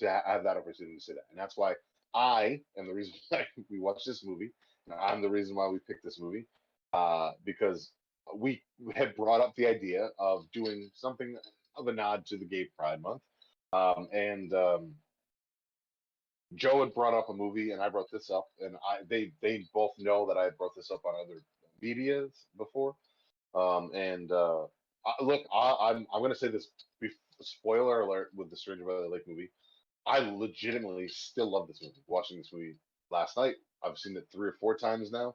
to have that opportunity to say that, and that's why I am the reason why we watch this movie. and I'm the reason why we picked this movie uh, because we had brought up the idea of doing something of a nod to the Gay Pride Month, um, and um, Joe had brought up a movie, and I brought this up, and I they they both know that I brought this up on other medias before, um, and uh, I, look, I, I'm I'm gonna say this. Spoiler alert with the Stranger by the Lake movie. I legitimately still love this movie. Watching this movie last night, I've seen it three or four times now.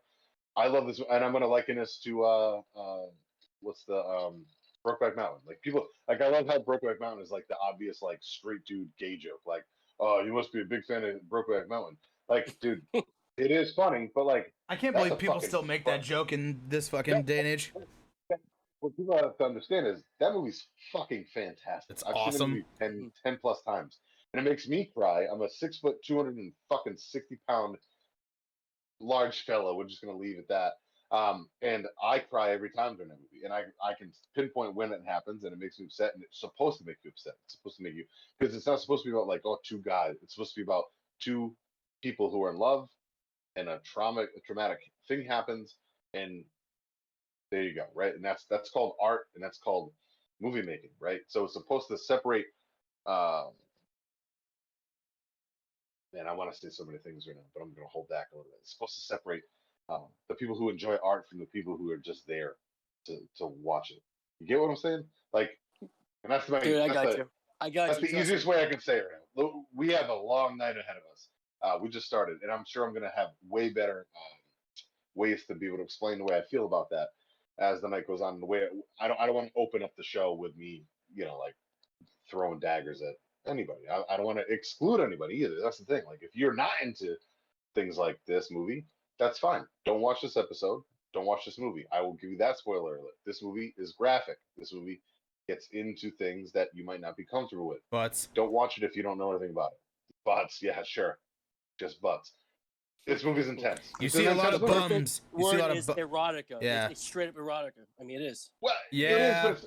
I love this, and I'm gonna liken this to uh, uh, what's the um, Brokeback Mountain? Like people, like I love how Brokeback Mountain is like the obvious like straight dude gay joke. Like, oh, you must be a big fan of Brokeback Mountain. Like, dude, it is funny, but like I can't believe people still make that joke in this fucking day and age. what people have to understand is that movie's fucking fantastic. It's I've seen awesome. the movie 10, 10 plus times, and it makes me cry. I'm a six foot, two hundred and fucking sixty pound large fellow. We're just gonna leave it that. Um, and I cry every time during that movie, and I I can pinpoint when it happens, and it makes me upset. And it's supposed to make you upset. It's supposed to make you because it's not supposed to be about like oh two guys. It's supposed to be about two people who are in love, and a trauma a traumatic thing happens, and there you go, right? And that's that's called art, and that's called movie making, right? So it's supposed to separate. Um, man, I want to say so many things right now, but I'm going to hold back a little bit. It's supposed to separate um, the people who enjoy art from the people who are just there to to watch it. You get what I'm saying? Like, and that's my Dude, I that's got the- you. I got that's you. the trust easiest way I can say it right now. We have a long night ahead of us. Uh, we just started, and I'm sure I'm going to have way better um, ways to be able to explain the way I feel about that as the night goes on. The way I don't, I don't want to open up the show with me, you know, like throwing daggers at anybody. I, I don't want to exclude anybody either. That's the thing. Like, if you're not into things like this movie, that's fine. Don't watch this episode. Don't watch this movie. I will give you that spoiler alert. This movie is graphic. This movie gets into things that you might not be comfortable with. But Don't watch it if you don't know anything about it. Butts, yeah, sure. Just butts. This movie's intense. you It's see a lot of intense movie. bums. You see a Word lot of is bu- erotica. Yeah. It's, it's straight up erotica. I mean, it is. Well, Yeah. but it's-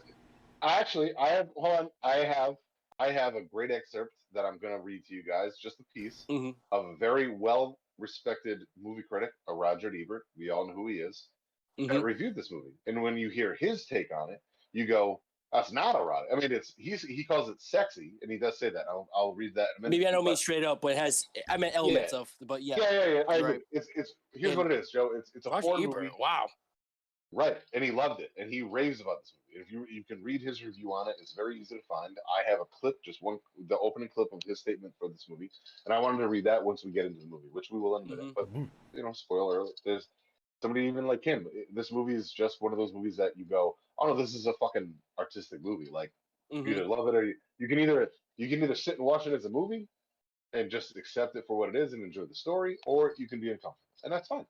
actually, I have, hold on, I have, I have a great excerpt that I'm gonna read to you guys, just a piece Mhm. of a very well respected movie critic, a Roger Ebert. We all know who he is. That Mhm. reviewed this movie, and when you hear his take on it, you go, "That's not erotic." I mean, it's he's he calls it sexy, and he does say that. I'll, I'll read that in a minute. Maybe I don't mean straight up, but it has. I mean elements of. But yeah. Yeah, yeah, yeah. I. Right. It's it's here's And what it is, Joe. It's it's a Roger horror Ebert. movie, Wow. right? And he loved it, and he raves about this movie. If you you can read his review on it, it's very easy to find. I have a clip, just one, the opening clip of his statement for this movie, and I wanted to read that once we get into the movie, which we will a minute. Mhm. But you know, spoiler. There's somebody even like him. This movie is just one of those movies that you go, oh no, this is a fucking artistic movie. Like you Mhm. either love it or you, you can either you can either sit and watch it as a movie and just accept it for what it is and enjoy the story, or you can be uncomfortable, and that's fine.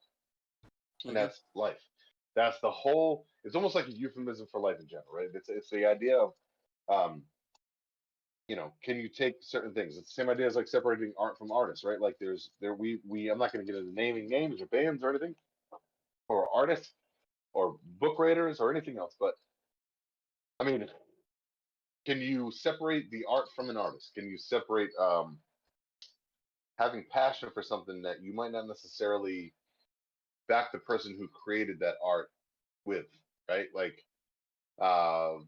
Mhm. And that's life. That's the whole. It's almost like a euphemism for life in general, right? It's it's the idea of, um, you know, can you take certain things? It's the same idea as like separating art from artists, right? Like there's there we we I'm not going to get into naming names or bands or anything, or artists, or book writers or anything else, but I mean, can you separate the art from an artist? Can you separate um, having passion for something that you might not necessarily back the person who created that art with, right? Like, uh,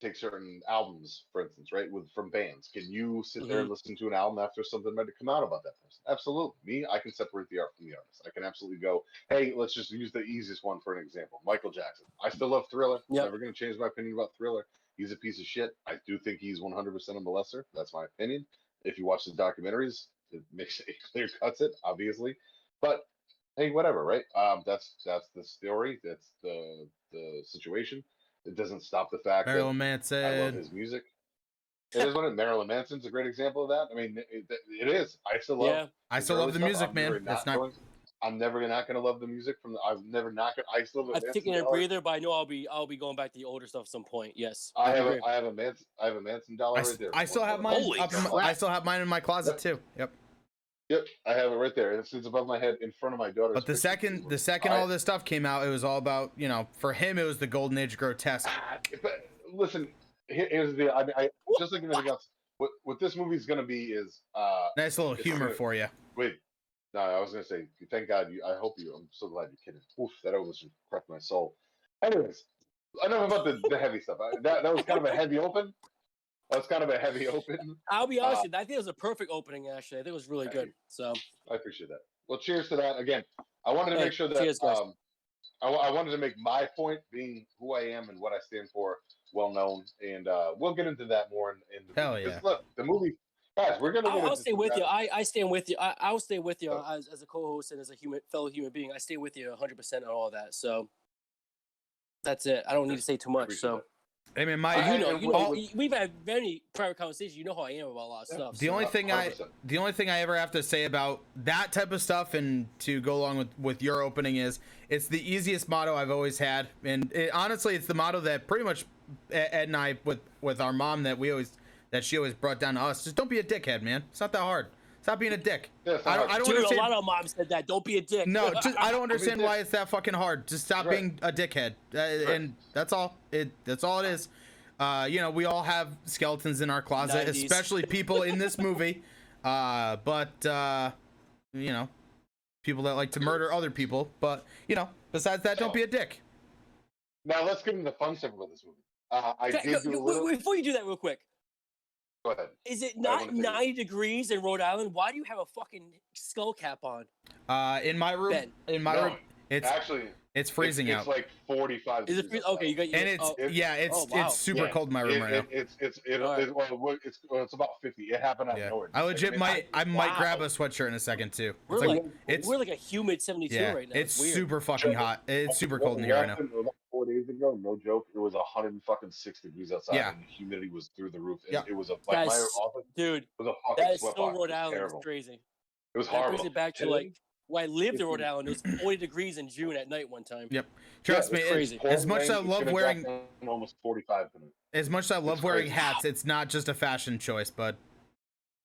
take certain albums, for instance, right? With from bands, can you sit there and listen to an album after something might have come out about that person? Absolutely. Me, I can separate the art from the artist. I can absolutely go, hey, let's just use the easiest one for an example. Michael Jackson. I still love Thriller. Yep. Never going to change my opinion about Thriller. He's a piece of shit. I do think he's 100% a molester. That's my opinion. If you watch the documentaries, it makes it clear cuts it, obviously. But hey, whatever, right? Um, that's that's the story. That's the the situation. It doesn't stop the fact Marilyn that I love his music. It is one of Marilyn Manson's a great example of that. I mean, it, it- it is. I still love. Yeah. I still love the stuff. music, I'm man. That's not. going- I'm never not gonna love the music from the. I'm never not gonna. I still have a I'm taking a breather, but I know I'll be I'll be going back to the older stuff at some point. Yes. I have agree. a, I have a Manson. I have a Manson dollar I, right there. I still have mine. Holy Up in my, crap. I still have mine in my closet too. Yep. Yep, I have it right there. It's, it's above my head in front of my daughter. But the second, the second all this stuff came out, it was all about you know. For him, it was the golden age grotesque. Ah, but listen, here's the. I mean, I just like anything else. what what this movie's gonna be is uh Nice little humor good. for you. wait. No, I was gonna say, thank God you. I hope you. I'm so glad you're kidding. Oof, that almost cracked my soul. Anyways, enough about the, the heavy stuff. I, that that was kind of a heavy open. That was kind of a heavy open. I'll be honest Uh, with you. I think it was a perfect opening. Actually, I think it was really good. So I appreciate that. Well, cheers to that again. I wanted to Hey, make sure that cheers, um, I, I wanted to make my point, being who I am and what I stand for, well known, and uh, we'll get into that more in, in the Hell movie. 'Cause yeah. Look, the movie, guys, we're gonna. I'll, get I'll stay with you. I, I stand with you. I, I'll stay with you Oh. as, as a co-host and as a human fellow human being. I stay with you 100 percent on all that. So that's it. I don't need to say too much. So that. I mean, my I- you know, you know, what- y- we've had many private conversations. You know how I am about a lot of Yeah. stuff. The so- only thing I 100%. the only thing I ever have to say about that type of stuff and to go along with with your opening is it's the easiest motto I've always had and it, honestly it's the motto that pretty much Ed and I with with our mom that we always that she always brought down to us just don't be a dickhead man it's not that hard stop being a dick Yeah, I don't I don't Dude, a lot of moms said that. Don't be a dick. no just I don't understand why it's that fucking hard just stop Right. being a dickhead uh, and that's all it that's all it is uh, you know, we all have skeletons in our closet, 90s. especially people in this movie. Uh, but uh, you know, people that like to murder other people. But you know, besides that, don't be a dick. Now let's get into the fun stuff about this movie. Uh, I Okay, did no, do a no, little. Before you do that, real quick, Go ahead. is it not wanna take it. 90 degrees in Rhode Island? Why do you have a fucking skull cap on? Uh, in my room, Ben. in my No, room, it's Actually, it's freezing it's, out, It's like 45. Is it degrees free- okay? You got your, and it's oh, it- yeah, it's oh, wow. it's super Yeah, cold in my room it, right it, now. It's it's it, Alright. it, well, it's well, it's about 50. It happened out of Yeah, nowhere. I Like, legit mean, might I might Wow. grab a sweatshirt in a second too. we're like, like it's we're like a humid 72 yeah, right now. it's weird. super fucking hot. It's super cold in here right now. Ago, no joke. It was 106 degrees outside, Yeah. and the humidity was through the roof. And Yeah. It was a like my office Dude, was a fucking that is sweat so box. It Rhode was Island. terrible. It's crazy. It was That horrible. brings it back to like when I lived in Rhode Island. It was 40 degrees in June at night one time. Yep. Trust Yeah, me, it's it- crazy. as much as I love wearing almost 45 tonight. as much as I love It's wearing crazy. hats, it's not just a fashion choice, but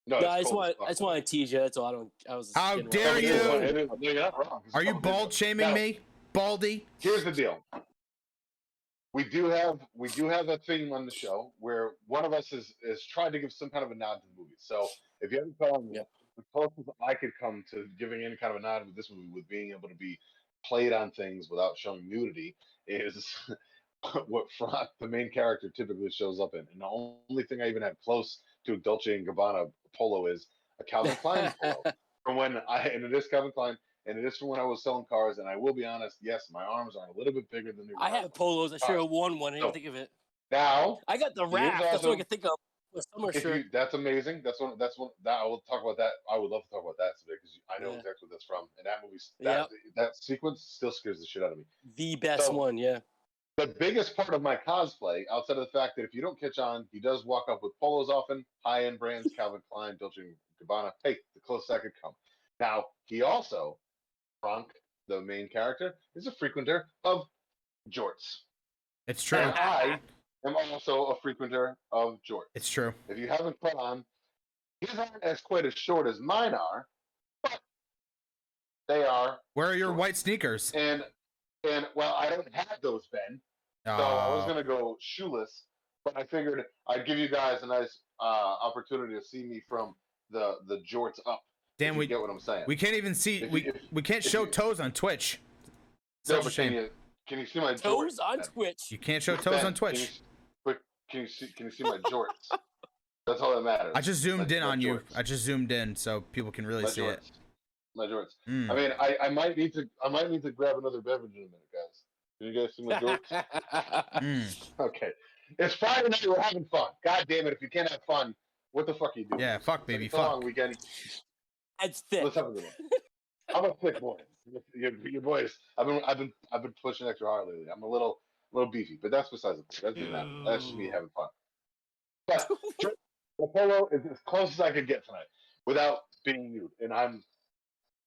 No, No, I just want, I just want to tease you. That's all. I don't. I was. just How kidding dare around. It is- you? it is- no, you're not wrong. Are you bald shaming Now, me, Baldy? Here's the deal. We do have we do have a thing on the show where one of us is is trying to give some kind of a nod to the movie. So if you haven't found Yep. the closest I could come to giving any kind of a nod with this movie, with being able to be played on things without showing nudity, is what Frank, the main character, typically shows up in. And the only thing I even had close to a Dolce and Gabbana polo is a Calvin Klein polo from when I and it is Calvin Klein and it is from when I was selling cars. And I will be honest, yes, my arms are a little bit bigger than they were. I have polos. I should have worn one. I didn't So- think of it. now. I got the raft. That's all I can think of. A summer If shirt. you, that's amazing. That's one. That's one. That I will talk about that. I would love to talk about that today because I know Yeah. exactly what that's from. And that movie, that that sequence still scares the shit out of me. The best So- one. Yeah. The biggest part of my cosplay, outside of the fact that if you don't catch on, he does walk up with polos often, high end brands, Calvin Klein, Dolce and Gabbana. Hey, the closest I could come. Now he also, Frank, the main character, is a frequenter of jorts. It's true. And I am also a frequenter of jorts. It's true. If you haven't put on, his aren't as quite as short as mine are, but they are. Where are your white sneakers? And and well, I don't have those, Ben. So I was gonna go shoeless, but I figured I'd give you guys a nice uh, opportunity to see me from the the jorts up. Damn, you we get what I'm saying. we can't even see If you- we if- we can't show you- toes on Twitch. No, Such a but can you can you see my Toes jorts? on Twitch. You can't show Ben, toes on Can you, Twitch. but can you see can you see my jorts? That's all that matters. I just zoomed My- in my on you. I just zoomed in so people can really my see it. My jorts. Mm. I mean, I, I might need to I might need to grab another beverage in a minute, guys. Can you guys see my jorts? Mm. okay. It's Friday night. We're having fun. God damn it! If you can't have fun, what the fuck are you doing? Yeah, fuck baby, a long fuck. weekend. That's thick. Let's have a good one. I'm a thick boy. Your, your boys. I've been I've been I've been pushing extra hard lately. I'm a little little beefy, but that's besides the point. That's just that. That's just me having fun. But the polo is as close as I could get tonight without being nude, and I'm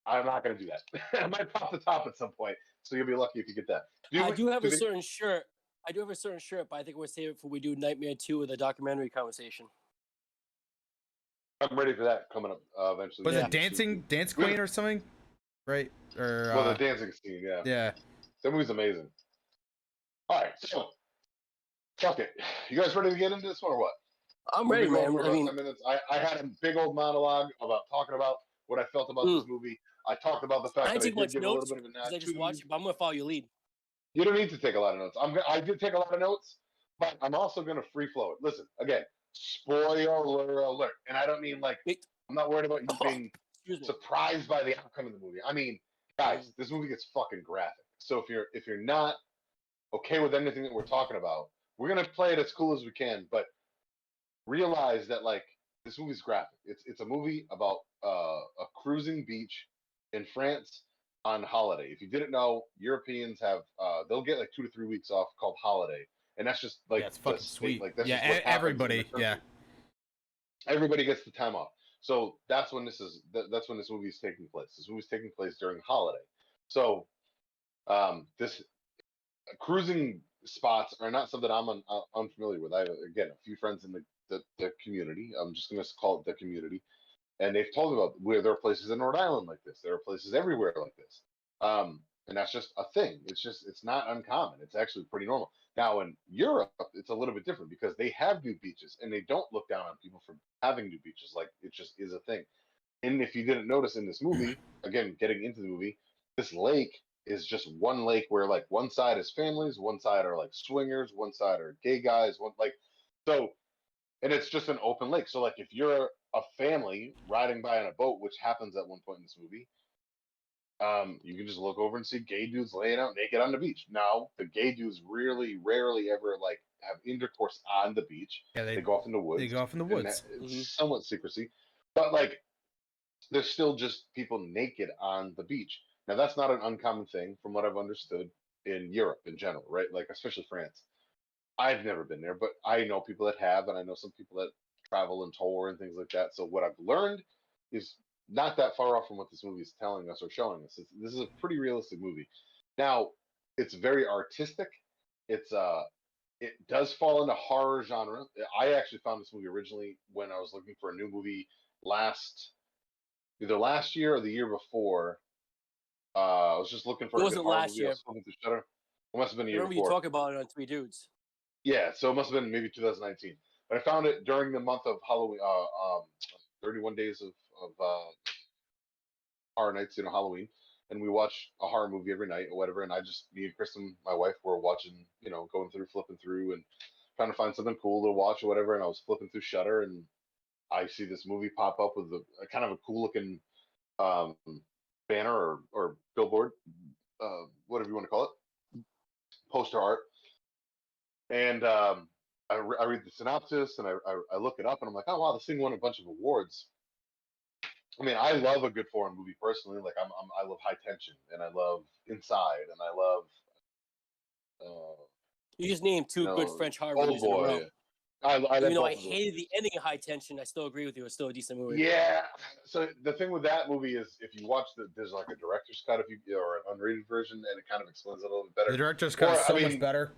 I'm not gonna do that. I might pop the top at some point, so you'll be lucky if you get that. I we- do have a we- certain shirt. I do have a certain shirt, but I think we'll save it for we do Nightmare Two with a documentary conversation. I'm ready for that coming up uh, eventually. Was Yeah. it dancing dance queen or something? Right? Or Well, uh, the dancing scene, yeah. yeah. That movie's amazing. All right, so fuck it. You guys ready to get into this one or what? I'm ready, man. I mean, minutes. I, I had a big old monologue about talking about what I felt about this movie. I talked about the fact I that I did much give a little bit of an because I just watched it, but I'm gonna follow your lead. You don't need to take a lot of notes. I'm. I did take a lot of notes, but I'm also going to free flow it. Listen, again, spoiler alert, and I don't mean like Wait. I'm not worried about you being Excuse me. surprised by the outcome of the movie. I mean, guys, this movie gets fucking graphic. So if you're if you're not okay with anything that we're talking about, we're gonna play it as cool as we can, but realize that like this movie's graphic. It's it's a movie about uh, a cruising beach in France on holiday. If you didn't know, Europeans have uh, they'll get like two to three weeks off called holiday, and that's just like yeah, it's fucking state- sweet. Like that's yeah, just what happens in the everybody. Yeah, everybody gets the time off. So that's when this is that, that's when this movie is taking place. This movie is taking place during holiday. So um, this cruising spots are not something I'm un, uh, unfamiliar with. I have again a few friends in the, the the community. I'm just going to call it the community, and they've told me about where there are places in Rhode Island like this. There are places everywhere like this. Um, and that's just a thing. It's just it's not uncommon. It's actually pretty normal. Now in Europe, it's a little bit different because they have new beaches and they don't look down on people for having new beaches. Like it just is a thing. And if you didn't notice in this movie, again, getting into the movie, this lake is just one lake where like one side is families, one side are like swingers, one side are gay guys, one like so and it's just an open lake. So like if you're a family riding by on a boat, which happens at one point in this movie, um, you can just look over and see gay dudes laying out naked on the beach. Now, the gay dudes really rarely ever like have intercourse on the beach. yeah. They, They go off in the woods. they go off in the woods. that- it's Mhm. somewhat secrecy, but like there's still just people naked on the beach. Now that's not an uncommon thing from what I've understood in Europe in general, right? Like especially France. I've never been there, but I know people that have, and I know some people that travel and tour and things like that. So what I've learned is not that far off from what this movie is telling us or showing us. It's, this is a pretty realistic movie. Now, it's very artistic. It's uh it does fall into horror genre. I actually found this movie originally when I was looking for a new movie last either last year or the year before. Uh, I was just looking for. It wasn't last movie. I year. was flipping. It must have been I the year remember you before. talk about it on Three Dudes. Yeah, so it must have been maybe 2019. But I found it during the month of Halloween, uh, um, 31 days of of uh, horror nights, you know, Halloween, and we watch a horror movie every night or whatever. And I just, me and Kristen, my wife, were watching, you know, going through, flipping through, and trying to find something cool to watch or whatever. And I was flipping through Shudder, and I see this movie pop up with a, a kind of a cool looking um, banner or or billboard, uh, whatever you want to call it, poster art, and um, I, re- I read the synopsis and I, I, I look it up and I'm like, oh wow, this thing won a bunch of awards. I mean, I love a good foreign movie personally. Like I'm, I'm I love High Tension and I love Inside and I love uh, You just named two good French horror Old movies in a row. I, I Even though I of those. hated the ending of High Tension, I still agree with you. It's still a decent movie. Yeah. So the thing with that movie is, if you watch the, there's like a director's cut, if you or an unrated version, and it kind of explains it a little bit better. The director's cut Or, is I so much better.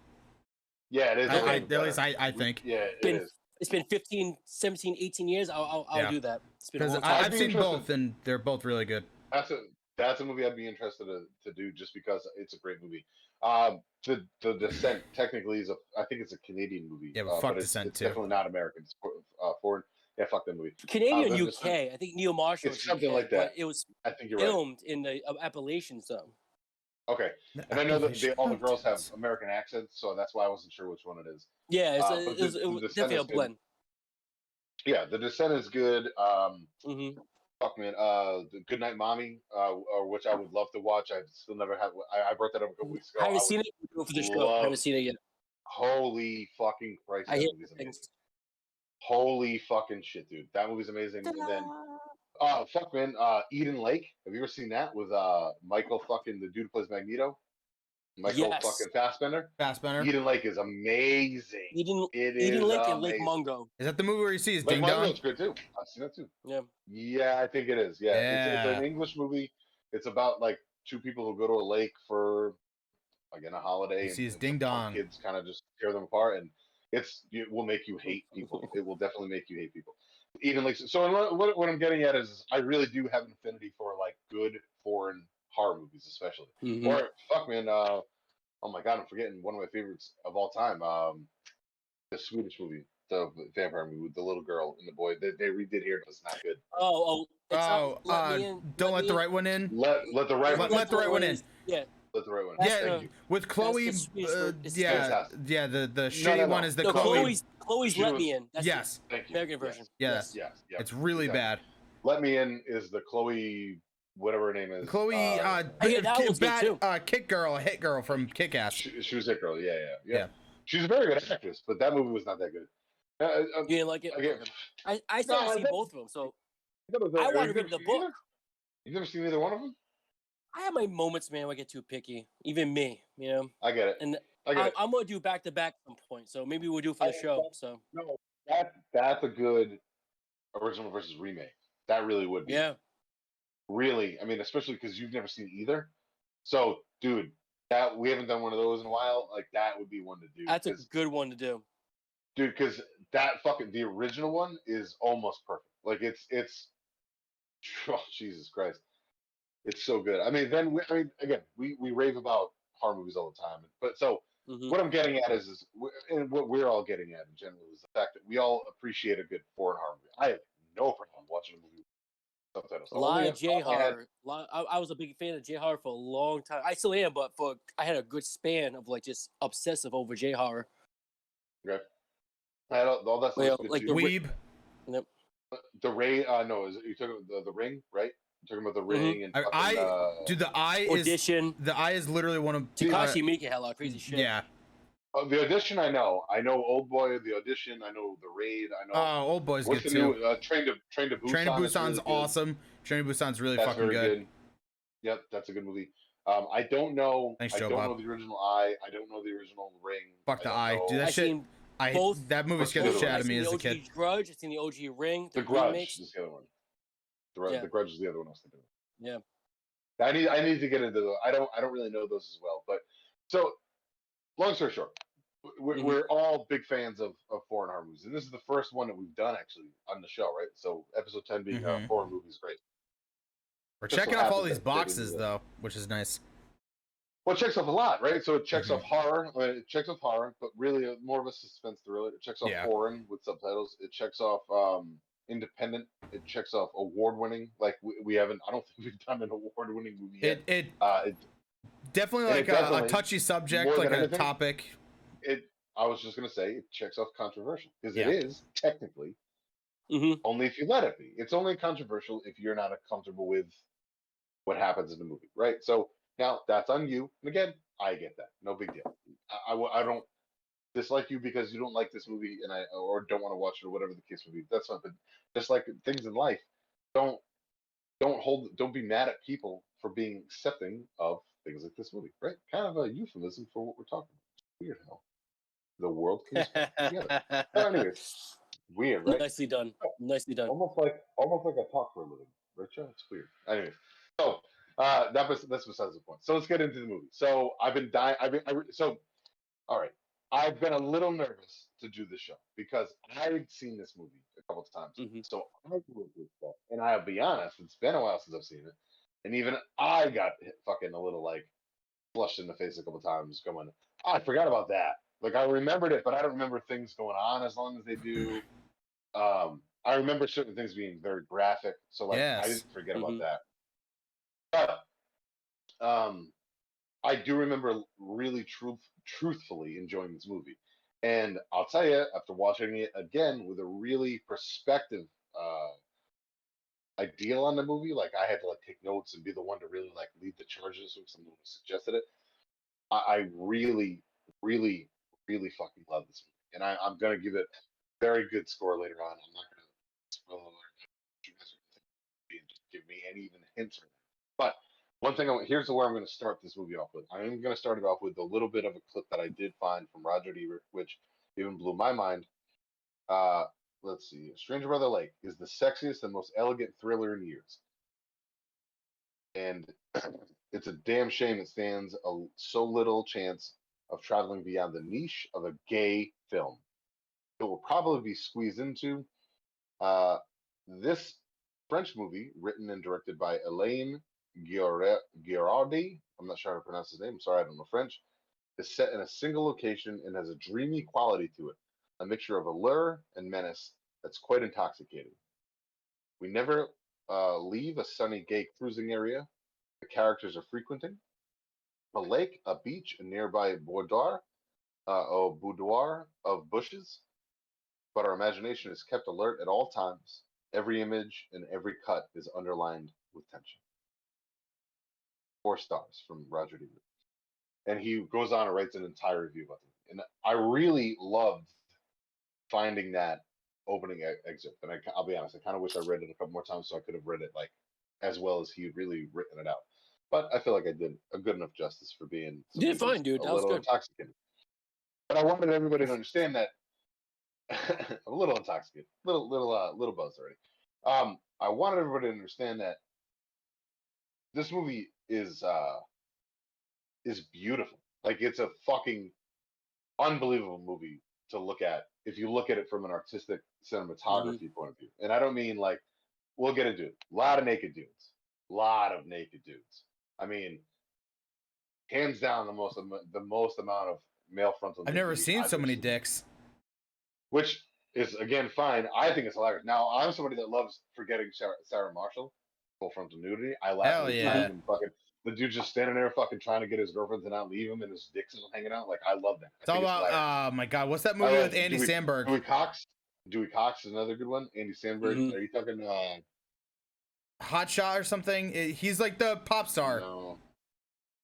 yeah, it is. I, a I, little at least. I, I think Yeah, it Been- is. It's been 15, 17, 18 years. I'll, I'll, I'll Yeah. do that. It's been a because long time. I've be seen interested- both and they're both really good. That's a that's a movie I'd be interested to, to do just because it's a great movie. Um, the the Descent technically is a I think it's a Canadian movie. Yeah, but uh, fuck it's, Descent, it's too. definitely not American. It's for, uh, foreign. Yeah, fuck that movie. Canadian uh, UK. the- I think Neil Marshall. It's is something UK, like that. But it was I think you're right. filmed in the uh, Appalachian zone. Okay, and I know that they, all the girls have American accents, so that's why I wasn't sure which one it is. Yeah, it's Uh, a, but it was, the- it the definitely a good. blend. Yeah, The Descent is good. Um, hmm fuck man, uh, the Good Night Mommy, uh, or which I would love to watch. I've still never have. I, I brought that up a couple weeks ago. I haven't would- seen it. For the show. I haven't seen it yet. Holy fucking Christ! I movie's things. Holy fucking shit, dude. That movie's amazing. And then, uh, fuck man, uh, Eden Lake. Have you ever seen that with uh Michael fucking the dude who plays Magneto? Michael Yes. fucking Fassbender. Fassbender. Eden Lake is amazing. Eden, It is Eden Lake and Lake amazing. Mungo. Is that the movie where you see his Lake ding dong? Mungo's good too. I've seen that too. Yeah. Yeah, I think it is. Yeah, It's, it's an English movie. It's about like two people who go to a lake for again a holiday. You and- see his and ding punk dong. Kids kind of just tear them apart, and it's it will make you hate people. it will definitely make you hate people. Even like so, what, what what I'm getting at is I really do have an affinity for like good foreign horror movies, especially. Mhm. Or fuck man, uh, oh my god, I'm forgetting one of my favorites of all time. Um, the Swedish movie. the vampire movie with the little girl and the boy. They, they redid here. It's not good. Oh, oh, it's not Oh, Let uh, Me In- don't let Me the right one in. Let let the right Let- one. let the right one in. Yeah, let the right one. That's Yeah, the- with Chloe. sweetest Uh, yeah, fantastic. yeah. The the No, shitty no, no. one is the no, Chloe. Chloe's Chloe's Let was- Me In. That's yes, Thank you. American version. Yeah. Yes. Yes. yes. it's really Yeah. bad. Let me in is the Chloe, whatever her name is. Chloe, uh, Oh, yeah, that ki- one's good bad, too. uh, kick girl, hit girl from Kick Ass. she, she was that girl. Yeah, yeah, yeah, Yeah. She's a very good actress, but that movie was not that good. Uh, uh, You didn't like it? again, I, I still No, haven't both of them, so that was a- I have wanted you to read never the seen book. either? You've never seen either one of them? I have my moments, man, where I get too picky. Even me, you know. I get it. And I get I, it. I'm gonna do back to back some point, so maybe we'll do it for the I- show. So No, that that's a good original versus remake. That really would be. yeah, Really, I mean, especially because you've never seen either. So, dude, that we haven't done one of those in a while. Like that would be one to do. that's a good one to do. dude because that fucking the original one is almost perfect like it's it's oh, jesus christ it's so good i mean then we, i mean again we we rave about horror movies all the time but so Mhm. what i'm getting at is is and what we're all getting at in general is the fact that we all appreciate a good foreign horror movie i have no problem watching a movie subtitles A lot of J problem I had- horror. lot- I, I was a big fan of J horror for a long time. I still am, but for I had a good span of like just obsessive over J horror. I had all, all that stuff Well, was good like too. the Weeb. Yep. the ray uh no is it, you talking about the, the ring right you're talking about the Mhm. ring and I- fucking, I- uh, Dude, the eye is Audition. the eye is literally one of uh, Takashi Miike had a lot of crazy shit. Yeah. Uh, the audition, I know. I know Old Boy, the audition. I know the raid. I know. Oh, old boy's what's good the too. new uh, Train to Train to Busan? Train to is Busan's really good. awesome. Train to Busan's really That's fucking good. good. Yep, that's a good movie. Um, I don't know. Thanks, I Joe don't Bob. know the original Eye. I don't know the original Ring. Fuck the Eye. know- Dude, that I shit- I both- that movie both scared the of shit them. out of me seen as a kid. OG Grudge. I seen the OG Ring. The The, Grudge remakes. is the other one. The, Yeah. the Grudge is the other one I was thinking of. Yeah. I need I need to get into the. I don't I don't really know those as well. But so, long story short, we're, Mhm. we're all big fans of, of foreign horror movies, and this is the first one that we've done actually on the show, right? So episode ten being uh, Mhm. foreign movies, great. We're Just checking off all these that they didn't boxes though, which is nice. Well, it checks off a lot, right? So it checks Mhm. off horror. It checks off horror, but really uh, more of a suspense thriller. It checks off Yeah. foreign with subtitles. It checks off um, independent. It checks off award winning. Like we, we haven't. I don't think we've done an award winning movie yet. It it uh, it, definitely like a, a touchy subject, like a anything, topic. It. I was just gonna say it checks off controversial because Yeah. it is technically Mhm. only if you let it be. It's only controversial if you're not comfortable with what happens in the movie, right? So now that's on you. And again, I get that. No big deal. I I don't dislike you because you don't like this movie and I or don't want to watch it or whatever the case may be. That's not. But just like things in life, don't don't hold don't be mad at people for being accepting of things like this movie, right? Kind of a euphemism for what we're talking about. It's weird how the world comes together. Anyways, weird, right? Nicely done. Nicely done. almost like almost like I talk for a living, Richa. It's weird. Anyways, so uh, that was that's besides the point. So let's get into the movie. So I've been dying. I've been I, re- so all right. I've been a little nervous to do the show because I've seen this movie a couple of times. Mhm. So I grew up with stuff, and I'll be honest, it's been a while since I've seen it, and even I got hit fucking a little like flushed in the face a couple of times, going, oh, I forgot about that. Like I remembered it, but I don't remember things going on as long as they do. Um, I remember certain things being very graphic, so like I Yes. didn't forget about Mhm. that. But um, I do remember really truth truthfully enjoying this movie, and I'll tell you, after watching it again with a really perspective uh, ideal on the movie, like I had to like take notes and be the one to really like lead the charges when someone suggested it. I, I really, really, really fucking love this movie, and I, I'm gonna give it a very good score later on. I'm not gonna spoil give me any even hints or But one thing, I, here's where I'm to start this movie off with. I'm to start it off with a little bit of a clip that I did find from Roger Ebert, which even blew my mind. Uh, let's see. Stranger by the Lake is the sexiest and most elegant thriller in years. And it's a damn shame it stands a, so little chance of traveling beyond the niche of a gay film. It will probably be squeezed into uh, this French movie, written and directed by Elaine Girardi. I'm not sure how to pronounce his name. I'm sorry, I don't know French. Is set in a single location and has a dreamy quality to it. a mixture of allure and menace that's quite intoxicating. We never uh, leave a sunny gay cruising area the characters are frequenting. A lake, a beach, a nearby boudoir, uh, boudoir of bushes. But our imagination is kept alert at all times. Every image and every cut is underlined with tension. Four stars from Roger Ebert. And he goes on and writes an entire review about it. And I really loved finding that opening e- excerpt. And I, will be honest, I kind of wish I read it a couple more times so I could have read it like as well as he really written it out. But I feel like I did a good enough justice for being You did fine, dude. That was good. intoxicated. But I wanted everybody to understand that I'm a little intoxicated, little little uh, little buzzed already. Um, I wanted everybody to understand that this movie is uh is beautiful. Like it's a fucking unbelievable movie to look at if you look at it from an artistic cinematography point of view. And I don't mean like we'll get into it. A lot of naked dudes. A lot of naked dudes. I mean, hands down the most the most amount of male frontal. I've never seen I've so many seen. dicks. Which is again fine. I think it's hilarious. Now I'm somebody that loves forgetting Sarah, Sarah Marshall, full frontal nudity. I laugh Hell yeah. fucking the dude just standing there fucking trying to get his girlfriend to not leave him and his dick's still hanging out. Like I love that. I It's all about. hilarious. Oh my god, what's that movie with Andy Dewey- Samberg? Dewey Cox. Dewey Cox is another good one. Andy Samberg. Mhm. Are you talking? Uh, Hot Shot or something? It- he's like the pop star, no.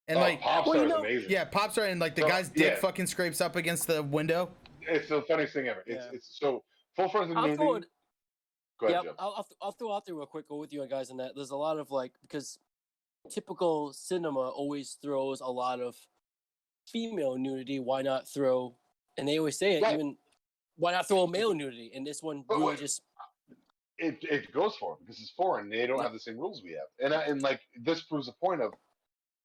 and oh, like Pop Well, you know- amazing. yeah, pop star, and like the So, guy's dick yeah. fucking scrapes up against the window. it's the funniest thing ever. It's Yeah. it's so full frontal I'll throw it. Go ahead, Yep, Joe. I'll, I'll, I'll throw out there real quick. Go with you guys on that. There's a lot of like because typical cinema always throws a lot of female nudity. Why not throw? And they always say it. Right. Even why not throw a male nudity? And this one really just it it goes for it because it's foreign. They don't have the same rules we have, and I, and like this proves a point of.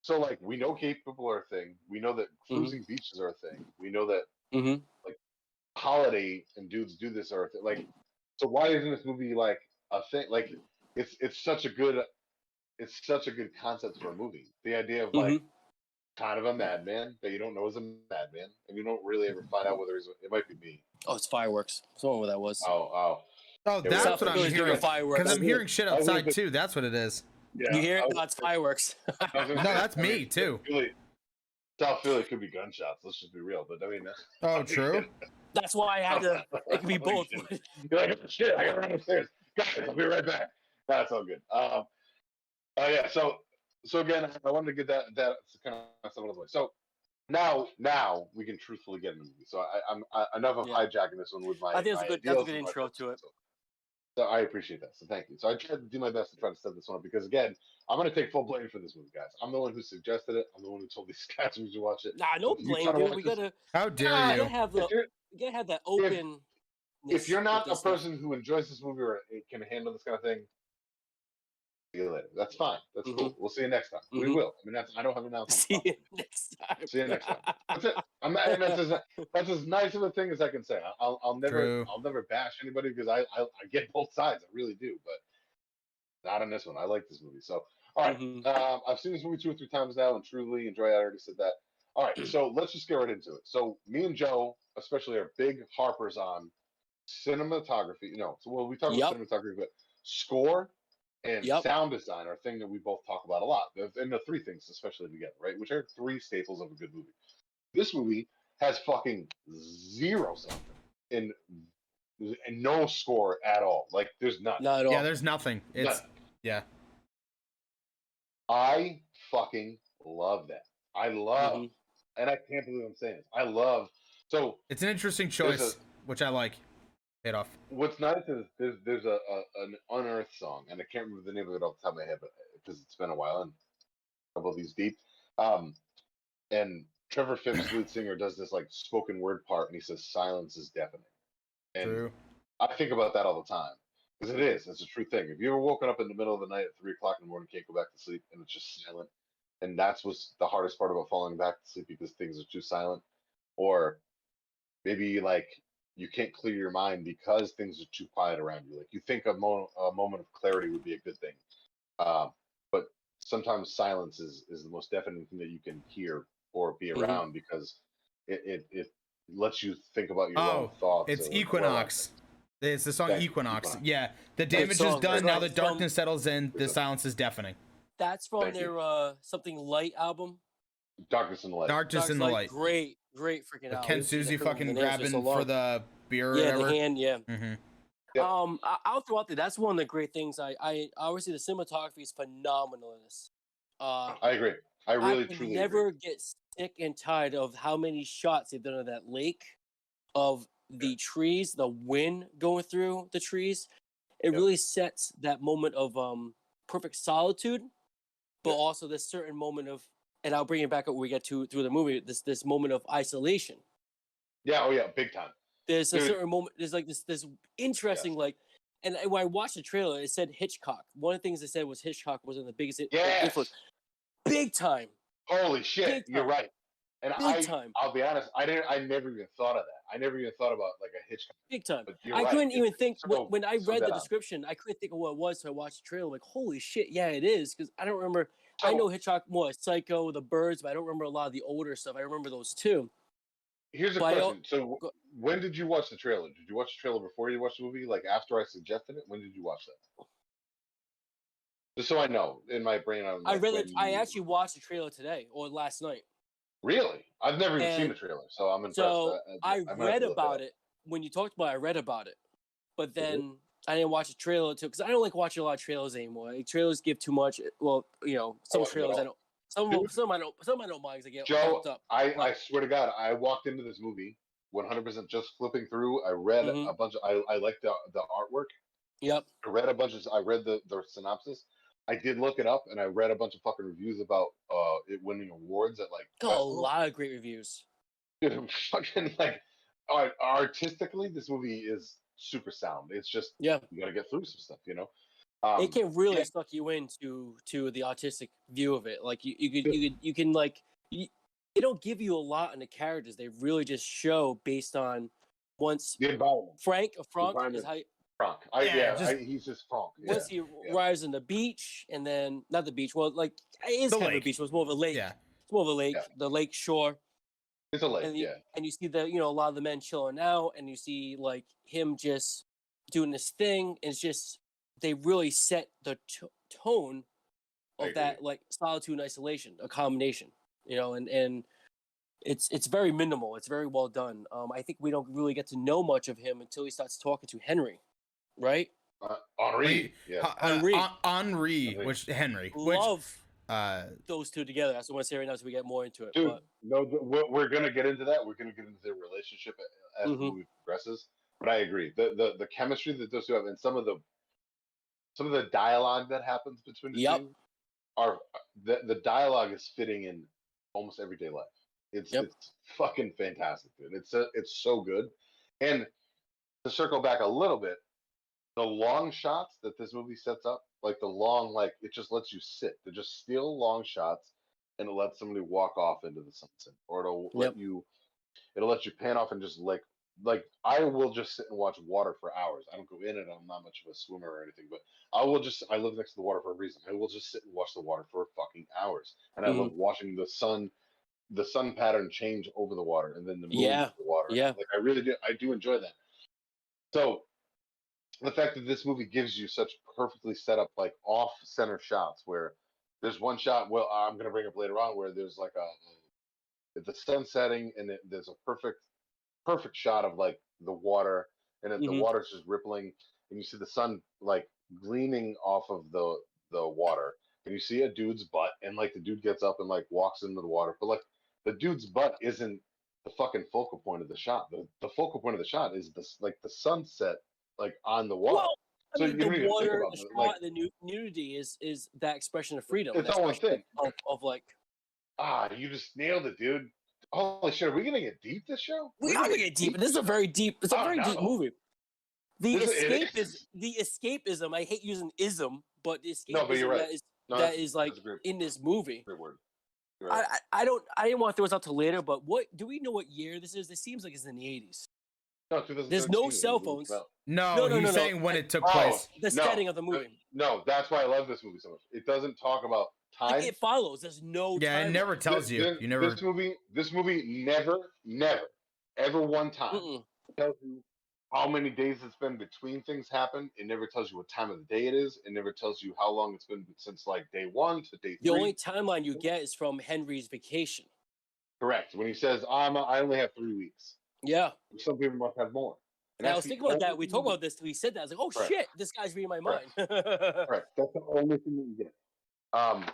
So like we know people are a thing. We know that Mhm. cruising beaches are a thing. We know that Mhm. holiday and dudes do this are a thing. Like, so why isn't this movie like a thing? Like, it's it's such a good, it's such a good concept for a movie. The idea of like Mhm. kind of a madman that you don't know is a madman, and you don't really ever find out whether he's. It might be me. oh, it's fireworks. Someone what that was. Oh oh. Oh, that's South what I'm Philly's doing hearing. Fireworks. Because I'm hearing shit outside too. That's what it is. Yeah, you hear it? was- No, fireworks. I was gonna No, that's me, too. Philly, South Philly could be gunshots. Let's just be real. But I mean, Oh, true. That's why I had to. It can be both. You're like, "Oh, shit, I gotta run upstairs. Guys, I'll be right back. That's all good. Um, uh, yeah. So, so again, I wanted to get that that kind of stuff out of the way. So now, now we can truthfully get into the movie. So I, I'm I, enough of Yeah. hijacking this one with my. I think that's a good- that's a good intro to purposes. it. So I appreciate that. So thank you. So I tried to do my best to try to set this one up because again, I'm gonna take full blame for this movie, guys. I'm the one who suggested it. I'm the one who told these guys we should watch it. Nah, no If you blame, try dude. We this- gotta, How we dare gotta you? have the, you're, we gotta have that open. if you're not a person who enjoys this movie or can handle this kind of thing, see you later. That's fine. That's cool. We'll see you next time. We Mhm. will. I mean, that's I don't have an announcement. see you next time. See you next time. That's it. I'm not, and that's as that's as nice of a thing as I can say. I'll I'll never True. I'll never bash anybody because I, I I get both sides. I really do, but not on this one. I like this movie. So all right, Mhm. um, I've seen this movie two or three times now, and truly enjoy. it. I already said that. All right, so let's just get right into it. So me and Joe, especially, are big harpers on cinematography. You know, so well, we talk about cinematography, but score and Yep. sound design are a thing that we both talk about a lot. And the three things, especially together, right? Which are three staples of a good movie. This movie has fucking zero sound and and no score at all. Like there's none. Not at all. Yeah, there's nothing. It's None. yeah. I fucking love that. I love, Mhm. and I can't believe I'm saying this. I love. So It's an interesting There's choice, which I like. Off. what's nice is there's there's a, a an unearthed song, and I can't remember the name of it off the top of my head, but because it's been a while and a couple of these deep. Um, and Trevor Phipps, lead singer, does this like spoken word part, and he says silence is deafening. And True. I think about that all the time because it is. It's a true thing. If you ever woken up in the middle of the night at three o'clock in the morning, can't go back to sleep, and it's just silent, and that's what's the hardest part about falling back to sleep because things are too silent, or maybe like you can't clear your mind because things are too quiet around you. Like you think a, mo- a moment of clarity would be a good thing, uh, but sometimes silence is is the most deafening thing that you can hear or be Mhm. around because it, it it lets you think about your own Oh, thoughts. It's or whatever. Equinox. It's the song Thank you, Equinox. Equinox. Yeah, the Great damage is done. Now Right, the from- darkness settles in. The silence is deafening. That's from Thank their uh something light album. Darkness in the light. Darkness Dark in the Light, light. Great, great freaking The album. Ken Susie couldn't fucking the grabbing for the beer yeah, the hand, yeah. hmm Yeah. Um, I, I'll throw out there. That's one of the great things. I, I obviously the cinematography is phenomenal in this. Uh, I agree. I really can truly never agree. get sick and tired of how many shots they've done of that lake, of the trees, the wind going through the trees. It Yep. really sets that moment of um perfect solitude, but Yep. also this certain moment of, and I'll bring it back up when we get to through the movie. This this moment of isolation. Yeah. Oh yeah. Big time. There's a Dude. certain moment. There's like this this interesting like. And when I watched the trailer, it said Hitchcock. One of the things they said was Hitchcock was in the biggest Yes. influence. Big time. Holy shit. You're right. And Big I, time. I'll be honest. I didn't. I never even thought of that. I never even thought about like a Hitchcock. Big time. I right, couldn't even think so- when, when I so read the dead on. description. I couldn't think of what it was, so I watched the trailer. Like, holy shit, yeah, it is. Because I don't remember. I know Hitchcock more, Psycho, The Birds, but I don't remember a lot of the older stuff. I remember those two. Here's a but question. So, go- when did you watch the trailer? Did you watch the trailer before you watched the movie? Like after I suggested it? When did you watch that? Just so I know in my brain. I'm I like, read when it. I actually watched the trailer today or last night. Really? I've never even seen the trailer, so I'm impressed. So I, might have read to look that about up. it when you talked about. it, I read about it, but Mhm. then I didn't watch a trailer too because I don't like watching a lot of trailers anymore. Like, trailers give too much. Well, you know, some Oh, trailers I don't. Some Dude. some I don't. Some I don't mind they get Joe, up. I, I swear to God, I walked into this movie 100% just flipping through. I read Mhm. a bunch of. I, I like the the artwork. Yep. I read a bunch of. I read the the synopsis. I did look it up, and I read a bunch of fucking reviews about uh it winning awards at like. Got a lot of great reviews. Dude, fucking like art, artistically, this movie is super sound. It's just Yeah. you got to get through some stuff, you know. Um, it can really yeah. suck you into to the autistic view of it. Like you, you could, you could, you can like. You, they don't give you a lot in the characters. They really just show based on once the environment. Frank or Frank is environment. how Frank. I, Yeah, yeah, just- I, he's just Frank. Yeah. once he arrives in the beach and then not the beach. Well, like it is The kind of a beach. But it's more of a lake. Yeah. It's more of a lake. Yeah. The lake shore. It's a lake, and you, yeah. and you see the you know a lot of the men chilling out, and you see like him just doing this thing. And it's just they really set the t- tone of that like solitude and isolation, a combination. You know, and and it's it's very minimal. It's very well done. Um, I think we don't really get to know much of him until he starts talking to Henry, right? Uh, Henri, Wait, yeah. Uh, uh, Henri. Hen- Henri, Henri. which Henry, which Love uh, those two together. That's what I want to say right now, so we get more into it. Dude, But no, we're, we're gonna get into that. We're gonna get into their relationship as the Mhm. movie progresses. But I agree, the, the the chemistry that those two have, and some of the some of the dialogue that happens between the Yep. two are the the dialogue is fitting in almost everyday life. It's Yep. it's fucking fantastic, dude. It's uh it's so good. And to circle back a little bit, the long shots that this movie sets up, like the long, like it just lets you sit. They're just still long shots, and it lets somebody walk off into the sunset, or it'll let you, it'll let you pan off and just like, like I will just sit and watch water for hours. I don't go in it. I'm not much of a swimmer or anything, but I will just. I live next to the water for a reason. I will just sit and watch the water for fucking hours, and I love Mm-hmm. watching the sun, the sun pattern change over the water, and then the moon Yeah, the water. yeah. like I really do. I do enjoy that. So the fact that this movie gives you such perfectly set up like off center shots where there's one shot well i'm going to bring up later on where there's like a the sun setting and it, there's a perfect perfect shot of like the water and it, the Mhm. water's just rippling and you see the sun like gleaming off of the the water and you see a dude's butt and like the dude gets up and like walks into the water but like the dude's butt isn't the fucking focal point of the shot the, the focal point of the shot is this like the sunset like on the water Well, I So mean, the water, the shot, like- the nudity is is that expression of freedom. It's that all one thing. Of, of like Ah, you just nailed it, dude. Holy shit, are we gonna get deep this show? we We're gonna gonna get deep. and This is a very deep. It's a Oh, very deep movie. The This escape is. is the escapism. I hate using ism, but the escapism No, but you're right. that is No, like that's a great, in this movie. great word. You're I, right. I I don't I didn't want to throw this out to later, but what do we know what year this is? This seems like it's in the eighties. No, there's no cell phones. came no, No, no, he's no, no. saying when it took Oh, place. The No, setting of the movie. No, that's why I love this movie so much. It doesn't talk about time. Like, it follows. There's no. Yeah, it never tells This- you. this- You never. This movie, this movie never, never ever one time Mm-mm. tells you how many days it's been between things happen. It never tells you what time of the day it is. It never tells you how long it's been since like day one to day The three. only timeline you get is from Henry's vacation. Correct. When he says, "I'm," I only have three weeks. Yeah. Some people must have more. And And I was thinking about that. We talked about this. We said that. I was like, oh Correct. shit, this guy's reading my mind. Correct. Correct. That's the only thing that you get. Um.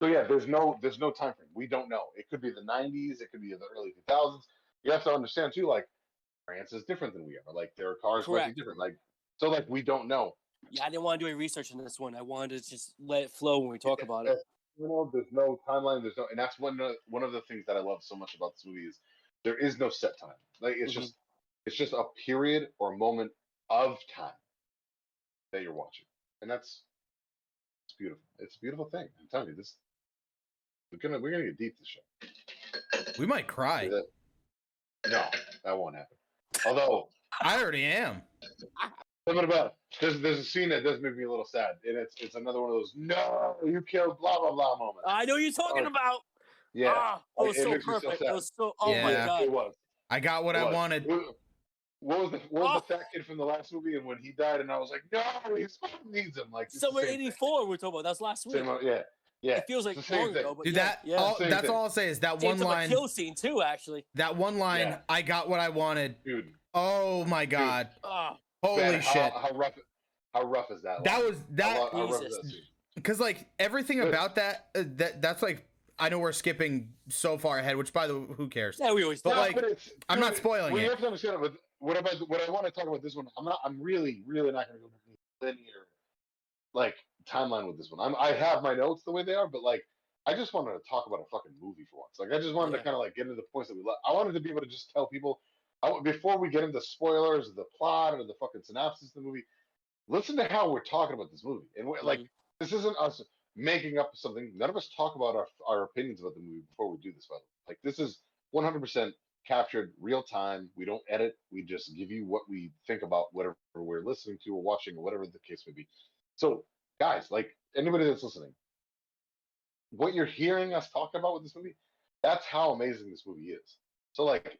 So yeah, there's no there's no time frame. We don't know. It could be the 90s. It could be the early 2000s. You have to understand too. Like France is different than we are. Like their cars might Correct. be different. Like so like we don't know. yeah, I didn't want to do any research on this one. I wanted to just let it flow when we talk about it. You know, there's no timeline. There's no, and that's one of one of the things that I love so much about this movie is there is no set time. Like it's Mhm. just it's just a period or a moment of time that you're watching, and that's it's beautiful. It's a beautiful thing. I'm telling you, this we're gonna we're gonna get deep this show. We might cry. No, that won't happen. Although I already am. something about there's there's a scene that does make me a little sad, and it's it's another one of those no, you killed blah blah blah moments. I know what you're talking Oh, about. Yeah, Ah, it was it so makes so perfect. sad. it was so. Oh my god. it was. I got what It I was. wanted. What was the what was Oh. the fat kid from the last movie? And when he died, and I was like, no, his mom needs him. Like it's the Summer '84. We're talking about. that's last week. Same, yeah, yeah. It feels like it's the same long thing. ago, but Dude, yeah, that yeah. all, that's thing. all I'll say is that Same one line. kill scene too. Actually. That one line. Yeah. I got what I wanted. Dude, Oh my god! Ah, Holy man, shit! How rough? How rough is that? That line? was that lo- how rough is Jesus. that scene? because like everything Good. about that uh, that that's like I know we're skipping so far ahead. Which by the way, who cares? yeah, we always. But. No, like, it's, I'm not spoiling well, it. You have to understand. But what about what I want to talk about this one? I'm not. I'm really, really not going to go linear, like timeline with this one. I'm. I have my notes the way they are, but like, I just wanted to talk about a fucking movie for once. Like, I just wanted Yeah. to kind of like get into the points that we. Love. I wanted to be able to just tell people. I, before we get into spoilers, of the plot, or the fucking synopsis of the movie, listen to how we're talking about this movie. And we're, like, Mhm. this isn't us making up something. None of us talk about our our opinions about the movie before we do this. By the way, like this is 100% captured real time. We don't edit. We just give you what we think about whatever we're listening to or watching or whatever the case may be. So, guys, like anybody that's listening, what you're hearing us talk about with this movie, that's how amazing this movie is. So, like,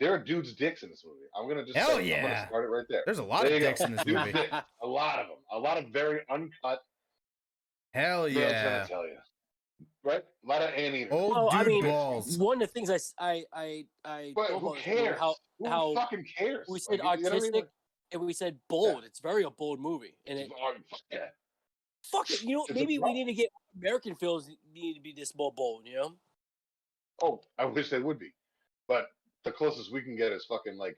there are dudes' dicks in this movie. I'm gonna just Hell say, it. I'm gonna start it right there. There's a lot There of you go. dicks in this movie. dicks. A lot of them. A lot of very uncut. Hell what I'm trying yeah! to tell you. Right? A lot of anteaters. Old Well, I dude mean, balls. One of the things I, I, I, who about this movie, cares? How Who how fucking cares? we said Like, you know I mean? artistic and we said bold. It's very a bold movie, and it oh, fuck yeah. fuck it. You know, It's maybe we need to get American films need to be this more bold. You know. Oh, I wish they would be, but the closest we can get is fucking like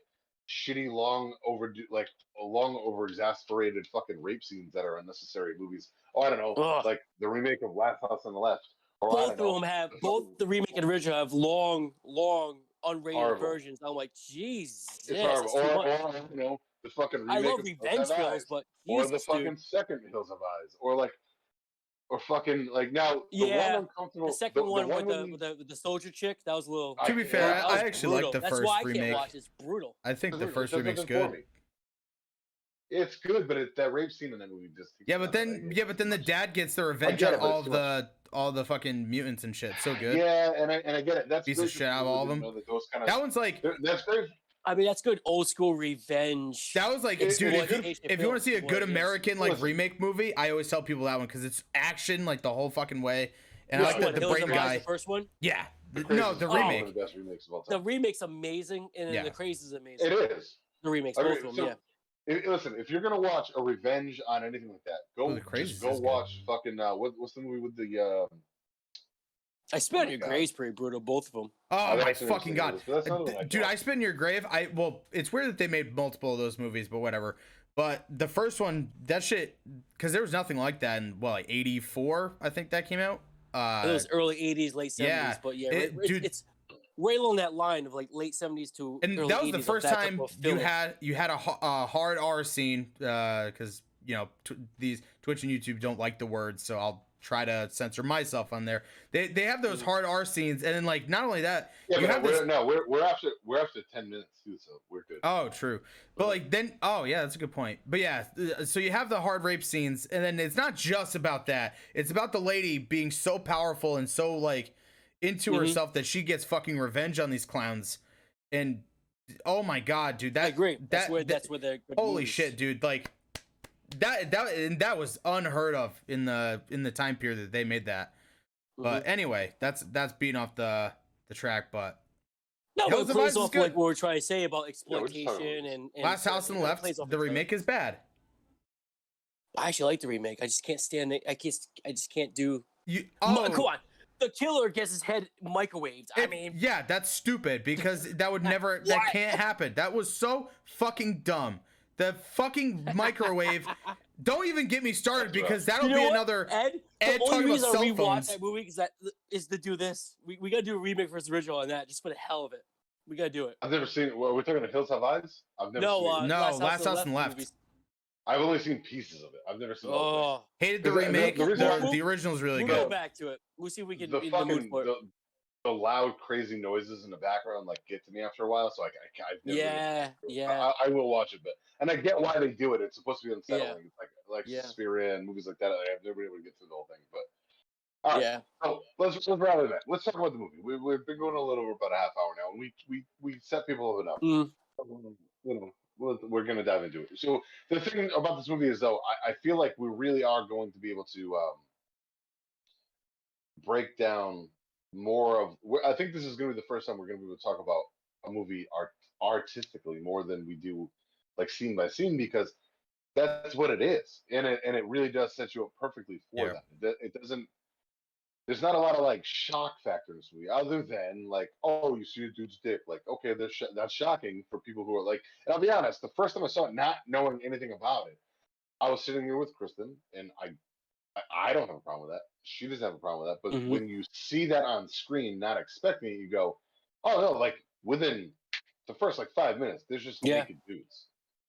shitty, long overdue, like long over exasperated fucking rape scenes that are unnecessary movies. Oh, I don't know, Ugh. like the remake of Last House on the Left. Oh, or both of know, them have both the remake and original have long, long unrated Horrible. versions. I'm like, Jesus, It's horrible. too Or, much. or I don't know, the fucking remake I love of revenge Have films, Eyes, but or the fucking dude. second Hills of Eyes, or like, or fucking like now the Yeah, one uncomfortable. The second the, one, the with, the, with the with the soldier chick, that was a little. I- To be fair, that I, I actually like the That's first why I remake. can't watch. It's brutal. I think the first it doesn't remake's bore good. Me. It's good, but it, that rape scene in that movie just. Yeah, but then yeah, but then the dad gets the revenge on all it's of too the all the fucking mutants and shit. So good. Yeah, and I and I get it. That's Piece of shit out of all of them. that kind of That one's like that's great. I mean, that's good old school revenge. that was like It's dude. If you, if you want to see a good what it is. American like remake movie, I always tell people that one because it's action like the whole fucking way. And I like the, one, the Hills brain guy. The first one. Yeah. The No, the oh, remake. of the best remakes of all The remake's amazing, and Yeah. the crazy is amazing. It is. The remakes, I both of them. so- yeah. If- listen, if you're gonna watch a revenge on anything like that, go Oh, Crazy just go is good. watch fucking uh, what, what's the movie with the uh, I spit on my your God. grave's pretty brutal, both of them. Oh I've my fucking god, those, but that's another d- one I dude! watched. I spit in your grave. I well, it's weird that they made multiple of those movies, but whatever. But the first one, that shit, because there was nothing like that in well, like '84, I think that came out. Uh, it was early '80s, late '70s, yeah, but yeah, it- it's, dude- it's right along that line of like late '70s to and early that was the 80s of first time you had you had a, a hard R scene uh, because you know tw- these Twitch and YouTube don't like the words, so I'll try to censor myself on there. They they have those mm. hard R scenes, and then like not only that, yeah, you but have we're, this. no, we're we're after we're after ten minutes too, so we're good. Oh, true. But like then, oh yeah, that's a good point. But yeah, uh, so you have the hard rape scenes, and then it's not just about that. It's about the lady being so powerful and so like into Mhm. herself that she gets fucking revenge on these clowns, and Oh my god, dude! I That agree. That's that- where that- that's where they're holy movies. shit, dude! Like that that and that was unheard of in the in the time period that they made that. But Mhm. anyway, that's that's beating off the the track. But no, Hills but it Have plays off like what we're trying to say about we're just talking about exploitation movies. and, and Last House on the Left, plays the remake is bad. I actually like the remake. I just can't stand it. I just I just can't do. You Oh. oh, Come on, the killer gets his head microwaved. I mean, yeah, that's stupid because that would never, that Why? can't happen. That was so fucking dumb. The fucking microwave. Don't even get me started because that'll you know be what, another. Ed. Ed the only talking reason I cell rewatch phones. that movie is that is to do this. We, we gotta do a remake versus original on that, just for the hell of it. We gotta do it. I've never seen. Well, we're talking about Hills Have Eyes. I've never No, seen. uh, it. No, Last House on the Left. movies. I've only seen pieces of it. I've never seen. all of Oh, Hated the Is that- the- remake. the reason- The, the original is really we'll go back to it. We'll see if we can The the fucking the, the loud, crazy noises in the background like get to me after a while. So I, I I've never really- Yeah, yeah. I, I will watch it, but and I get why they do it. It's supposed to be unsettling. Yeah. Like like Yeah. Suspiria and movies like that. I've never been able to get through the whole thing, but all right. yeah. So let's let's rally that. Let's talk about the movie. We, we've been going a little over about a half hour now, and we we we set people up enough. Mm. You know, we're, we're gonna dive into it. So the thing about this movie is, though, I, I feel like we really are going to be able to um, break down more of. I think this is going to be the first time we're going to be able to talk about a movie art artistically more than we do like scene by scene because that's what it is, and it and it really does set you up perfectly for Yeah. that. It, it doesn't. There's not a lot of like shock factor in this movie, other than like, oh, you see a dude's dick. Like, okay, that's sh- that's shocking for people who are like. And I'll be honest, the first time I saw it, not knowing anything about it, I was sitting here with Kristen, and I, I, I don't have a problem with that. She doesn't have a problem with that. But Mhm. when you see that on screen, not expecting it, you go, oh no! Like within the first like five minutes, there's just Yeah. naked dudes,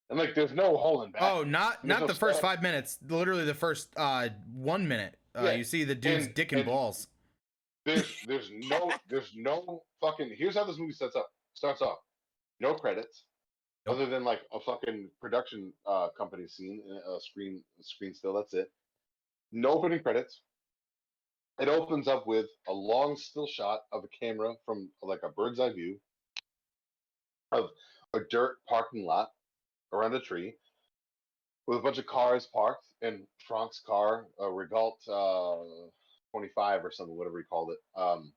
and like there's no holding back. Oh, not There's not no the first five minutes. Literally the first uh one minute. Uh, Yeah, you see the dude's and- dick and and- balls. There's there's no there's no fucking here's how this movie sets up starts off. No credits. Nope. Other than like a fucking production uh company scene, a screen screen still, that's it. No opening credits. It opens up with a long still shot of a camera from like a bird's eye view of a dirt parking lot around a tree with a bunch of cars parked and Frank's car, a Renault uh 25 or something, whatever he called it. Um,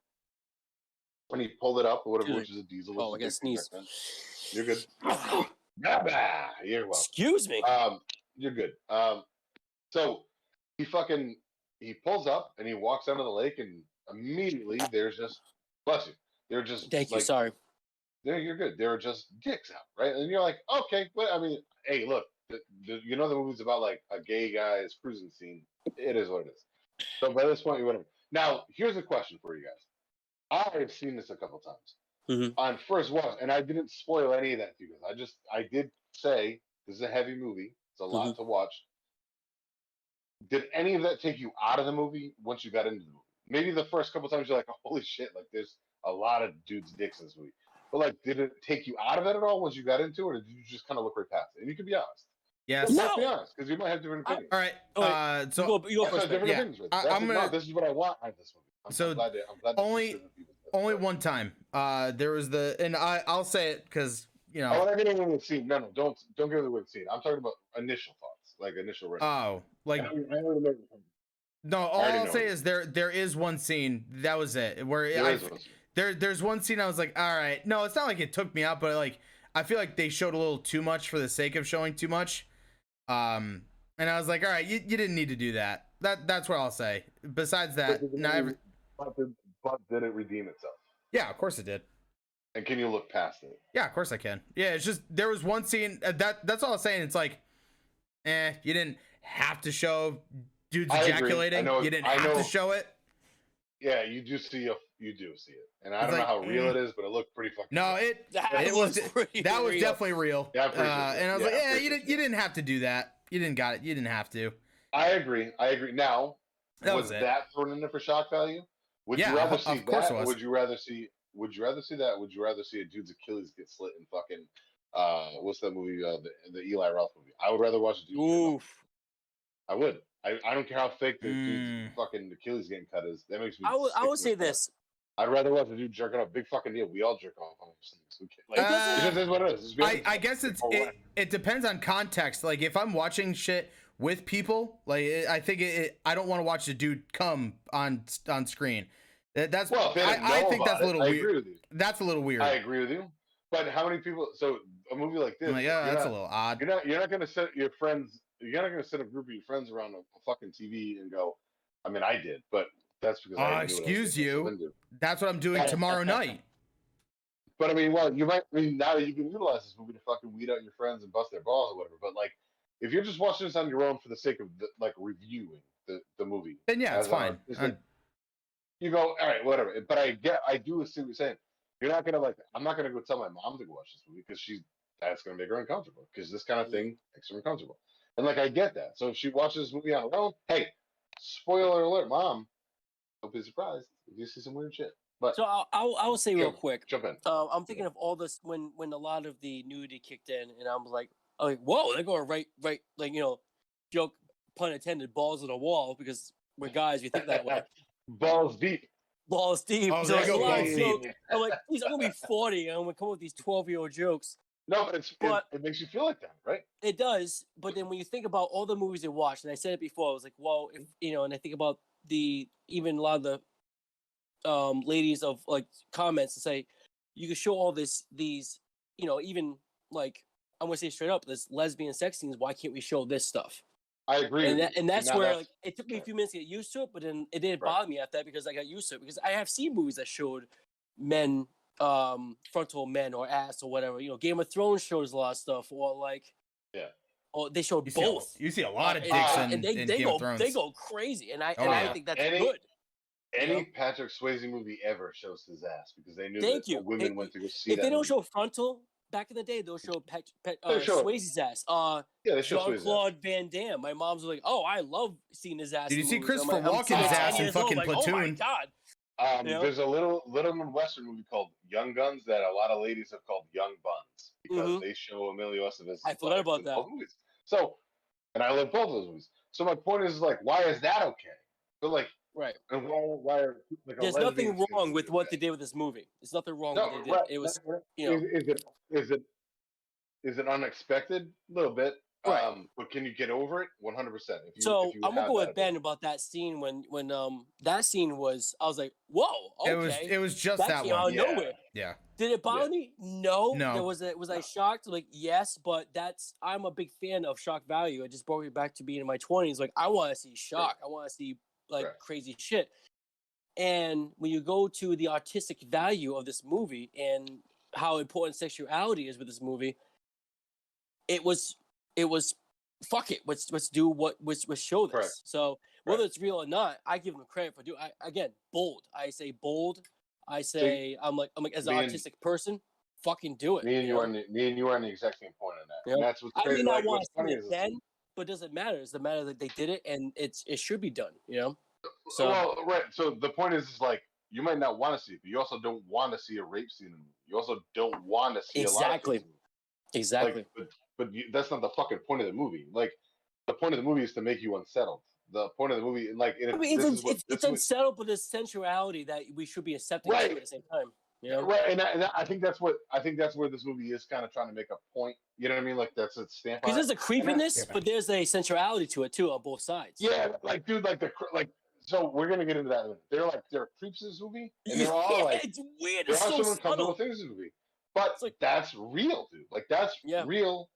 when he pulled it up or whatever, which is a diesel. Oh, I which gotta a big sneeze. thing back then. You're good. Bah, bah, You're welcome. Excuse me. Um, you're good. Um, so he fucking he pulls up and he walks out of the lake and immediately there's just bless you. They're just Thank you. like, Sorry. there you're good. There are just dicks out, right? And you're like, okay, but I mean, hey, look, the, the, you know the movie's about like a gay guy's cruising scene. It is what it is. So by this point, you whatever. Now, here's a question for you guys. I've seen this a couple times Mhm. on first watch, and I didn't spoil any of that to you guys. I just I did say this is a heavy movie. It's a lot to watch. Did any of that take you out of the movie once you got into the movie? Maybe the first couple times you're like, holy shit, like there's a lot of dudes' dicks in this movie. But like, did it take you out of it at all once you got into it, or did you just kind of look right past it? And you can be honest. Yes. No. Let's be honest, because you might have different I- All right. Oh. Uh, so you go, you go Yeah, so first. different yeah. opinions. Rich. I- I'm gonna- this is what I want out of this movie. I'm, So I'm glad that, I'm glad only- this isn't people. only one time. Uh, there was the and I I'll say it because you know. I know. want to get away with the scene. No, no, don't don't get away the scene. I'm talking about initial thoughts, like initial. reaction. Oh, like I don't- I no. All already I'll know say it. is there there is one scene that was it where There I, is one scene. there there's one scene I was like, all right, no, it's not like it took me out, but like I feel like they showed a little too much for the sake of showing too much. Um, and I was like, all right, you, you didn't need to do that. That that's what I'll say. Besides that, But not every, but did- but did it redeem itself? yeah, of course it did. And can you look past it? Yeah, of course I can. Yeah, it's just there was one scene uh, that that's all I'm saying. It's like, eh, you didn't have to show dudes I agree. I ejaculating. know- you didn't I have know- to show it. Yeah, you do see a, you do see it, and I It's don't like, know how real mm. it is, but it looked pretty fucking. No, real. it That it was was that was real. definitely real. Yeah, I'm pretty sure uh, and I was Yeah, like, yeah, you didn't you didn't have to do that. You didn't got it. You didn't have to. I agree. I agree. Now, That was, was that thrown in there for shock value? Would Yeah, you rather see of course that, it or was. would you rather see? Would you rather see that? Would you rather see a dude's Achilles get slit in fucking? Uh, what's that movie? Uh, the, the Eli Roth movie. I would rather watch a dude. Oof. I would. I, I don't care how fake the Mm. dude's fucking Achilles getting cut is. That makes me. I would, I sick would to say this. I'd rather watch a dude jerking off. Big fucking deal. We all jerk off on these things. We can't- Like, uh, It doesn't- just what it is. I. I guess it's it, it depends on context. Like if I'm watching shit with people, like it, I think it, it, I don't want to watch a dude come on on screen. That, that's well, if they didn't I, I think that's a little weird. agree with you. That's a little weird. I agree with you. But how many people? So a movie like this, like, yeah, that's not, a little odd. You're not. You're not gonna set your friends. You're not gonna set a group of your friends around a, a fucking TV and go. I mean, I did, but that's because. Uh, didn't do what I excuse you. That's what I'm doing tomorrow night. But I mean, well, you might. I mean, now you can utilize this movie to fucking weed out your friends and bust their balls or whatever. But like, if you're just watching this on your own for the sake of the, like reviewing the the movie, Then yeah, it's an fine. artist, Uh, like, you go, all right, whatever. But I get, I do see what you're saying. You're not gonna like. I'm not gonna go tell my mom to go watch this movie because she's that's gonna make her uncomfortable because this kind of thing makes her uncomfortable. And like, I get that. So if she watches this movie on her own, hey, spoiler alert, mom, don't be surprised if you see some weird shit. But So I'll, I'll, I'll say real quick. jump in. Uh, I'm thinking of all this when when a lot of the nudity kicked in, and I'm like, I'm like, whoa, they're going right, right, like you know, joke, pun intended, balls on the wall because we're guys, we think that way. Balls deep. Balls deep. Oh, so there it's you a go, balls joke- deep. I'm like, geez, I'm gonna be 40, and I'm gonna come up with these 12 year old jokes. No, but it's But- it, it makes you feel like that, right? It does, but then when you think about all the movies you watched, and I said it before, I was like, well, if you know, and I think about the even a lot of the um ladies of like comments to say you can show all this these, you know, even like I'm gonna say straight up, this lesbian sex scenes, why can't we show this stuff? I agree. And that, and that's where that's- like it took me a few minutes to get used to it, but then it didn't Right. bother me after that because I got used to it because I have seen movies that showed men um frontal men or ass or whatever. You know, Game of Thrones shows a lot of stuff, or like Yeah. Or they showed you, see a, both. you see a lot of Uh, dicks uh, in, and they, in they Game go of Thrones. they go crazy, and I Oh, and yeah. I think that's Any- good. any know? Patrick Swayze movie ever shows his ass because they knew Thank that you. women They- went to go see If that. they don't movie. show frontal, back in the day, they'll show Pet, Pet, uh, show. Swayze's ass. Uh, yeah, they show Jean Swayze. Claude Van Damme. My mom's like, "Oh, I love seeing his ass." Did you see movies." I'm Christopher like- Walken's there ass in years old, fucking like, Oh my Platoon? god! Um, You know? There's a little little Western movie called Young Guns that a lot of ladies have called Young Buns because Mhm. they show Emilio Estevez. I forgot about that. Movies. So, and I love both of those movies. So my point is like, why is that okay? But like, Right. and why why are like There's nothing wrong with what they did with this movie. There's nothing wrong No, with what they did. right, It was, right. you know, is, is it is it is it unexpected? A little bit. Right. Um, but can you get over it? One hundred percent. so I'm gonna go with Ben about that scene when when um that scene was. I was like, whoa, okay. It was it was just that that, came out one. of Yeah. nowhere. Yeah. Did it bother me? No. No. There was a, was I shocked? Like yes, but that's I'm a big fan of shock value. It just brought me back to being in my 20s. Like I want to see shock. I want to see like Correct. crazy shit. And when you go to the artistic value of this movie and how important sexuality is with this movie, it was it was fuck it. Let's let's do what let's, let's show this. Correct. So whether it's real or not, I give them credit for do. I again bold. I say bold. I say I'm like I'm like as an me and- person, fucking do it. me and you know? are on the, me and you are on the exact same point on that. Yeah. And that's what's I crazy. may not like, want what's to see it then, but it doesn't matter. It's the matter that they did it, and it's it should be done. You know. So well, right. So the point is, is like you might not want to see it, but you also don't want to see a rape scene in a movie. You also don't want to see Exactly. a lot of things in a movie. exactly. Like, but you, that's not the fucking point of the movie. Like the point of the movie is to make you unsettled. The point of the movie, like, I mean, it's what- it's, it's unsettled, but there's sensuality that we should be accepting Right. at the same time. You know. Right, and I, and I think that's what I think that's where this movie is kind of trying to make a point. You know what I mean? Like that's its stamp. Because there's a creepiness, but there's a sensuality to it too on both sides. Yeah, like dude, like the like. So we're gonna get into that. in a minute. They're like they're creeps in this movie, and they're all Yeah, like it's weird. there It's are so some uncomfortable things in this movie, but like- that's real, dude. Like that's Yeah. real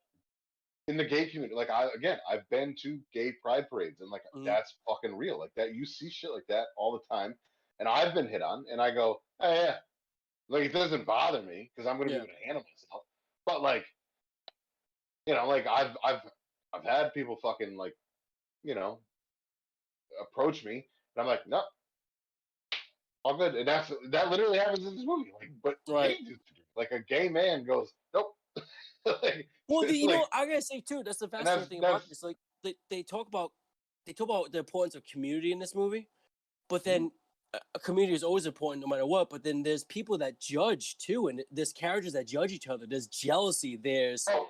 in the gay community. Like I again, I've been to gay pride parades, and like Mhm. that's fucking real. Like that, you see shit like that all the time, and I've been hit on, and I go, oh yeah, like it doesn't bother me because I'm gonna Yeah. be able to handle myself. But like, you know, like I've I've I've had people fucking like, you know, approach me, and I'm like, no. All good, and that's that literally happens in this movie. Like, but Right. gay dudes do. like a gay man goes, nope. like, Well, the, you know, I gotta say too. That's the fascinating thing about this. Like, they, they talk about they talk about the importance of community in this movie, but Mm-hmm. then a, a community is always important no matter what. But then there's people that judge too, and there's characters that judge each other. There's jealousy. There's oh,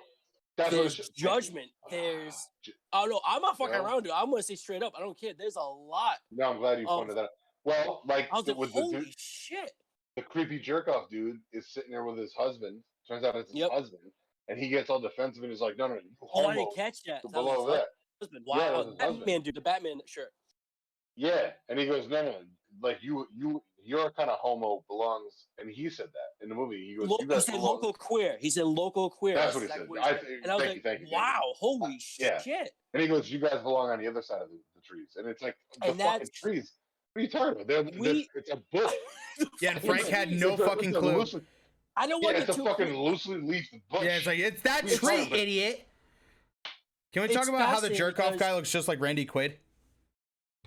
that's there's judgment. There's Ah, j- I don't know. I'm not fucking Yeah. around, dude. I'm gonna say straight up. I don't care. There's a lot. No, I'm glad you of- pointed that. Well, like I was the- like, with the dude, shit. the creepy jerk off dude is sitting there with his husband. Turns out it's his Yep. husband, and he gets all defensive and he's like, "No, no, you Oh, I didn't catch that. to That was below his that. husband. Yeah, it Wow, was Batman husband. dude, the Batman shirt. Yeah, and he goes, "No, no, like you, you, your kind of homo belongs." And he said that in the movie. He goes, Lo- "You he said belong." local queer. He said local queer. That's what he exactly said. I, said. and I was thank like, you, thank you. thank you. wow, holy uh, Yeah. shit. And he goes, "You guys belong on the other side of the, the trees." And it's like the And fucking trees. What are you talking about? They're, they're- it's a bush. Yeah, and Frank had no fucking clue. Loosely- I don't yeah, want it's to a too fucking cre- loosely leafed bush. Yeah, it's like it's that It's tree, fine, idiot. Can we It's talk about how the fascinating jerk off guy looks just like Randy Quaid?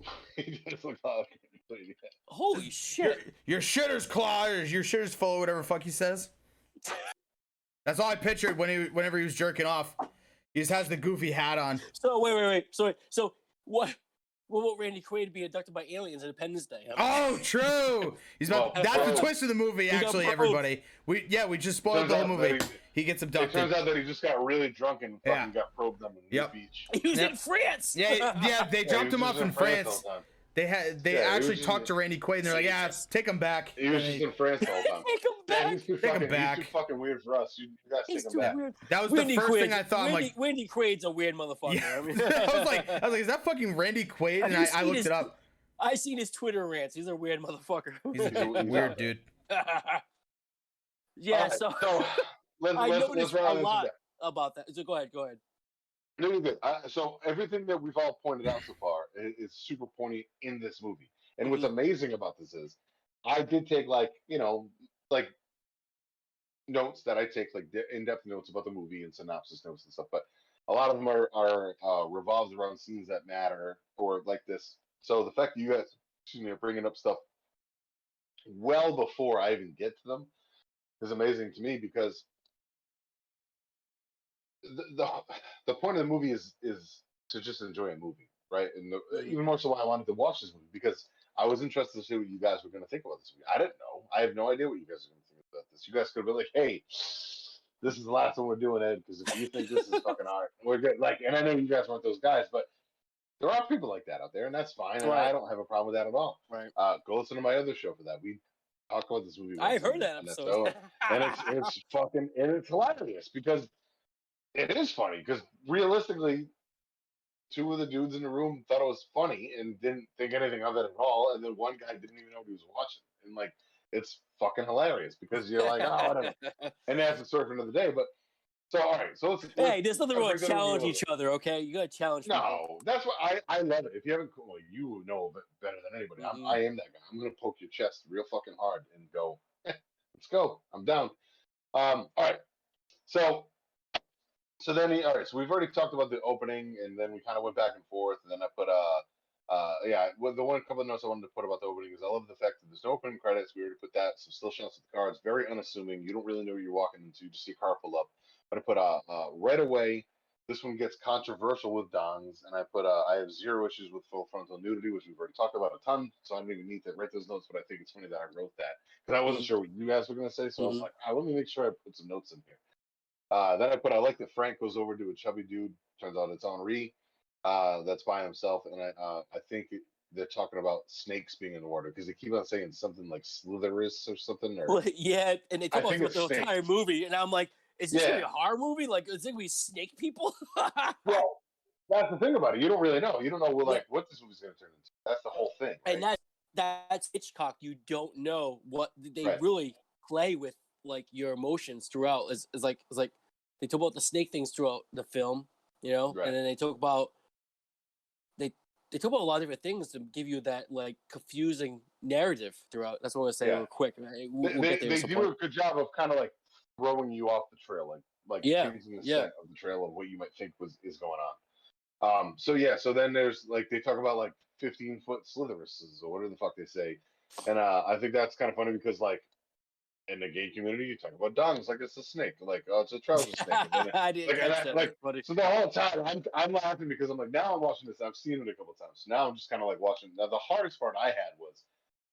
he just looked like Randy Quaid. Holy shit. your shitter's claw or your shitter's full, whatever fuck he says. That's all I pictured when he whenever he was jerking off. He just has the goofy hat on. So wait, wait, wait. So so what? What about Randy Quaid be abducted by aliens on Independence Day? Oh, true. He's about Well, that's the twist of the movie. Actually, everybody, we yeah, we just spoiled the whole movie. He gets abducted. It abducted. turns out that he just got really drunk and fucking Yeah. got probed on the Yep. beach. he was Yep. in France. Yeah, yeah, they Yeah, he dropped was him off in all France. the time. They had they Yeah, he was actually just- talked to Randy Quaid, and they're like, "Yeah, take him back." He was just in France all the time. Take him Yeah, back. he's too Take him back. He's too fucking weird for us. You, you guys He's take him back. weird. that was Randy the first Quaid's, thing I thought. I'm like, Randy Quaid's a weird motherfucker. yeah. I, mean, I was like, I was like, is that fucking Randy Quaid? And I, I looked his- it up. I seen his Twitter rants. He's a weird motherfucker. He's a He's a- he's weird dude. yeah. Alright, So let's, I let's, noticed let's a lot. about that. So go ahead. Go ahead. No, you're good. Uh, so everything that we've all pointed out so far is, is super pointy in this movie. And what's Mhm. amazing about this is, I did take like you know like notes that I take like in-depth notes about the movie and synopsis notes and stuff. But a lot of them are are uh, revolves around scenes that matter or like this. So the fact that you guys, excuse me, are bringing up stuff well before I even get to them is amazing to me because the, the the point of the movie is is to just enjoy a movie, right? And the, Mhm. even more so why I wanted to watch this movie because I was interested to see what you guys were going to think about this movie. I didn't know. I have no idea what you guys are going to think about this. You guys could have been like, "Hey, this is the last one we're doing, Ed, because if you think this is fucking art, we're good." Like, and I know you guys weren't those guys, but there are people like that out there, and that's fine. And I don't have a problem with that at all. Right. Uh, go listen to my other show for that. We talk about this movie. I heard that episode. and it's it's fucking and it's hilarious because it is funny because realistically, two of the dudes in the room thought it was funny and didn't think anything of it at all, and then one guy didn't even know what he was watching, and like it's fucking hilarious because you're like, oh, whatever, and that's the story for another day. But so all right, so let's. hey, let's- there's nothing wrong with challenge each other. Okay, you gotta challenge. people. no, that's what I, I love it. If you haven't, well, you know better than anybody. Mhm. I'm, I am that guy. I'm gonna poke your chest real fucking hard and go, "Eh, let's go. I'm down. Um, all right. So, so then, he, all right. So we've already talked about the opening, and then we kind of went back and forth, and then I put uh, uh, yeah. Well, the one couple of notes I wanted to put about the opening is I love the fact that there's no opening credits. We already put that. Some still shots of the car. It's very unassuming. You don't really know what you're walking into. You just see a car pull up. But I put uh, uh right away. This one gets controversial with dongs, and I put uh, I have zero issues with full frontal nudity, which we've already talked about a ton. So I don't even need to write those notes, but I think it's funny that I wrote that because I wasn't sure what you guys were gonna say. So I was Mhm. like, ah, let me make sure I put some notes in here. Uh, then I put I like that Frank goes over to a chubby dude. Turns out it's Henri. Uh, that's by himself, and I uh, I think it, they're talking about snakes being in the water because they keep on saying something like slitherous or something. Or Well, yeah, and they I talk about think it it's the entire movie, and I'm like, is this gonna be a horror movie? Like, is it gonna be snake people? Well, that's the thing about it. You don't really know. You don't know what, Yeah. like what this movie's going to turn into. That's the whole thing. and right? that that's Hitchcock. You don't know what they Right. really play with, like your emotions throughout. Is is like is like they talk about the snake things throughout the film, you know, Right. and then they talk about they they talk about a lot of different things to give you that like confusing narrative throughout. That's what I want to say Yeah. real quick. We'll, they, we'll they, they do a good job of kind of like throwing you off the trail, like like Yeah, changing the yeah. scent of the trail of what you might think was is going on. Um. So yeah. So then there's like they talk about like 15 foot slitheruses or whatever the fuck they say, and uh, I think that's kind of funny because like in the gay community you talk about dongs like it's a snake, like oh it's a trouser snake. then I didn't like, and catch I- that. like, funny. So the whole time I'm I'm laughing because I'm like now I'm watching this. I've seen it a couple times. Now I'm just kind of like watching. Now the hardest part I had was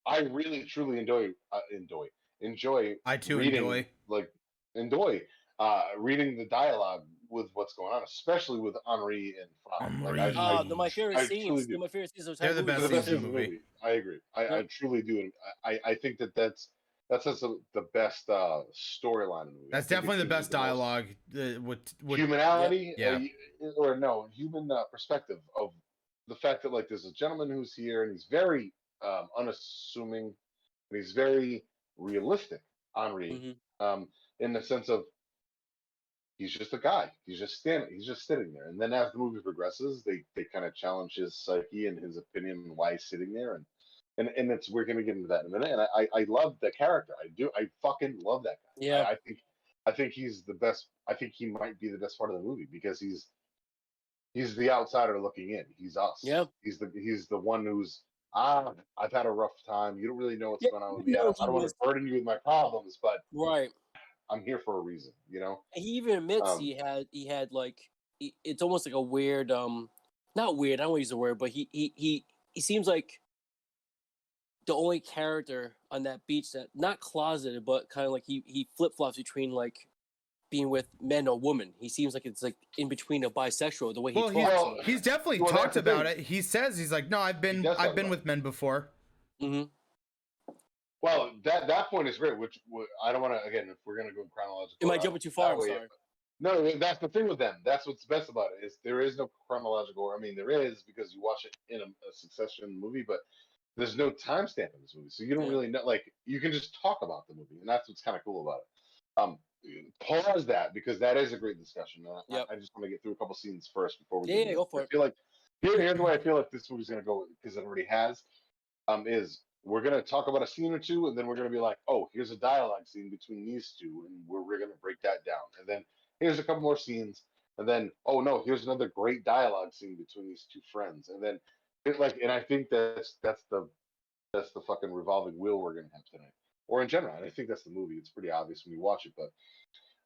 I really truly enjoy uh, enjoy enjoy I too reading enjoy. like enjoy uh reading the dialogue with what's going on, especially with Henri and Franck. Like, I, Henri. I, Uh, my favorite I scenes. truly my favorite scenes. They're the best they're movie. scenes in the scenes movie. I agree. I, I truly do. I I think that that's that's just the, the best uh storyline in the movie. That's definitely the best most dialogue. Uh, with, with humanality, Yeah. y- or no, human uh, perspective of the fact that like there's a gentleman who's here and he's very um, unassuming and he's very realistic, Henri, Mhm. um, in the sense of he's just a guy. He's just standing. He's just sitting there. And then as the movie progresses, they they kind of challenge his psyche and his opinion and why he's sitting there. And and and it's we're gonna get into that in a minute. And I I, love the character. I do. I fucking love that guy. Yeah. I, I think I think he's the best. I think he might be the best part of the movie because he's he's the outsider looking in. He's us. Yeah. He's the he's the one who's ah I've had a rough time. You don't really know what's Yeah, going on with me. I don't, I don't want to burden you with my problems, but Right. I'm here for a reason. You know. He even admits Um, he had he had like he, it's almost like a weird um not weird I don't want to use the word but he he he he seems like the only character on that beach that not closeted but kind of like he he flip flops between like being with men or women. He seems like it's like in between a bisexual the way he well, talks. Well, he's, he's definitely well, talked about it. He says he's like, no, I've been I've been about with men before. hmm Well, that that point is great. Which wh- I don't want to. Again, if we're gonna go chronological, Am I route, jumping too far? I'm way- sorry. No, that's the thing with them. That's what's best about it is there is no chronological. I mean, there is because you watch it in a, a succession movie, but there's no timestamp in this movie, so you don't really know. Like, you can just talk about the movie, and that's what's kind of cool about it. Um, pause that because that is a great discussion. Uh, Yep. I, I just want to get through a couple scenes first before we. Yeah, yeah, go for I it. feel like here, here's the way I feel like this movie's gonna go because it already has. Um, is we're gonna talk about a scene or two, and then we're gonna be like, oh, here's a dialogue scene between these two, and we're, we're gonna break that down, and then here's a couple more scenes, and then oh no, here's another great dialogue scene between these two friends, and then it like, and I think that's that's the that's the fucking revolving wheel we're gonna have tonight, or in general, and I think that's the movie. It's pretty obvious when you watch it, but.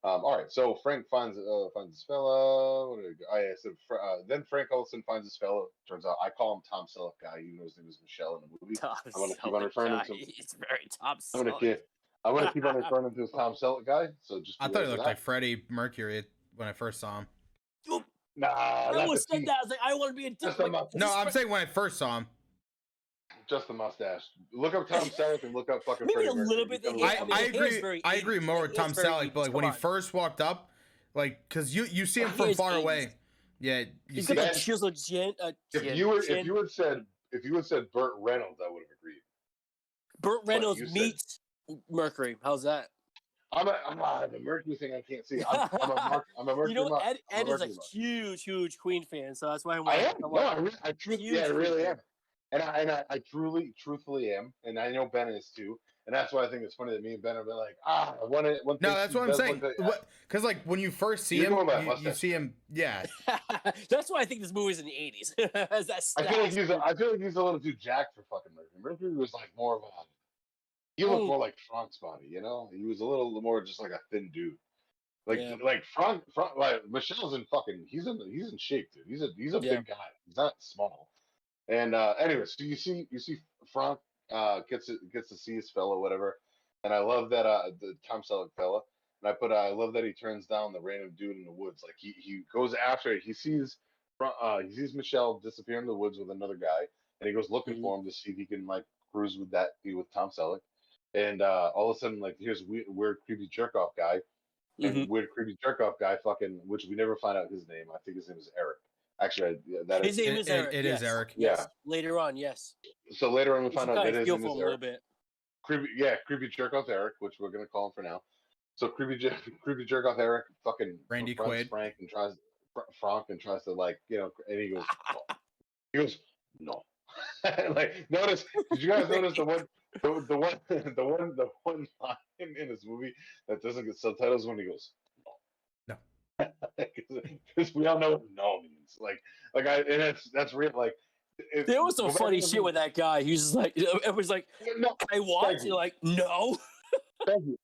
Um, all right, so Frank finds uh, finds his fellow. What did I, go- oh, yeah, uh, then Frank Olsen finds his fellow. Turns out I call him Tom Selleck guy, even though his name is Michelle in the movie. Tom I'm gonna keep on Selleck referring guy. to- He's very Tom I'm gonna Selleck. keep I'm gonna keep on referring to him as Tom Selleck guy. So just I thought he looked that. like Freddie Mercury when I first saw him. Nah, I that's almost said T- that. I was like, I want to be a dick. Just a like, mu- No, I'm saying when I first saw him. just the mustache. Look up Tom Selleck and look up fucking. Maybe Freddie a little Mercury. bit the I, I mean, I agree. very I agree more with Tom Selleck, but like 80s, when he first walked up, like because you you see him from far 80s. away. Yeah, you He's see. got that- chiseled chin. Uh, If chin, you were chin. if you had said if you had said Burt Reynolds, I would have agreed. Burt Reynolds you said- meets Mercury. How's that? I'm a I'm a, the Mercury thing I can't see. I'm, I'm a Mark, I'm a Mercury. you know, Mark- Ed, I'm Ed is a Mercury Mark. huge, huge Queen fan, so that's why I'm I like, am. I'm No, like, I, re- I truly, yeah, I really am. And I, and I, I truly, truthfully am. And I know Ben is too. And that's why I think it's funny that me and Ben are like, ah, one, one No, that's what I'm saying. Because like when you first see You're him, you, you see him. Yeah, that's why I think this movie's in the 80s. that's, I feel like that's- he's, a, I feel like he's a little too jacked for fucking Mercury. Mercury was like more of a, he looked more like Frank's body, you know? He was a little more just like a thin dude. Like, Yeah. like Frank, Frank, like Michelle's in fucking, he's in, he's in shape, dude. He's a, he's a Yeah. big guy. He's not small. And uh anyway, so you see, you see Frank uh gets to, gets to see his fellow, whatever. And I love that uh the Tom Selleck fella. And I put, uh, I love that he turns down the random dude in the woods. Like he he goes after it. He sees, uh, he sees Michelle disappear in the woods with another guy, and he goes looking Mhm. for him to see if he can like cruise with that be with Tom Selleck. And uh all of a sudden, like here's weird, weird creepy jerk off guy, and Mhm. weird creepy jerk off guy, fucking, which we never find out his name. I think his name is Eric. Actually, I, yeah, that His is. name It- is it- Eric. it is yes, Eric. Yes. Yeah. Later on, yes. So later on, we find out kind that of his name for him is a little bit. creepy yeah creepy jerk off eric which we're gonna call him for now so creepy jer- creepy jerk off eric fucking Randy Quaid. frank and tries Fr- frank and tries to like you know and he goes no. he goes no like notice did you guys notice the one the, the one the one the one line in this movie that doesn't get subtitles when he goes No. because we all know what no means like like i and that's that's real like it, There was some funny to the shit with that guy. He was just like, it was like, no I watched. Thank you. You're like, no. Thank you.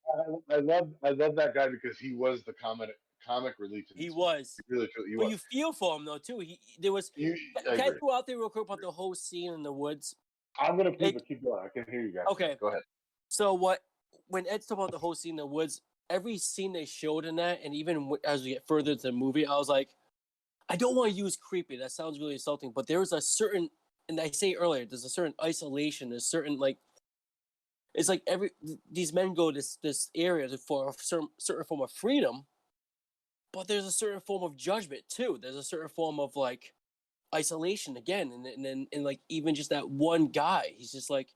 I, I love I love that guy because he was the comic comic relief. He this was. He really, truly- he But was. you feel for him though too. He there was. You- Can I agree. throw out there real quick about the whole scene in the woods? I'm gonna Hey- it. Keep going. I can hear you guys. Okay. Go ahead. So what? When Ed talked about the whole scene in the woods, every scene they showed in that, and even as we get further into the movie, I was like, I don't want to use creepy. That sounds really insulting. But there was a certain, and I say earlier, there's a certain isolation. There's certain like, it's like every these men go this this area for a certain certain form of freedom, but there's a certain form of judgment too. There's a certain form of like isolation again, and and then and like even just that one guy, he's just like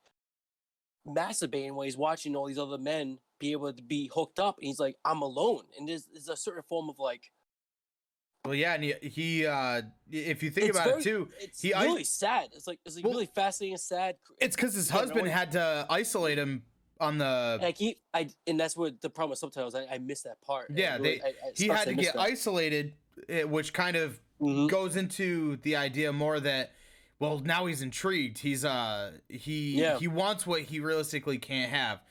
masturbating while he's watching all these other men be able to be hooked up, and he's like, I'm alone, and there's there's a certain form of like Well, yeah, and he, he uh, if you think about very- it too, it's He i- really sad. It's like it's like Well, really fascinating and sad. it's because his I know husband had to isolate him on the. I keep I and that's what the problem with subtitles. I, I missed that part. Yeah, really- they- I- I- He had to get that. isolated, eh, which kind of Mhm. goes into the idea more that well now he's intrigued he's uh he Yeah. he wants what he realistically can't have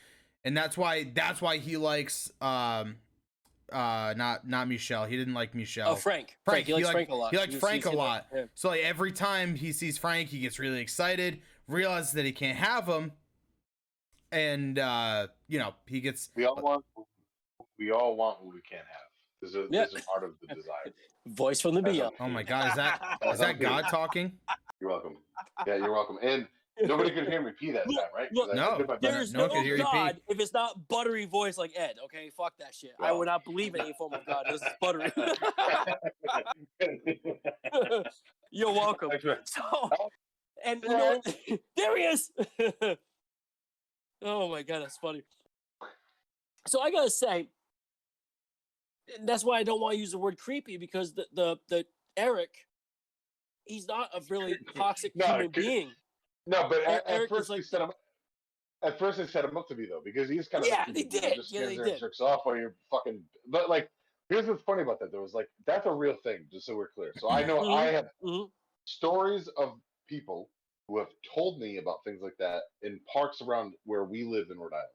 and that's why that's why he likes um uh not not michelle he didn't like michelle Oh, Frank. Frank, Frank. He he likes liked- Frank a lot. he liked You- you Frank a lot. yeah. so like every time he sees frank he gets really excited realizes that he can't have him and uh you know he gets We all want we all want what we can't have. This is Yeah. this is part of the desire. Voice from the That's beyond. oh my god is that is that god talking You're welcome. Yeah, you're welcome. And nobody could hear me pee that Look, time, right? look, 'Cause I No, did my there best. There's No no, one hear you pee. God if it's not buttery voice like Ed. Okay, fuck that shit. I would not believe in any form of God. This is buttery. You're welcome. Thanks. So, and you know, there he is. oh my god, that's funny. So I gotta say, and that's why I don't want to use the word creepy because the the the Eric, he's not a really toxic No, human being. No, but at, at first like- set him. At first they set him up to be though, because he's kind of Yeah, they creepy dude who did. Just Yeah, they did. jerks off while you're fucking. But like, here's what's funny about that though is like that's a real thing. Just so we're clear. So I know I have Mhm. stories of people who have told me about things like that in parks around where we live in Rhode Island.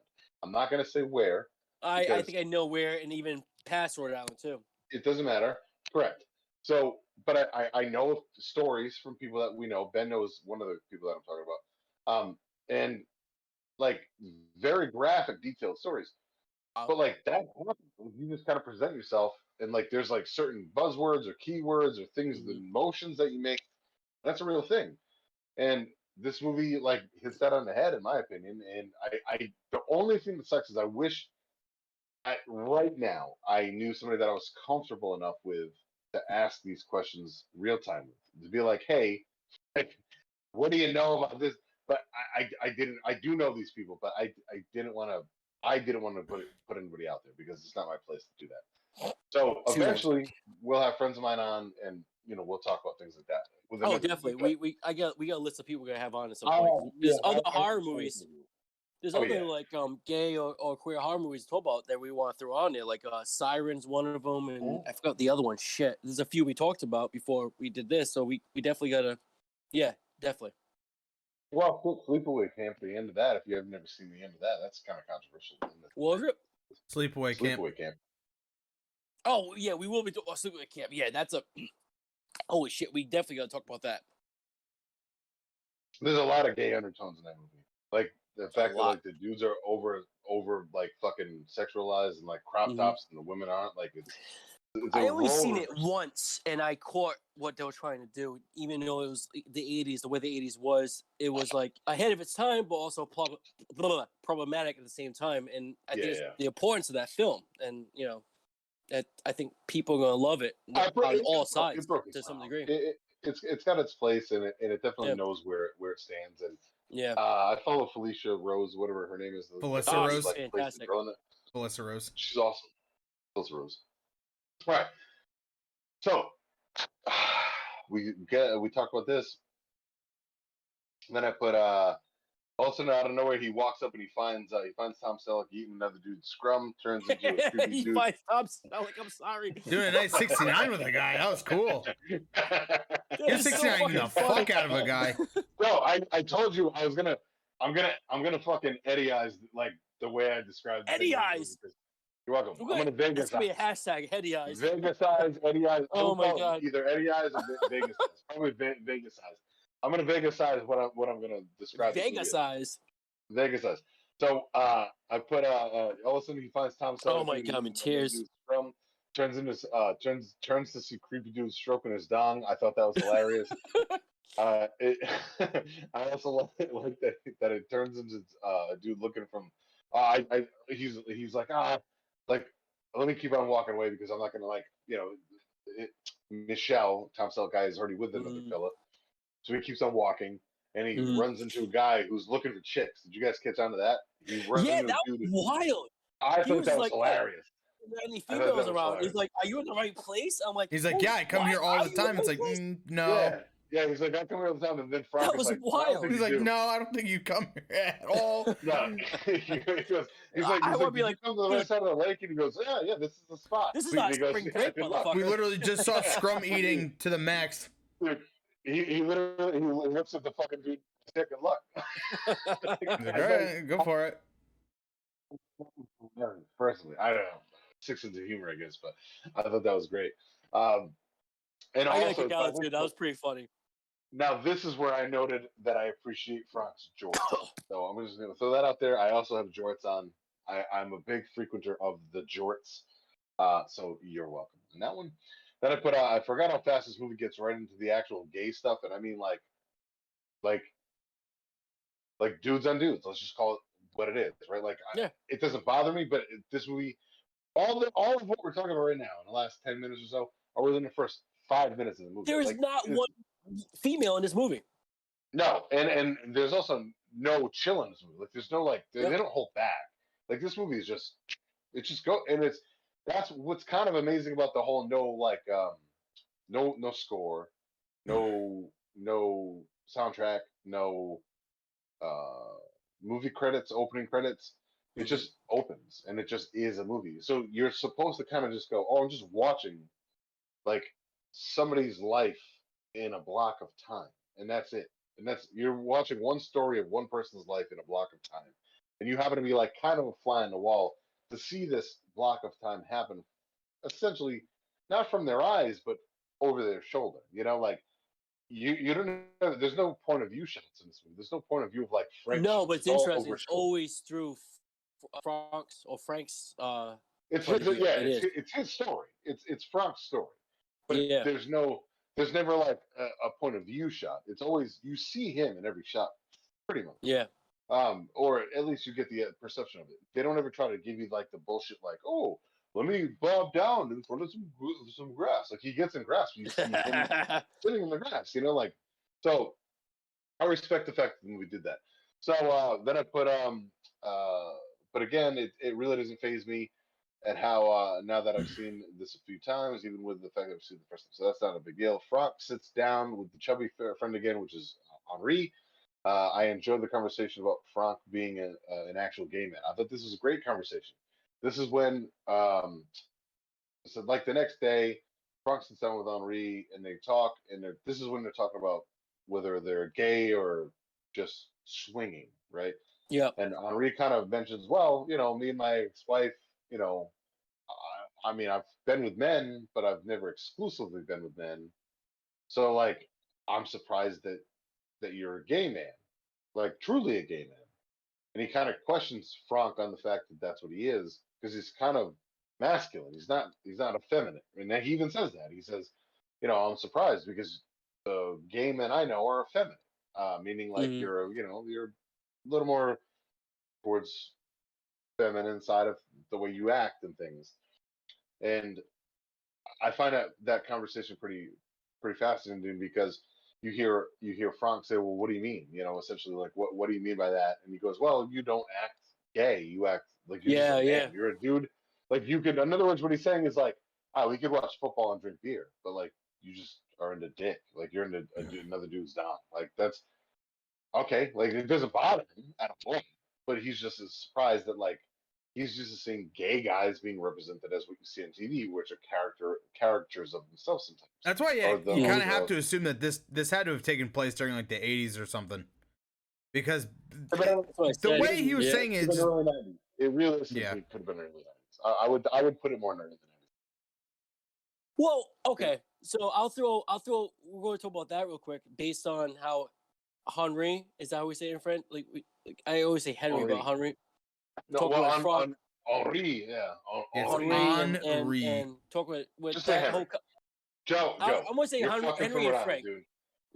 I'm not gonna say where. I, I think I know where, and even past Rhode Island too. It doesn't matter. Correct. So, but I, I, I know stories from people that we know. Ben knows one of the people that I'm talking about. Um, and like very graphic, detailed stories. Uh, But like that, happens. you just kind of present yourself, and like there's like certain buzzwords or keywords or things, the motions that you make. That's a real thing. And this movie like hits that on the head, in my opinion. And I, I the only thing that sucks is I wish I, right now I knew somebody that I was comfortable enough with to ask these questions real time. To be like, hey, what do you know about this? But I, I, I didn't. I do know these people, but I, I didn't want to. I didn't want to put put anybody out there because it's not my place to do that. So eventually, we'll have friends of mine on, and you know, we'll talk about things like that. Oh, definitely. We we I got we got a list of people we're gonna have on at some point. Oh, There's yeah, other I- horror I- movies. There's Oh, other yeah. like um gay or, or queer horror movies to talk about that we want to throw on there. Like uh Sirens, one of them, and. I forgot the other one. Shit, there's a few we talked about before we did this, so we we definitely gotta. Yeah, definitely. Well, put Sleepaway Camp. The end of that. If you have never seen the end of that, that's kind of controversial. isn't it? What was it? sleepaway camp Sleepaway Camp. Oh yeah, we will be talking about Sleepaway Camp. Yeah, that's a. Holy shit, we definitely gotta talk about that. There's a lot of gay undertones in that movie. Like the fact that like the dudes are over over like fucking sexualized and like crop Mhm. tops and the women aren't like it's. it's I only seen it once, and I caught what they were trying to do. Even though it was the '80s, the way the '80s was, it was like ahead of its time, but also prob- blah, blah, problematic at the same time. And I Yeah, it's yeah. the importance of that film, and you know, that I think people are gonna love it on all it sides broke to some degree. It, it, it's it's got its place and it and it definitely Yeah. knows where where it stands. And yeah, uh, I follow Felissa Rose, whatever her name is. the- the Melissa girl Rose. like, plays Fantastic. girl melissa rose She's awesome. Melissa Rose. All right. So we get we talk about this. And then I put uh also out of nowhere he walks up and he finds uh, he finds Tom Selleck eating another dude's scrum, turns into a creepy he dude. finds Tom Selleck. I'm sorry. doing a nice 69 with a guy that was cool you're That's so 69 the fucking fuck out of a guy no, I, I told you I was gonna I'm gonna I'm gonna fucking Eddie eyes like the way I described Eddie thing. eyes? You're welcome. We're I'm gonna That's Vegas gonna be a hashtag. Eddie eyes. Vegas eyes, Eddie eyes. Oh Don't my God. Either Eddie eyes or Vegas eyes. Probably Vegas eyes. I'm gonna Vegas eyes what I'm what I'm gonna describe. Vegas as. Vegas eyes. So uh, I put uh, uh, all of a sudden he finds Tom Selleck. Oh my God, I'm in tears. From turns into uh turns turns to see creepy dude stroking his dong. I thought that was hilarious. Uh, it, I also like, like that that it turns into uh, a dude looking from. Uh, I, I he's he's like ah like let me keep on walking away because I'm not gonna like you know it, Michelle Tom Selleck guy is already with another Mhm. fella, so he keeps on walking and he Mhm. runs into a guy who's looking for chicks. Did you guys catch on to that? He runs Yeah, into that was wild. I he thought was that was like, hilarious. There any I thought that females around. hilarious. He's like, "Are you in the right place?" I'm like, He's like, "Oh, yeah, I come here all the time. It's like, mm, no. Yeah, yeah. He's like I come here all the time, and then Frank That is was like, wild. think He's like, do." no, I don't think you come here at all. No, he goes, he's like, I he's wanna like, be like, you come to the right side of the lake, and he goes, yeah, yeah, this is the spot. This is And not he goes, spring "Yeah, break, good luck." We literally just saw Scrum eating to the max. Dude, he, he literally he looks at the fucking dude. Say good luck. Like, all right, go for it. Personally, I don't know. Six sense of humor, I guess, but I thought that was great. Um, and I also, kick out of it too. That was pretty funny. Now, this is where I noted that I appreciate Frank's jorts. so I'm just going to throw that out there. I also have jorts on. I, I'm a big frequenter of the jorts. Uh, so you're welcome. And that one, then I put, uh, I forgot how fast this movie gets right into the actual gay stuff. And I mean, like, like, like dudes on dudes. Let's just call it what it is, right? Like, I- Yeah. it doesn't bother me, but it, this movie, all the, all of what we're talking about right now in the last 10 minutes or so are within the first five minutes of the movie. There is Like, not one female in this movie. no, and and there's also no chill in this movie. Like there's no like they, Yep. they don't hold back. Like this movie is just it's just go and it's that's what's kind of amazing about the whole no like um no no score, no no soundtrack, no uh movie credits, opening credits. It Mhm. just opens and it just is a movie. So you're supposed to kind of just go, oh, I'm just watching like somebody's life in a block of time, and that's it. And that's you're watching one story of one person's life in a block of time, and you happen to be like kind of a fly on the wall to see this block of time happen, essentially not from their eyes but over their shoulder. You know, like you you don't know, there's no point of view shots in this movie. There's no point of view of like French. no, but it's all interesting. It's always through F- Frank's or Frank's. Uh, It's his, yeah, it it's, it's his story. It's it's Frank's story. But Yeah. there's no there's never like a, a point of view shot. It's always you see him in every shot, pretty much. yeah, Um, or at least you get the uh, perception of it. They don't ever try to give you like the bullshit, like oh, let me bob down in front of some some grass. Like he gets in grass, you see him sitting in the grass. You know, like so. I respect the fact that we did that. So uh, then I put um uh, but again, it, it really doesn't phase me at how uh, now that I've seen this a few times, even with the fact that I've seen the first time, so that's not a big deal. Franck sits down with the chubby friend again, which is Henri. Uh, I enjoyed the conversation about Franck being a, uh, an actual gay man. I thought this was a great conversation. This is when, um, so like the next day, Franck sits down with Henri and they talk, and they're, this is when they're talking about whether they're gay or just swinging, right? yeah. And Henri kind of mentions, well, you know, me and my ex-wife, you know, I, I mean, I've been with men, but I've never exclusively been with men. So, like, I'm surprised that that you're a gay man, like truly a gay man. And he kind of questions Frank on the fact that that's what he is, because he's kind of masculine. He's not. He's not effeminate. And then he even says that. He says, you know, I'm surprised because the gay men I know are effeminate, uh, meaning like Mhm. you're, you know, you're a little more towards feminine side of the way you act and things. And I find that that conversation pretty pretty fascinating because you hear you hear Frank say, "Well, what do you mean?" You know, essentially like, "What what do you mean by that?" And he goes, "Well, you don't act gay. You act like you're Yeah, a yeah. You're a dude. Like you could. In other words, what he's saying is like, "Oh, we could watch football and drink beer, but like you just are into dick. Like you're into a, du- another dude's dong. Like that's okay. Like it doesn't bother him at all. But he's just as surprised that like he's used to seeing gay guys being represented as what you see on TV, which are character characters of themselves sometimes. That's why yeah, the- you kind of have to assume that this this had to have taken place during like the 80s or something, because That's what I the way he was Yeah. saying It it, could have just, been early 90s. It realistically Yeah. could have been early 90s. I, I would I would put it more in early 90s. Well, okay. So I'll throw. I'll throw. We're going to talk about that real quick, based on how Henry is that how we say it in French? Like, we, like I always say Henry, but Henry. No, Talking well, about on, Franck. on Henri, yeah. On, It's Henry Henri. and, and, Henry. and talk with with Just say that Henry. whole. co- Joe, I, Joe. I'm gonna say you're Henry, fucking Henry from and around, Frank. dude.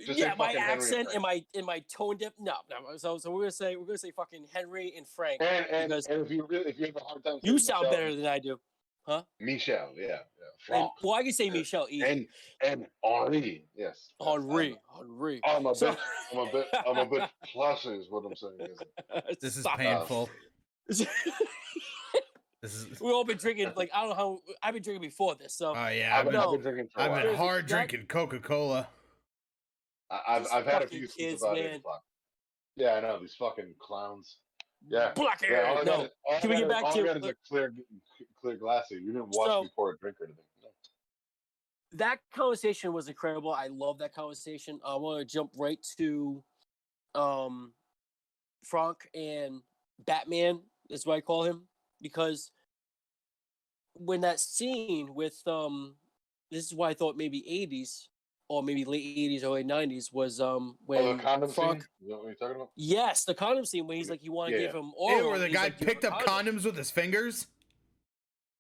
Just say yeah, my fucking Henry and accent and my and my tone dip. No, no. So so we're gonna say we're gonna say fucking Henry and Frank. And and, because and if you really if you have a hard time, you saying sound Michelle, better than I do. Huh? Michelle, yeah, yeah. And, Franck. well, I can say Michelle easy. and and Henri, yes. yes, Henri, Henri. I'm, I'm a bit, I'm a bit, I'm a bit plus is what I'm saying. Is This is Stop. painful. This is. We've all been drinking. Like I don't know how I've been drinking before this. So Oh yeah, I've I've been, been, I've been drinking for a I've while. been hard that- drinking Coca Cola. I- I've These I've had a few since kids, about man. eight o'clock. Yeah, I know these fucking clowns. Yeah, black yeah. Hair. got No, is- Can we get is- back all I to- got is a clear, clear glass. here. You didn't watch So- me pour a drink or anything. No. that conversation was incredible. I love that conversation. I want to jump right to um Frank and Batman, that's what I call him, because when that scene with um this is why I thought maybe 80s or maybe late 80s or late 90s was um Oh, when the condom Frank scene? Is that what you're talking about? Yes, the condom scene when he's like you want to Yeah, give him Ew, oral. where the guy like, "Do you have picked up condom?" condoms with his fingers.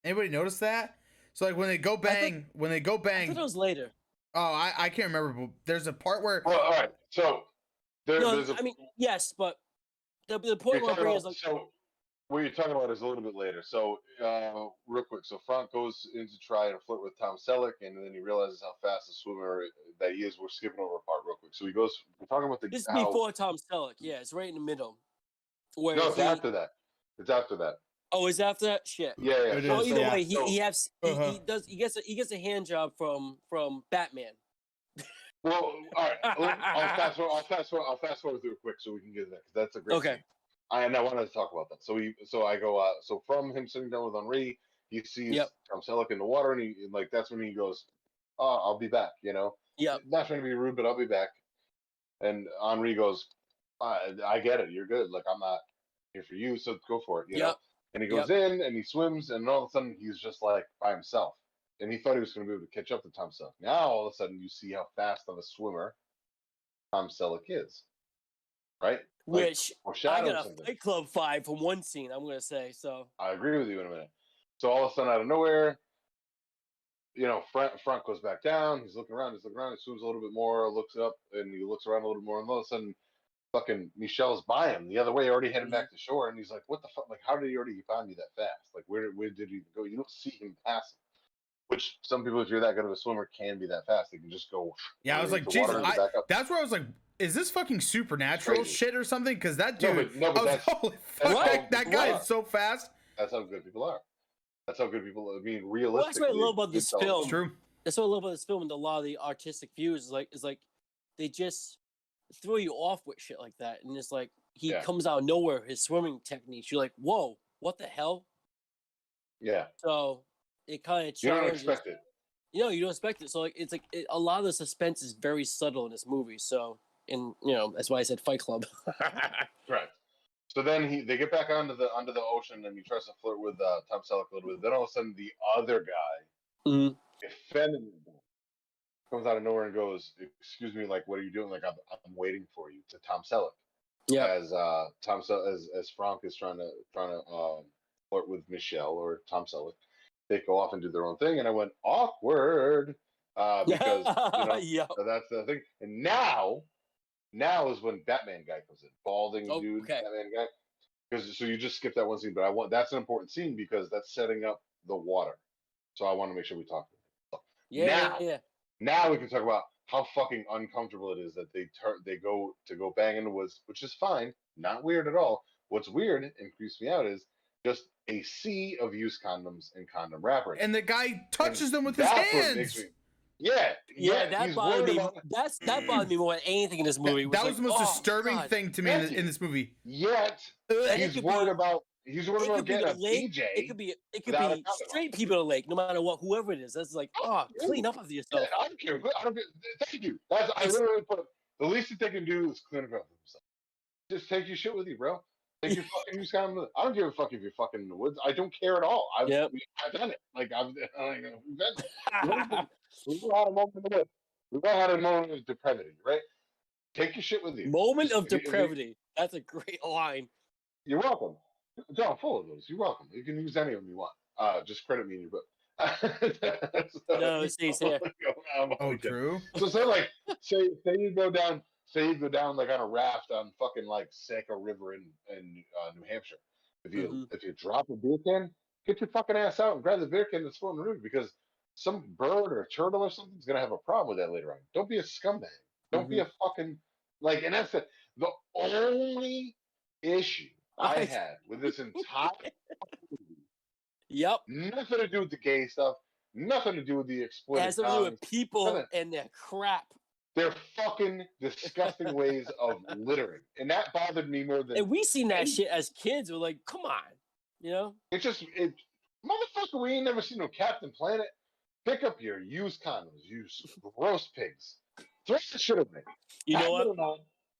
Anybody notice that? So like when they go bang, when they go I bang. thought it was later. Oh, I, I can't remember. But there's a part where Well, all right. So there, No, there's a. I mean yes, but the, the point where I'm bringing is like so what you're talking about is a little bit later. So uh, real quick. So Frank goes in to try and flirt with Tom Selleck, and then he realizes how fast a swimmer that he is. We're skipping over a part real quick. So he goes. We're talking about the. This is how, before Tom Selleck. Yeah, it's right in the middle. Where No, it's he, after that. It's after that. oh, is after that shit. Yeah, yeah. It so- Well, is, either yeah. way, he, so- he has he, Uh-huh. he does he gets a, he gets a hand job from from Batman. Well, all right. I'll fast forward. I'll fast forward. I'll fast forward through it quick so we can get to that because that's a great. Okay. scene. I and I wanted to talk about that. So we, so I go. Uh, so from him sitting down with Henri, he sees Yep. Tom Selleck in the water, and he and, like that's when he goes, "Oh, I'll be back." You know, Yeah. not trying to be rude, but I'll be back. And Henri goes, I, "I get it. You're good. Like I'm not here for you, so go for it." You know. And he goes in and he swims, and all of a sudden he's just like by himself. And he thought he was going to be able to catch up to Tom Selleck. Now all of a sudden you see how fast of a swimmer Tom Selleck is, right? Like, Which I got a something. Fight Club five from one scene. I'm gonna say so. I agree with you in a minute. So all of a sudden, out of nowhere, you know, Frank, Frank goes back down. He's looking around. He's looking around. He swims a little bit more, looks up, and he looks around a little more. And all of a sudden, fucking Michelle's by him the other way, already heading mm-hmm. back to shore. And he's like, "What the fuck? Like, how did he already find me that fast? Like, where where did he go? You don't see him pass him." Which some people, if you're that good of a swimmer, can be that fast. They can just go. Yeah, I was like, Jesus, I- get back up. that's where I was like, is this fucking supernatural Crazy. shit or something? Because that No, dude, but- no, but I was, holy fuck, that, that guy are. is so fast. That's how good people are. That's how good people. I mean, Well, that's realistically. what I love about this film. It's true. That's what I love about this film and a lot of the artistic views is like is like they just throw you off with shit like that, and it's like he Yeah. comes out of nowhere. His swimming techniques, you're like, whoa, what the hell? Yeah, So it kind of you don't challenges. expect it. you know, you don't expect it. So like, it's like it, a lot of the suspense is very subtle in this movie. So, and you know, that's why I said Fight Club. Correct. So then he they get back onto the onto the ocean and he tries to flirt with uh, Tom Selleck a little bit. Then all of a sudden the other guy, Mhm. effeminate, comes out of nowhere and goes, "Excuse me, like what are you doing? Like I'm, I'm waiting for you." To Tom Selleck. Yeah. As uh Tom Sel- as as Frank is trying to trying to um flirt with Michelle or Tom Selleck, they go off and do their own thing, and I went awkward uh, because you know so that's the thing. And now, now is when Batman guy comes in, balding Oh, dude, okay. Batman guy. Because so you just skipped that one scene, but I want that's an important scene because that's setting up the water. So I want to make sure we talk. Yeah, Now- yeah. Now we can talk about how fucking uncomfortable it is that they turn they go to go bang in the woods, which is fine, not weird at all. What's weird and creeps me out is just a sea of used condoms and condom wrappers. And the guy touches them with his That's what makes hands. me- yeah, Yeah, that bothered me. about- That's that bothered me more than anything in this movie. That, was that was like, the most oh, disturbing God. thing to me in, Matthew. in this movie. Yet Ugh. it he's could worried be- about he's worried it about could be getting a the lake, BJ. It could be it could be straight people in the lake, no matter what, whoever it is. That's like, oh, Yeah. clean up after Yeah, yourself. I don't care. I don't care. Thank you. That's I literally put the least that they can do is clean up after themselves. Just take your shit with you, bro. Take your fucking use condom. with- I don't give a fuck if you're fucking in the woods. I don't care at all. I've, Yep. I've done it. Like I've, like, we've done it. We've had a moment in the. We've all had a moment of depravity, right? Take your shit with you. Moment Just- of if you- if you- depravity. That's a great line. You're welcome. John, full of those. You're welcome. You can use any of them you want. Uh, just credit me in your book. No, it stays here. I'm Oh, true. So say like say say you go down say you go down like on a raft on fucking like Saco River in in uh, New Hampshire. If you Mhm. if you drop a beer can, get your fucking ass out and grab the beer can that's floating river because some bird or turtle or something's gonna have a problem with that later on. Don't be a scumbag. Don't be a fucking like. And that's the the only issue I I- had with this entire movie. Yep. Nothing to do with the gay stuff. Nothing to do with the It exploited has to do with people Nothing. and their crap. Their fucking disgusting ways of littering, and that bothered me more than And we seen that shit as kids. We're like, come on, you know? it. Just it, motherfucker. We ain't never seen no Captain Planet. Pick up your used condoms, you gross pigs. Throw that shit away. You know what? it.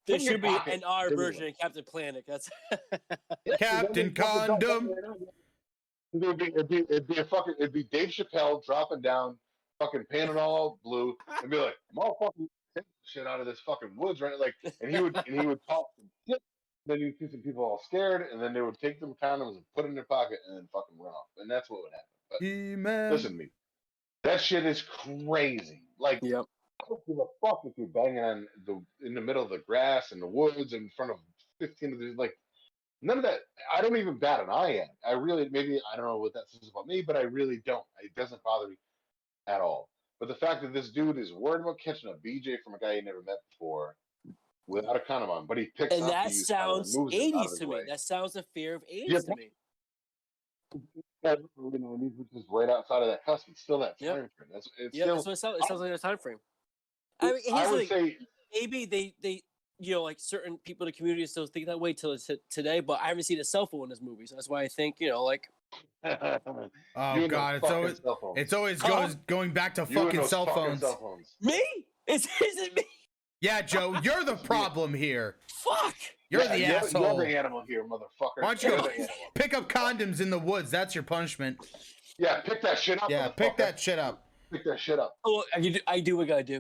There put in your should be pocket, an R give version of Captain Planet. That's Captain then they fucking drop Condom. that right now. It'd be, it'd be, it'd be a fucking, it'd be Dave Chappelle dropping down fucking Panadol Blue and be like, motherfucking take the shit out of this fucking woods, right? Like, and he would, and he would talk some shit. Then you'd see some people all scared, and then they would take them condoms and put it in their pocket and then fucking run off. And that's what would happen. But He-Man. listen to me, that shit is crazy. Like, yep. I don't give a fuck if you're banging on the in the middle of the grass in the woods in front of fifteen of these like none of that I don't even bat an eye at. I really maybe I don't know what that says about me, but I really don't. It doesn't bother me at all. But the fact that this dude is worried about catching a BJ from a guy he never met before without a condom on, but he picks And up that the used condom and sounds moves it out of 80s to me. way. That sounds a fear of 80s Yeah, to me. And, you know, he's just right outside of that cusp. It's still that Yep. time frame. That's it's Yeah, still that's what it sounds, it sounds like a time frame. I mean, I would thing. say maybe they they you know like certain people in the community still think that way till today but i haven't seen a cell phone in this movie so that's why i think you know like Oh you god, it's always it's always Huh? goes going back to You fucking cell fucking phones. cell phones. me is, is it me Yeah, Joe, you're the problem here. fuck You're Yeah, the you're, asshole. You're the animal here, motherfucker. Why don't you go pick up condoms in the woods? That's your punishment. Yeah, pick that shit up. Yeah, pick that shit up. Pick that shit up. oh I do, I do what i gotta do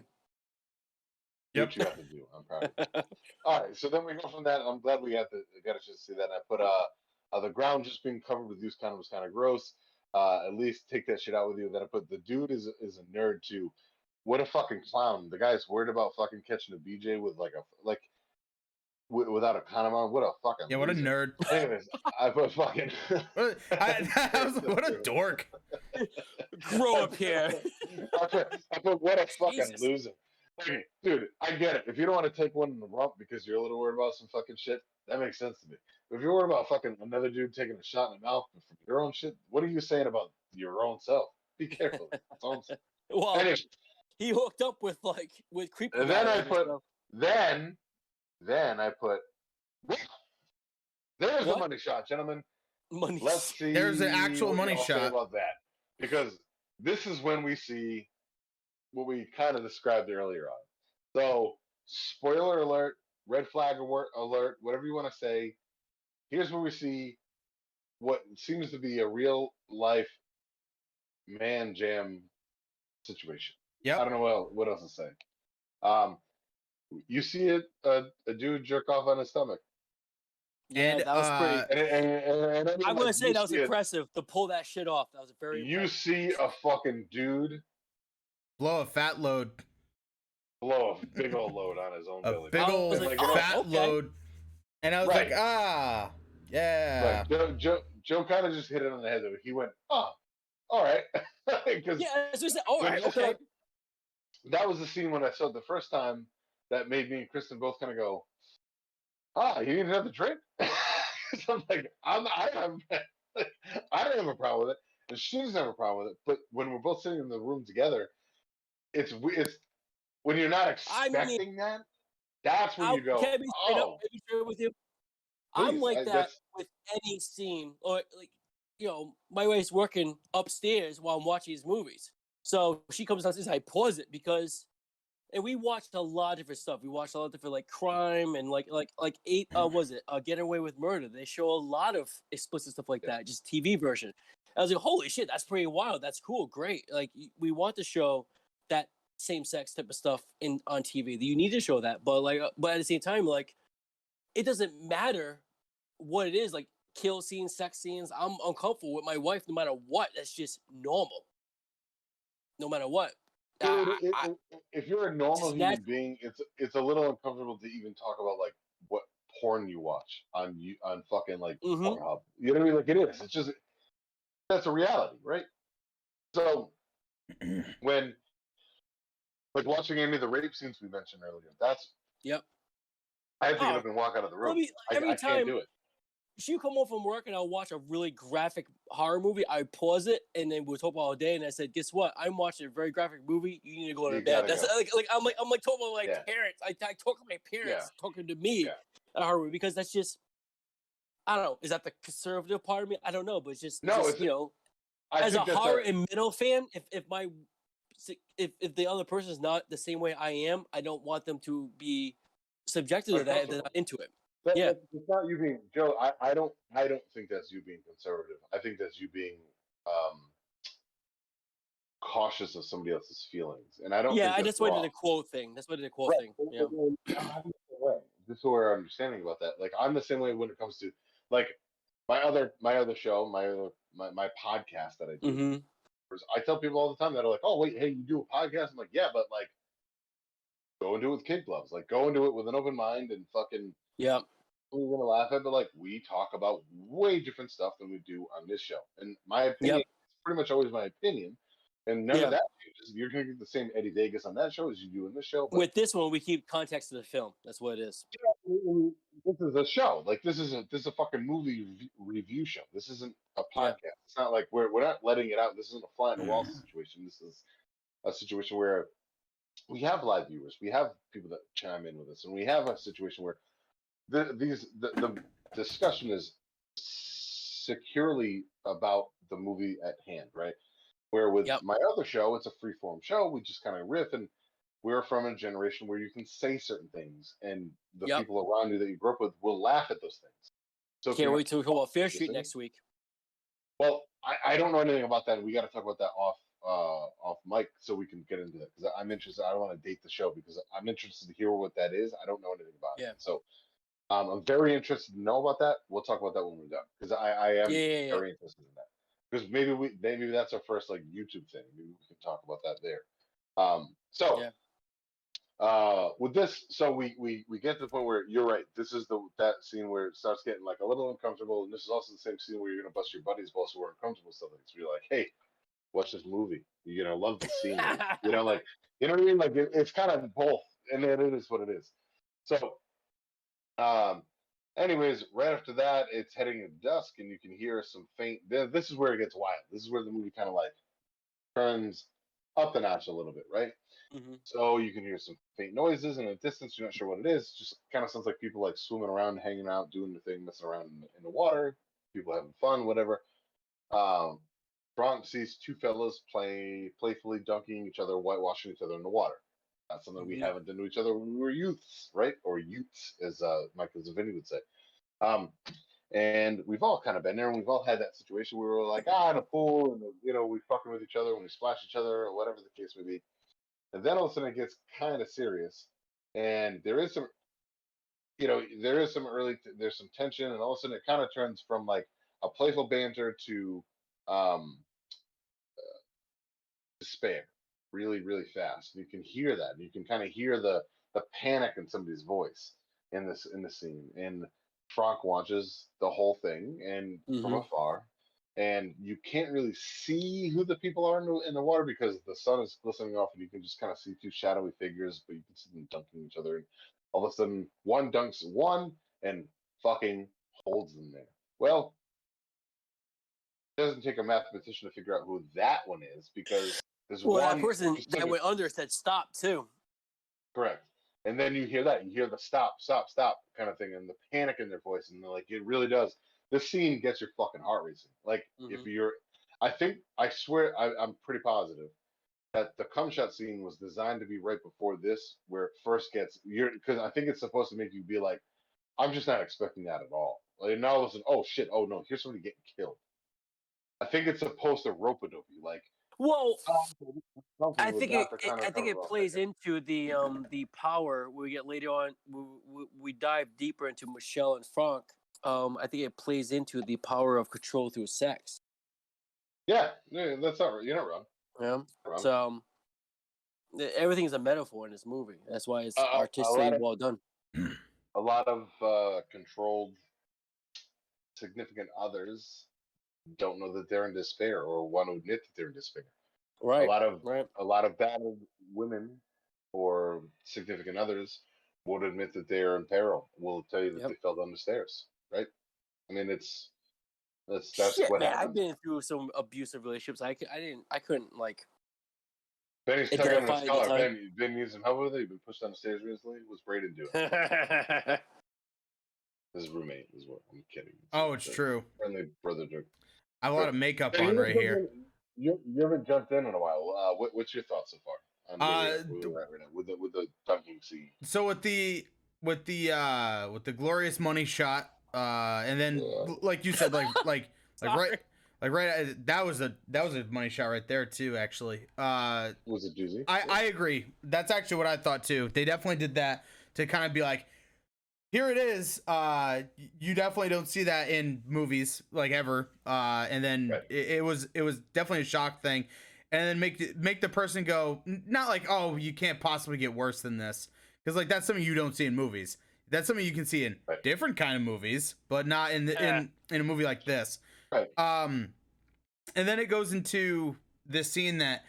Do Yep. What you have to do. I'm proud. Of you. All right, so then we go from that. I'm glad we got the got a chance to see that. I put uh, uh the ground just being covered with used condom was kind of gross. Uh, at least take that shit out with you. Then I put the dude is is a nerd too. What a fucking clown. The guy's worried about fucking catching a BJ with like a like w- without a condom on. What a fucking Yeah, what a nerd. Anyways, I put fucking. What a, I, I was like, what a dork. grow up here I put, I put what a fucking Jesus. loser. Okay, dude, I get it. If you don't want to take one in the rump because you're a little worried about some fucking shit, that makes sense to me. But if you're worried about fucking another dude taking a shot in the mouth from your own shit, what are you saying about your own self? Be careful. That's all I'm saying. well Anyway, he hooked up with like with creep And then I put- then, then I put, there's What? a money shot, gentlemen. money Let's see. There's an actual money shot. about that because this is when we see what we kind of described earlier on. So, spoiler alert, red flag alert, alert, whatever you want to say. Here's where we see what seems to be a real life man jam situation. Yeah, I don't know what else, what else to say. Um, you see a, a, a dude jerk off on his stomach, yeah that was pretty uh, and, and, and, and I mean, i'm gonna say that was see a- impressive to pull that shit off that was very you impressive. see a fucking dude Blow a fat load. blow a big old load on his own A belly. big I old like, oh, fat okay. load. And I was Right. like, ah, yeah. Like, Joe, Joe, Joe kind of just hit it on the head. Though. He went, "Oh, all right," because yeah that's what said. all right okay that was the scene when I saw it the first time that made me and Kristen both kind of go, "Ah, you need another drink?" 'Cause I'm like, I'm, I have, I don't have a problem with it, and she doesn't have a problem with it. But when we're both sitting in the room together, it's it's when you're not I mean, expecting that. That's when I'll- you go, can I be straight "Oh." up, I be straight with you? I'm like I- that with any scene, or like, you know, my wife's working upstairs while I'm watching these movies. So she comes downstairs, I pause it because, and we watched a lot of different stuff. We watched a lot of different like crime and like like like eight. Uh, was it uh, Get Away with Murder? They show a lot of explicit stuff like that, just TV version. I was like, holy shit, that's pretty wild. That's cool, great. Like we want to show that same sex type of stuff in on TV. You need to show that, but like, uh, but at the same time, like, it doesn't matter what it is. Like kill scenes, sex scenes. I'm uncomfortable with my wife no matter what. That's just normal. no matter what. Dude, I- it- I- if you're a normal human natural. being, it's it's a little uncomfortable to even talk about like what porn you watch on you on fucking like Mhm. Pornhub. You know what I mean? Like it is. It's just that's a reality, right? So when like watching any of the rape scenes we mentioned earlier, that's Yep. I have to get Oh, up and walk out of the room. I, every I time can't do it. she come home from work and I'll watch a really graphic horror movie, I pause it and then we'll talk all day. And I said, guess what? I'm watching a very graphic movie. You need to go to You bed. That's like, like I'm like I'm like talking to my Yeah. parents. I, I talk to my parents talking to me Yeah. at a horror movie because that's just I don't know. Is that the conservative part of me? I don't know, but it's just, No, just, it's- you know, I as a horror and middle fan, if if my if if the other person is not the same way I am, I don't want them to be subjected to that they're not into it. That, Yeah. it's not you being Joe. I, I don't I don't think that's you being conservative. I think that's you being um cautious of somebody else's feelings. And I don't. Yeah, I just went to the quote thing. That's what the quote Right. thing. Yeah. and- and I'm way. This is where our understanding about that. Like I'm the same way when it comes to like my other my other show, my other my, my podcast that I do. Hmm I tell people all the time that are like, oh wait, hey, you do a podcast? I'm like, yeah, but like go and do it with kid gloves. Like go and do it with an open mind and fucking Yeah. we're gonna laugh at, but like we talk about way different stuff than we do on this show. And my opinion is pretty much always my opinion. And none Yeah. of that changes. You're gonna get the same Eddie Vegas on that show as you do in this show. With this one, we keep context of the film. That's what it is. This is a show. Like this is a this is a fucking movie review show. This isn't a Yeah. podcast. It's not like we're we're not letting it out. This isn't a fly in the wall mm-hmm. situation. This is a situation where we have live viewers. We have people that chime in with us, and we have a situation where the, these the, the discussion is securely about the movie at hand, right? Where with Yep. my other show, it's a free form show. We just kind of riff, and we're from a generation where you can say certain things, and the Yep. people around you that you grew up with will laugh at those things. So Can't wait to we talk about Fear Street next week. well, I, I don't know anything about that. We got to talk about that off uh off mic so we can get into that because I'm interested. I don't want to date the show because I'm interested to hear what that is. I don't know anything about Yeah. it. So um, I'm very interested to know about that. We'll talk about that when we're done because I, I am yeah, yeah. very interested in that because maybe we maybe that's our first like YouTube thing. Maybe we can talk about that there. Um, so Yeah. Uh with this so we we we get to the point where you're right. This is the that scene where it starts getting like a little uncomfortable and this is also the same scene where you're gonna bust your buddies balls who are uncomfortable with something so you're like hey watch this movie. You're gonna love the scene. You know like you know what i mean? Like it, it's kind of both and then it is what it is. So um anyways right after that it's heading to dusk and you can hear some faint this is where it gets wild. This is where the movie kind of like turns up a notch a little bit right hmm so you can hear some faint noises in the distance. You're not sure what it is. Just kind of sounds like people like swimming around, hanging out, doing their thing, messing around in the, in the water. People having fun, whatever. Um, Franck sees two fellas play playfully dunking each other, whitewashing each other in the water. That's something we Mhm. haven't done to each other when we were youths, right? Or youths, as uh, Michael Zavini would say. Um, and we've all kind of been there, and we've all had that situation where we're like, ah, in a pool, and you know, we fucking with each other, and we splash each other, or whatever the case may be. And then all of a sudden it gets kind of serious. And there is some, you know, there is some early, there's some tension, and all of a sudden it kind of turns from like a playful banter to um, uh, despair really, really fast. You can hear that. And you can kind of hear the the panic in somebody's voice in this in the scene. And Frank watches the whole thing and from Mhm. afar. And you can't really see who the people are in the, in the water because the sun is glistening off, and you can just kind of see two shadowy figures, but you can see them dunking each other. And all of a sudden, one dunks one and fucking holds them there. Well, it doesn't take a mathematician to figure out who that one is because there's Well, one that person that went under said stop too. Correct. And then you hear that, you hear the stop, stop, stop kind of thing, and the panic in their voice, and they're like, it really does. This scene gets your fucking heart racing. Like if Mhm. you're, I think, I swear, I, I'm pretty positive that the cum shot scene was designed to be right before this, where it first gets you're because I think it's supposed to make you be like, I'm just not expecting that at all. Like now of oh shit, oh no, here's somebody getting killed. I think it's supposed to rope a dope you like. Well, I think it, it I think it plays into the um the power we get later on. We, we, we dive deeper into Michelle and Frank. Um, I think it plays into the power of control through sex. Yeah, yeah, that's not right. you're not wrong. Yeah. Wrong. So um, everything is a metaphor in this movie. That's why it's Uh, artistically of- well done. a lot of uh, controlled significant others don't know that they're in despair or want to admit that they're in despair. Right. A lot of Right. a lot of battered women or significant others won't admit that they are in peril. Will tell you that Yep. they fell down the stairs. Right? I mean, it's that's that's Shit, what man, I've been through some abusive relationships. I, I didn't I couldn't like Benny's tugging on identify his collar. time. Ben, you been using help with it? You've been pushed down the stairs recently? What's Braden doing? His roommate is what I'm kidding. Oh, it's a true. Friendly brother joke. I have a lot of makeup Hey, on haven't right here. You, you haven't jumped in in a while. Uh, what, what's your thoughts so far? On Uh, at- where d- we're at right now with the with the dunking scene. So with the with the uh with the glorious money shot, uh, and then Yeah. like you said, like like like right like right uh, that was a that was a money shot right there too. Actually, uh, Was it doozy? I, I agree. That's actually what I thought too. They definitely did that to kind of be like, here it is. Uh, you definitely don't see that in movies like ever. Uh, and then Right. it, it was it was definitely a shock thing, and then make the- make the person go not like oh you can't possibly get worse than this because like that's something you don't see in movies. That's something you can see in Right. different kind of movies, but not in the, Yeah. in in a movie like this. Right. Um, and then it goes into this scene that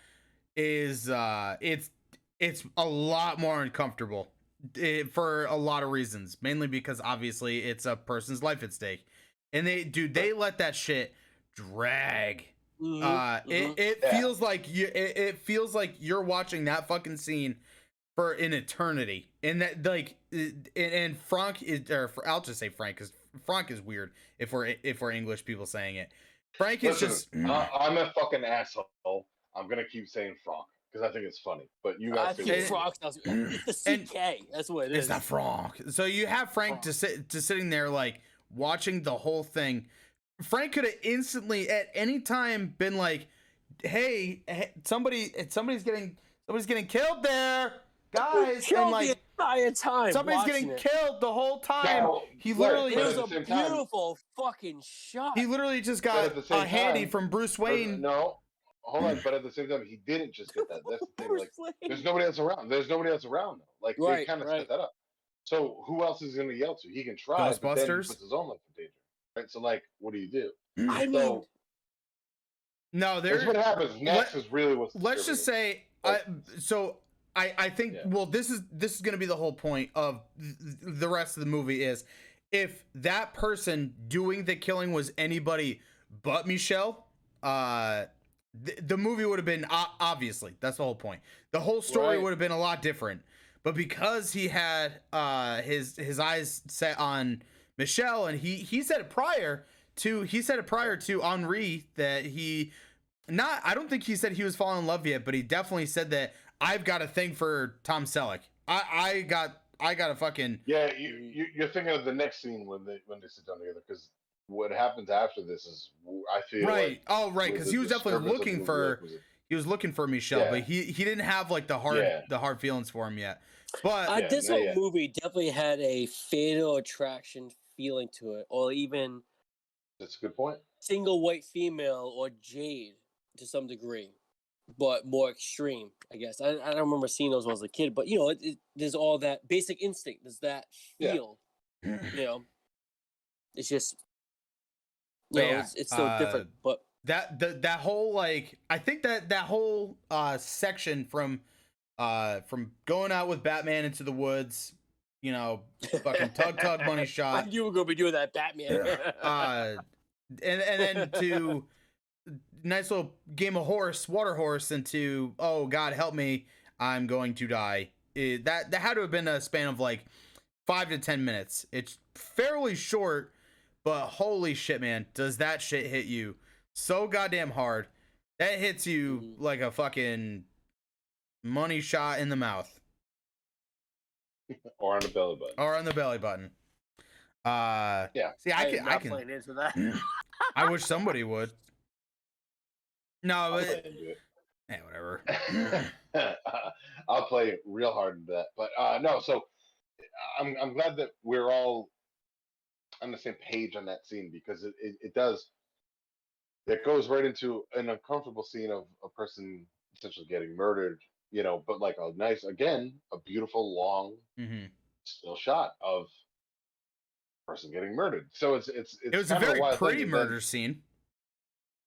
is uh it's it's a lot more uncomfortable eh, for a lot of reasons mainly because obviously it's a person's life at stake and they dude they let that shit drag Mhm, uh it, it Yeah. feels like you it, it feels like you're watching that fucking scene for an eternity and that like and, and frank is or i'll just say frank because frank is weird if we're if we're english people saying it frank is Listen, just uh, I'm a fucking asshole. I'm gonna keep saying Frank because I think it's funny. But you guys, I guys think figure it- Frog sounds. It's the and- CK. That's what it It's not Frank. So you have Frank to sit to sitting there like watching the whole thing. Frank could have instantly at any time been like, "Hey, hey, somebody, somebody's getting, somebody's getting killed there, guys!" Killed And like, the entire time. somebody's watching getting it. killed the whole time. No, He literally It was a the same time- beautiful fucking shot. he literally just got at the a handy time- from Bruce Wayne. No, hold on. But at the same time, he didn't just get that. That's the thing. Like, there's nobody else around. There's nobody else around though. Like they kind of right. set that up. So who else is going to yell to? He can try, but then he Ghostbusters? puts his own life in danger. Right. So like, what do you do? Hmm. I mean, No, there's what happens next. is really what's. let's just disturbing. say I, so I I think Yeah. well this is this is going to be the whole point of th- the rest of the movie is if that person doing the killing was anybody but Michelle uh th- the movie would have been obviously that's the whole point the whole story Right. would have been a lot different but because he had uh his his eyes set on Michelle and he he said it prior to he said it prior to Henri that he not I don't think he said he was falling in love yet, but he definitely said that I've got a thing for Tom Selleck. I I got I got a fucking Yeah, you, you you're thinking of the next scene when they when they sit down together because what happens after this is I feel right. like oh right, because he was definitely disturbance of the looking for like, was it- he was looking for Michelle, Yeah. but he he didn't have like the hard Yeah. the hard feelings for him yet. But uh, Yeah, this no, whole yeah. movie definitely had a fatal attraction feeling to it, or even That's a good point. single white female or Jade to some degree, but more extreme, I guess. I, I don't remember seeing those when I was a kid, but you know, it, it, there's all that basic instinct. There's that Yeah. feel, you know. It's just, you know, yeah, it's, it's still uh, different, but that the that whole like I think that that whole uh section from uh from going out with Batman into the woods, you know, fucking tug tug money I shot. knew you were gonna be doing that, Batman. uh and and then to nice little game of horse water horse into oh god help me i'm going to die It- that that had to have been a span of like five to ten minutes it's fairly short but holy shit man does that shit hit you so goddamn hard that hits you Mhm. like a fucking money shot in the mouth Or on the belly button. or on the belly button uh Yeah. see i can i can into that. I wish somebody would. No, I'll but play yeah, whatever. I'll play real hard into that. But uh, no, so I'm I'm glad that we're all on the same page on that scene because it, it, it does it goes right into an uncomfortable scene of a person essentially getting murdered, you know, but like a nice, again, a beautiful long hmm still shot of person getting murdered. So it's it's it's It was a very wild pretty and then- murder scene.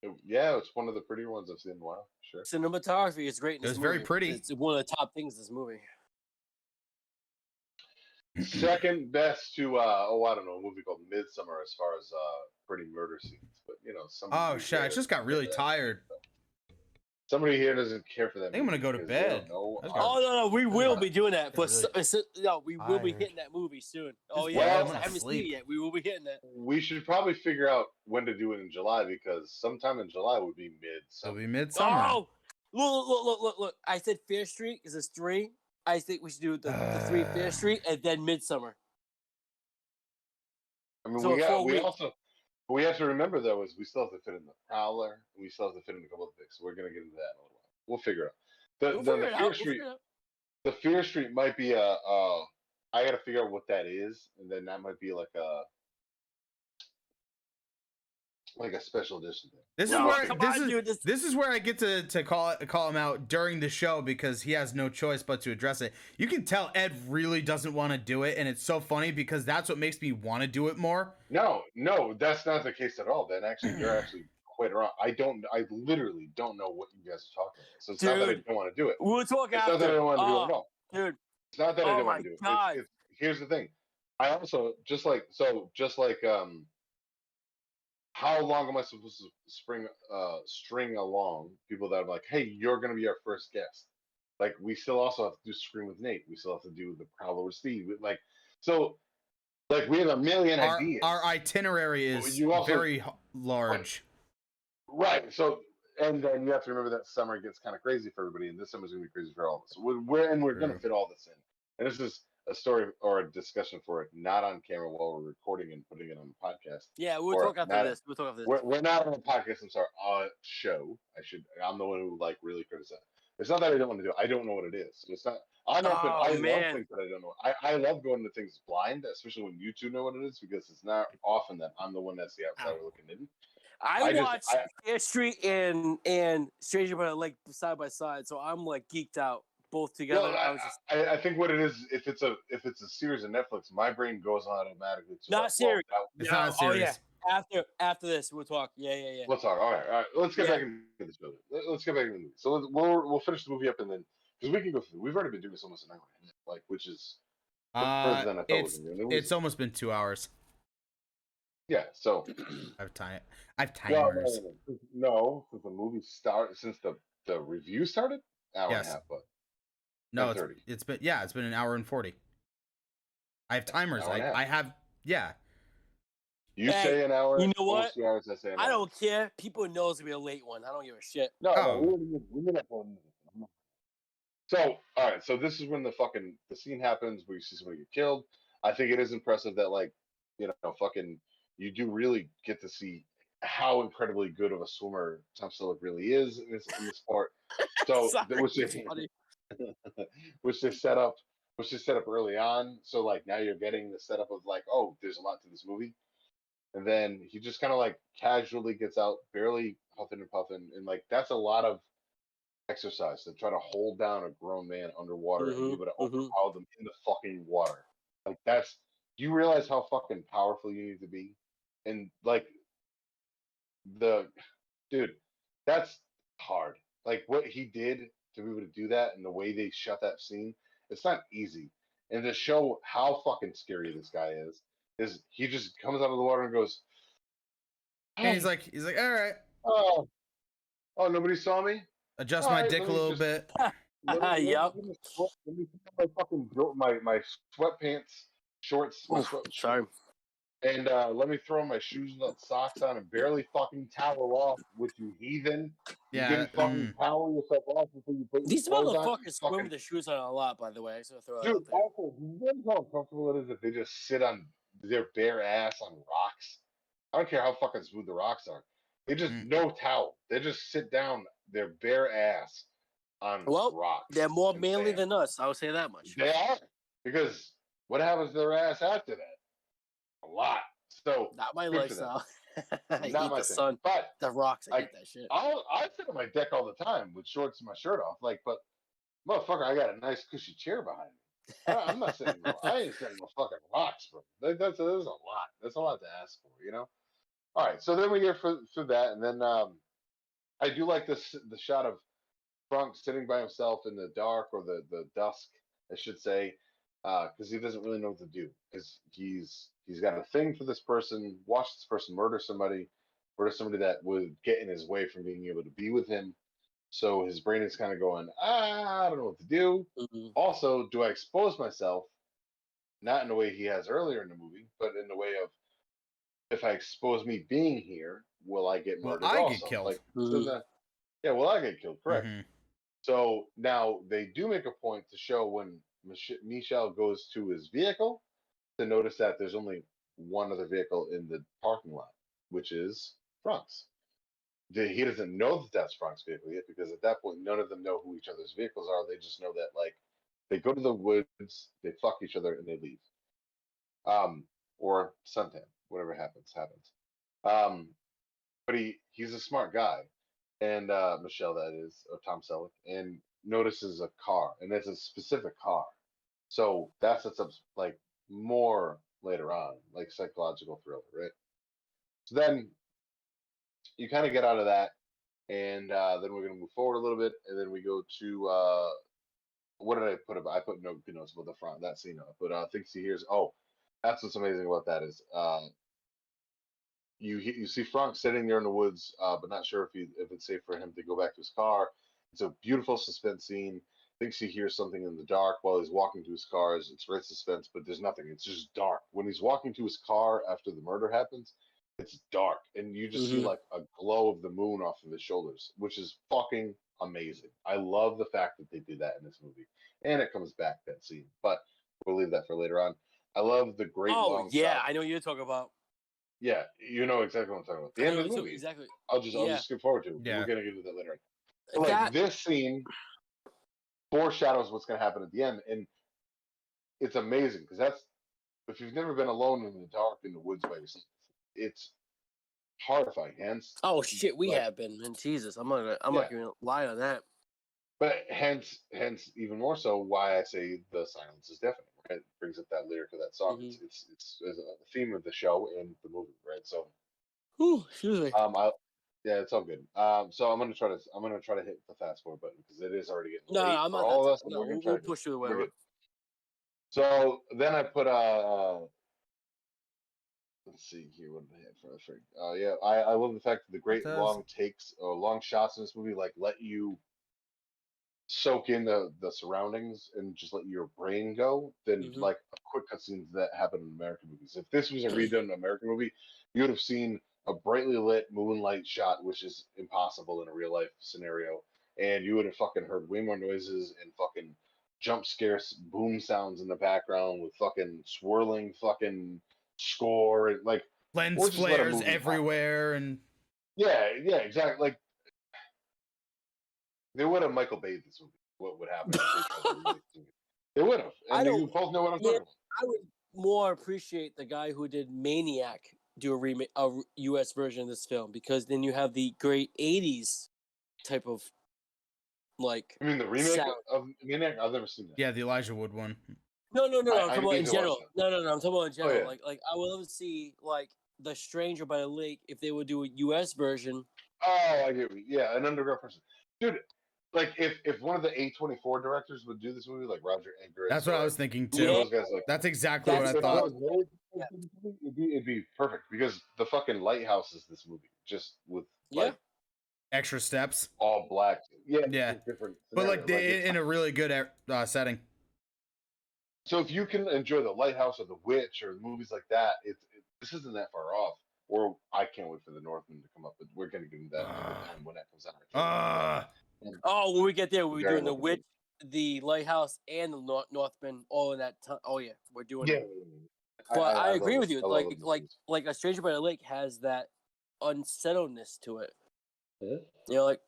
It- yeah, it's one of the prettier ones I've seen in a while. Sure. Cinematography is great. In It this was very pretty. It's one of the top things in this movie. Second best to uh oh I don't know a movie called Midsommar as far as uh pretty murder scenes, but you know some. Oh shit! I just got really care for that. tired. Somebody here doesn't care for that. I think I'm gonna go to because they don't bed. know I just how- got- Oh no, no, we will be doing that. But really s- s- no, we will be hitting that movie soon. Oh Just yeah, well, I I'm gonna haven't seen it yet. We will be hitting that. we should probably figure out when to do it in July because sometime in July would be mid. It'll So be midsummer. Oh, look, look, look, look, look! I said Fear Street is this three. I think we should do the, the three Uh. Fear Street and then Midsommar. I mean So we got we weeks- also what we have to remember though is we still have to fit in the Prowler and we still have to fit in a couple of things. So we're gonna get into that in a little while. We'll figure it out. The, We'll the, the out. Fear We'll Street out. the Fear Street might be a uh I gotta figure out what that is, and then that might be like a like a special edition thing. This is No, where this on, is dude, this- this is where I get to to call it, call him out during the show because he has no choice but to address it. You can tell Ed really doesn't want to do it, and it's so funny because that's what makes me want to do it more. No, no, that's not the case at all. Then actually, you're actually quite wrong. I don't. I literally don't know what you guys are talking about. So it's not that I don't want to do it. We'll talk It's after. not that I don't want to do Oh, it. No, dude, it's not that I Oh don't want to do it. It's, it's, here's the thing. I also just like so just like um. How long am I supposed to spring uh string along people that are like, hey, you're gonna be our first guest? Like we still also have to do Scream with Nate. We still have to do the Prowler with Steve. Like so, like we have a million Our, ideas. our itinerary is also- very large. Right. So, and then you have to remember that summer gets kind of crazy for everybody, and this summer's gonna be crazy for all of us. We're, we're and we're gonna fit all this in. And this is a story or a discussion for it, not on camera while we're recording and putting it on the podcast. yeah, we'll Or talk after not- this. We'll talk after this. We're, we're not on the podcast. I'm sorry, a show. I should. I'm the one who like really criticized. It's not that I don't want to do it. I don't know what it is. It's not. I'm not. Oh, I love things that I don't know. I, I love going to things blind, especially when you two know what it is, because it's not often that I'm the one that's the outsider oh. looking in. I, I just- watched I- Fear Street and and Stranger by the Lake side by side, so I'm like geeked out both together. Well, I I, was just I, I think what it is, if it's a if it's a series of Netflix, my brain goes automatically to Not like, well, series. that- It's No, not a oh, yeah. after after this we'll talk. Yeah, yeah, yeah. Let's talk. All right, all right. Let's get Yeah. back into this movie. Let- Let's get back into the movie. So let's, we'll we'll finish the movie up and then because we can go through. We've already been doing this almost an hour, and a half, like which is Uh, than I thought it's were gonna do. It was- it's almost been two hours. yeah. So I've time. I've well, no, timers. no, no, no, since the movie started, since the the review started, hour Yes. and a half, but No, it's, 10:30. it's been yeah, it's been an hour and forty. I have timers. Hour and a I, half. I have yeah. you Hey, say an hour. you know what? hours, I say an I don't care. People know it's gonna be a late one. I don't give a shit. No, Oh. no, we we we made up one. So, all right. So this is when the fucking the scene happens where you see somebody get killed. I think it is impressive that like, you know, fucking, you do really get to see how incredibly good of a swimmer Tom Selleck really is in this in this part. So, Sorry, th- which funny. which they set up, which they set up early on. So like now you're getting the setup of like, oh, there's a lot to this movie. And then he just kind of like casually gets out, barely huffing and puffing, and like that's a lot of exercise to try to hold down a grown man underwater and be Mhm, able to mhm. overpower them in the fucking water. Like that's do you realize how fucking powerful you need to be, and like the dude, that's hard. Like what he did to be able to do that and the way they shot that scene, it's not easy. And to show how fucking scary this guy is, is he just comes out of the water and goes, And he's oh. like he's like, all right, oh, oh, nobody saw me. adjust All my right, dick a little just- bit. Let me- let me- Yup. let me let me put my fucking my my sweatpants, shorts, my Oof, sweat- sorry. And uh, let me throw my shoes and socks on and barely fucking towel off with you heathen. You Yeah. didn't fucking mm. towel yourself off before you put These clothes on, you motherfuckers swim fucking- with their shoes on a lot, by the way. I just want to throw that Dude, out also, you realize how uncomfortable it is if they just sit on their bare ass on rocks? I don't care how fucking smooth the rocks are. They just Mm. no towel. They just sit down their bare ass on Well, rocks. They're more manly sand. than us. I would say that much. They are because what happens to their ass after that? Lot. So Not my for lifestyle. I Not my sun, But the rocks. I, I- that shit. I'll I sit on my deck all the time with shorts and my shirt off. Like, but motherfucker, I got a nice cushy chair behind me. I, I'm not sitting. I ain't sitting on fucking rocks, bro. That, that's, that's a lot. That's a lot to ask for, you know. All right, so then we get through, through that, and then um, I do like this the shot of Frank sitting by himself in the dark or the the dusk, I should say, because he doesn't really know what to do because he's he's got a thing for this person, watch this person murder somebody, murder somebody that would get in his way from being able to be with him. So his brain is kind of going, ah, I don't know what to do. Mhm. Also, do I expose myself? Not in the way he has earlier in the movie, but in the way of if I expose me being here, will I get murdered? I get killed? Like, so Mhm. that- yeah, will I get killed? Correct. Mhm. So now they do make a point to show when Mich- goes to his vehicle to notice that there's only one other vehicle in the parking lot, which is Franck's. He doesn't know that that's Franck's vehicle yet because at that point, none of them know who each other's vehicles are. They just know that, like, they go to the woods, they fuck each other, and they leave. Um, or suntan, whatever happens, happens. Um, but he he's a smart guy and uh Michelle that is or Tom Selleck and notices a car and it's a specific car. So that sets up like more later on, like psychological thriller, right? So then you kind of get out of that and uh then we're gonna move forward a little bit and then we go to uh what did I put about I put no good notes about the front that scene up, but uh things he hears oh that's what's amazing about that is uh you you see Franck sitting there in the woods, uh, but not sure if he if it's safe for him to go back to his car. It's a beautiful suspense scene. Thinks he hears something in the dark while he's walking to his car. It's it's great suspense, but there's nothing. It's just dark. When he's walking to his car after the murder happens, it's dark, and you just see Mhm. like a glow of the moon off of his shoulders, which is fucking amazing. I love the fact that they did that in this movie, and it comes back that scene. But we'll leave that for later on. I love the great Oh long yeah, shot. I know what you're talking about. Yeah, you know exactly what I'm talking about. The I end know of the movie. exactly. I'll just I'll Yeah. just skip forward to. it. Yeah. We're gonna get into that later. Like That this scene foreshadows what's gonna happen at the end, and it's amazing because that's if you've never been alone in the dark in the woods by yourself, it's horrifying. Hence, oh shit, we like- have been. And Jesus, I'm not gonna, I'm Yeah. not gonna lie on that. but hence, hence even more so why I say the silence is deafening. Right? It brings up that lyric of that song. It's, it's it's it's a theme of the show and the movie, right? So Whew, excuse me. um, I. Yeah, it's all good. Um, so I'm gonna try to I'm gonna try to hit the fast forward button because it is already getting No, late no, I'm not. all of us. No, we'll, we'll push through the we're whatever. good. So then I put uh, uh let's see here what did I have for a? Uh yeah, I, I love the fact that the great long takes or long shots in this movie like let you soak in the the surroundings and just let your brain go than Mhm. like quick cutscenes that happen in American movies. If this was a redone American movie, you would have seen a brightly lit moonlight shot, which is impossible in a real life scenario, and you would have fucking heard way more noises and fucking jump scares, boom sounds in the background with fucking swirling fucking score and like Lens Or just let a flares movie happen. everywhere, and yeah, yeah, exactly. Like they would have Michael Bay this movie. What would happen? they tried to remake this movie. They would have. I And you don't- both know what I'm yeah. talking about. I would more appreciate the guy who did Maniac do a remake, a r- U.S. version of this film because then you have the great '80s type of like. I mean, the remake Sound. of Maniac. I've never seen that. yeah, the Elijah Wood one. No, no, no, no. I- I'm talking about in general. No, no, no. I'm talking about in oh, general. yeah. Like, like I would love to see like The Stranger by the Lake if they would do a U.S. version. Oh, I get you. Yeah, an underground person, dude. Like if if one of the A24 directors would do this movie, like Robert Eggers. That's what I was thinking too. know, those guys like. That's exactly That's what I if thought. Those guys did this movie, It'd be, it'd be perfect because the fucking lighthouse is this movie, just with Yeah. like Extra steps, all black. Yeah, Yeah. different. but like, they, it's- in a really good uh, setting. So if you can enjoy the Lighthouse or the Witch or movies like that, it's it, this isn't that far off. Or I can't wait for the Northman to come up, but we're gonna get into that another time when that comes out. Uh, Oh, when we get there, we're doing the Witch, the Lighthouse, and the North Northman all in that time. Oh yeah, we're doing yeah, it. But I, agree with you. Like, like, movies. like a Stranger by the Lake has that unsettledness to it. Yeah. You know, like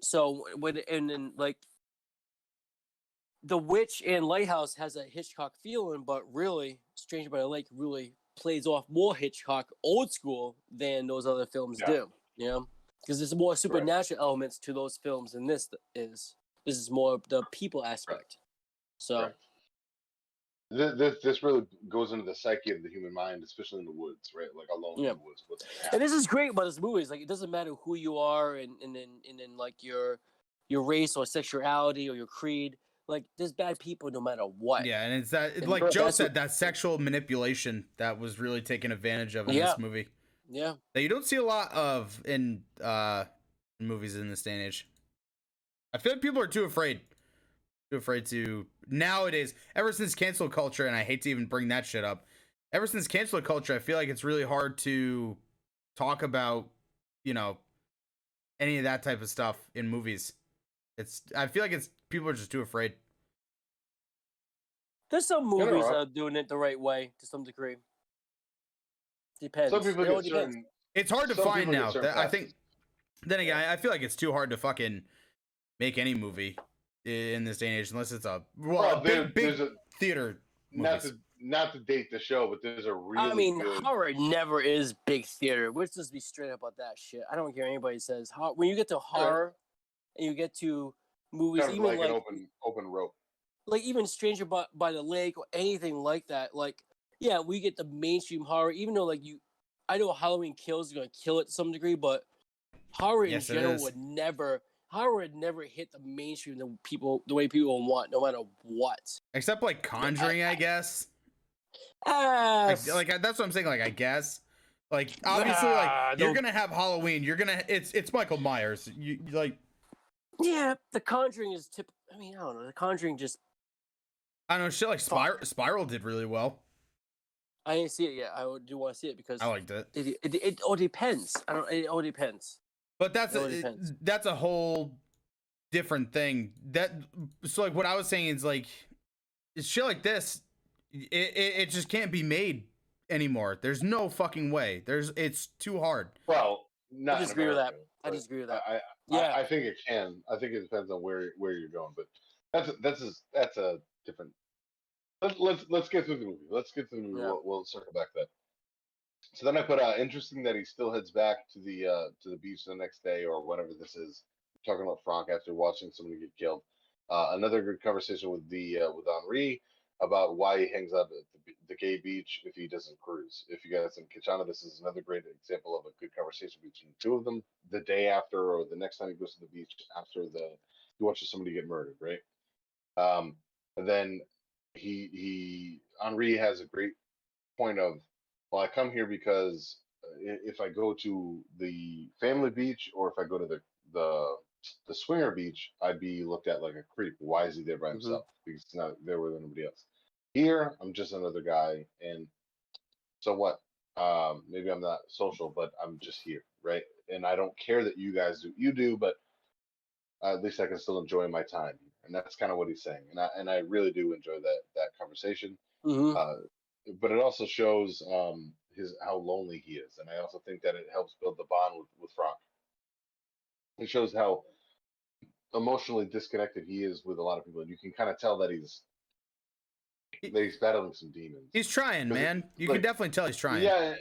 so when and then like the Witch and Lighthouse has a Hitchcock feeling, but really Stranger by the Lake really plays off more Hitchcock old school than those other films Yeah. do. You know, because there's more supernatural elements to those films than this is. This is more the people aspect. So Correct. This, this this really goes into the psyche of the human mind, especially in the woods, right? Like alone Yeah. in the woods. What's and this is great about this movie. Is like it doesn't matter who you are and and then and then like your your race or sexuality or your creed. Like there's bad people no matter what. Yeah, and it's that And like bro, Joe said, what- that sexual manipulation that was really taken advantage of in Yeah. this movie. Yeah. That you don't see a lot of in uh in movies in this day and age. I feel like people are too afraid. Too afraid to nowadays, ever since cancel culture, and I hate to even bring that shit up. Ever since cancel culture, I feel like it's really hard to talk about, you know, any of that type of stuff in movies. It's I feel like it's people are just too afraid. There's some movies that are doing it the right way to some degree. Depends. Some people It all get depends. It's hard to some find now. That- I think. Then again, I I feel like it's too hard to fucking make any movie i- in this day and age unless it's a well, Well, a there, big, big a theater. not movies. to not to date the show, but there's a really I mean, good. horror never is big theater. Let's just be straight up about that shit. I don't care what anybody says. Hor- When you get to horror and you get to movies, kind of even like, like an open open rope. like even Stranger by, by the Lake or anything like that. Like, yeah, we get the mainstream horror, even though like you, I know Halloween Kills is gonna kill it to some degree, but horror Yes, in general would never, horror never hit the mainstream the people the way people want, no matter what. Except like Conjuring, I guess. Ah, Like, like that's what I'm saying. Like I guess, like obviously, Nah, like you're gonna have Halloween. You're gonna it's it's Michael Myers. You you, like yeah, The Conjuring is tip. I mean, I don't know. The Conjuring just I don't know shit like Spiral, Spiral did really well. I didn't see it yet. I do want to see it because I liked it, it, it, it all depends. I don't. It all depends. But that's It a, all depends. it- that's a whole different thing. That so like what I was saying is like shit like this. It, it it just can't be made anymore. There's no fucking way. There's it's too hard. Well, not in disagree with that. I disagree with that. I, I, Yeah. I, I think it can. I think it depends on where where you're going, but that's a, that's a, that's a different. Let's let's let's get through the movie. Let's get through the movie. Yeah. We'll, we'll circle back to that. So then I put uh interesting that he still heads back to the uh to the beach the next day or whatever this is. Talking about Franck after watching somebody get killed. Uh, another good conversation with the uh, with Henri about why he hangs out at the, the gay beach if he doesn't cruise. If you guys on to this, is another great example of a good conversation between two of them the day after or the next time he goes to the beach after the he watches somebody get murdered, right? Um, and then he he Henri has a great point of well, I come here because uh, if I go to the family beach or if I go to the the the swinger beach, I'd be looked at like a creep. Why is he there by Mhm. himself? Because he's not there with anybody else. Here, I'm just another guy, and so what? Um, maybe I'm not social, but I'm just here, right? And I don't care that you guys do. You do, but at least I can still enjoy my time. And that's kind of what he's saying. And I and I really do enjoy that that conversation. Mhm. Uh, but it also shows um his how lonely he is, and I also think that it helps build the bond with with Franck. It shows how emotionally disconnected he is with a lot of people, and you can kind of tell that he's that he's battling some demons. He's trying, man. You like, can definitely tell he's trying. Yeah.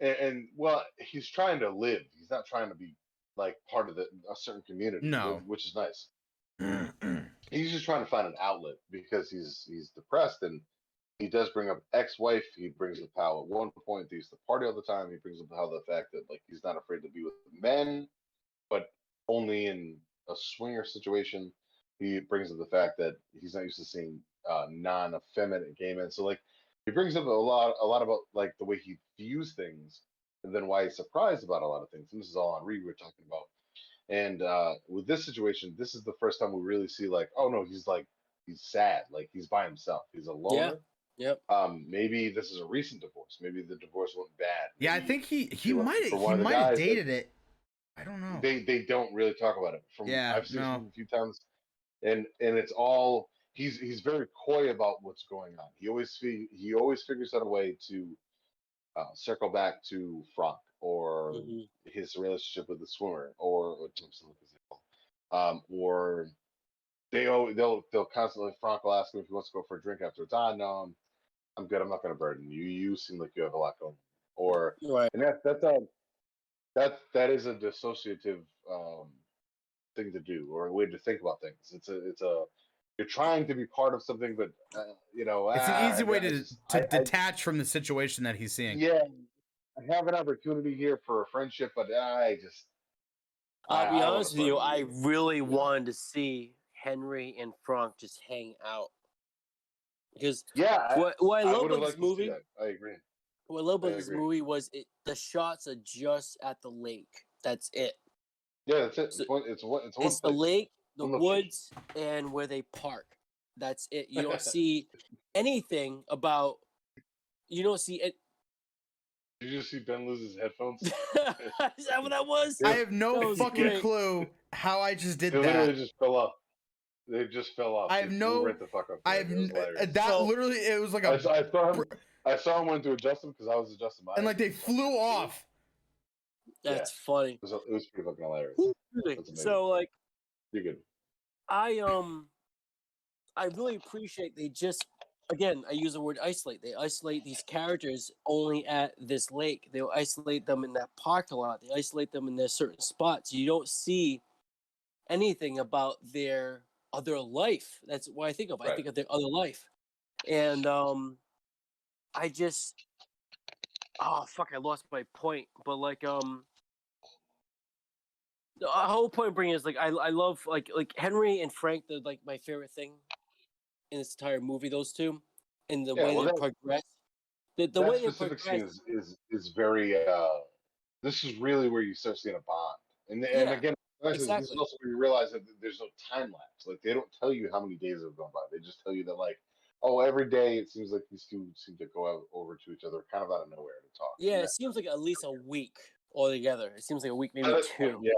And, and well, he's trying to live. He's not trying to be like part of the a certain community. No. which is nice. He's just trying to find an outlet because he's he's depressed and he does bring up ex-wife. He brings up how at one point they used to party all the time. He brings up how the fact that like he's not afraid to be with men, but only in a swinger situation. He brings up the fact that he's not used to seeing uh, non-effeminate gay men. So like he brings up a lot a lot about like the way he views things and then why he's surprised about a lot of things. And this is all on Henri we're talking about. And uh, with this situation, this is the first time we really see like, oh no, he's like he's sad, like he's by himself, he's a loner. Yep. Um, maybe this is a recent divorce. Maybe the divorce went bad. Yeah, I think he he he might he one of the might have dated it. I don't know. they they don't really talk about it. From Yeah, I've seen no. him a few times, and and it's all he's he's very coy about what's going on. He always fi- he always figures out a way to uh, circle back to Franck or Mhm. his relationship with the swimmer or, or Tom Selleck, they call him. um or they al- they'll they'll constantly Franck will ask him if he wants to go for a drink afterwards. Ah no, I'm I'm good. I'm not going to burden you. You seem like you have a lot going. on." Or Right. and that that's a that that is a dissociative um, thing to do or a way to think about things. It's a it's a you're trying to be part of something, but uh, you know It's ah, an easy way to to I- I- detach from the situation that he's seeing. yeah, I have an opportunity here for a friendship, but I just I- I'll be honest with you. I really wanted to see Henri and Franck just hang out because yeah. What what I I love about this movie. I agree. what I love I about this agree. movie was it. The shots are just at the lake. That's it. Yeah, that's it. So- It's one. It's one. It's one. It's the lake, the One location. woods, and where they park. That's it. You don't see anything about. You don't see it. Did you just see Ben lose his headphones? Is that what that was? I have no fucking great. clue how I just did They literally that. just fell off. They just fell off. I have flew no- Right the fuck up. I have n- that So- literally it was like I, a saw, I saw him. br- I saw him went to adjust him because I was adjusting mine. and like they flew off. That's funny. it was, it was pretty fucking hilarious. Really. That's amazing. So like You're good. I um I really appreciate they just again I use the word isolate. They isolate these characters only at this lake. They'll isolate them in that parking lot. They isolate them in their certain spots. You don't see anything about their other life. That's what I think of. I think of their other life. And um I just oh fuck I lost my point. But like um the uh, whole point of bringing is like I I love like like Henri and Franck. They're like my favorite thing in this entire movie. Those two, and the Yeah, way well, they that- progress. The, the way they progress. is, is is very. uh This is really where you start seeing a bond, and and Yeah, again, this is- this is also where you realize that there's no time lapse. Like they don't tell you how many days have gone by. They just tell you that like, oh, every day it seems like these two seem to go out over to each other, kind of out of nowhere to talk. Yeah, And it seems like at least a week altogether. It seems like a week, maybe that- two. Yeah,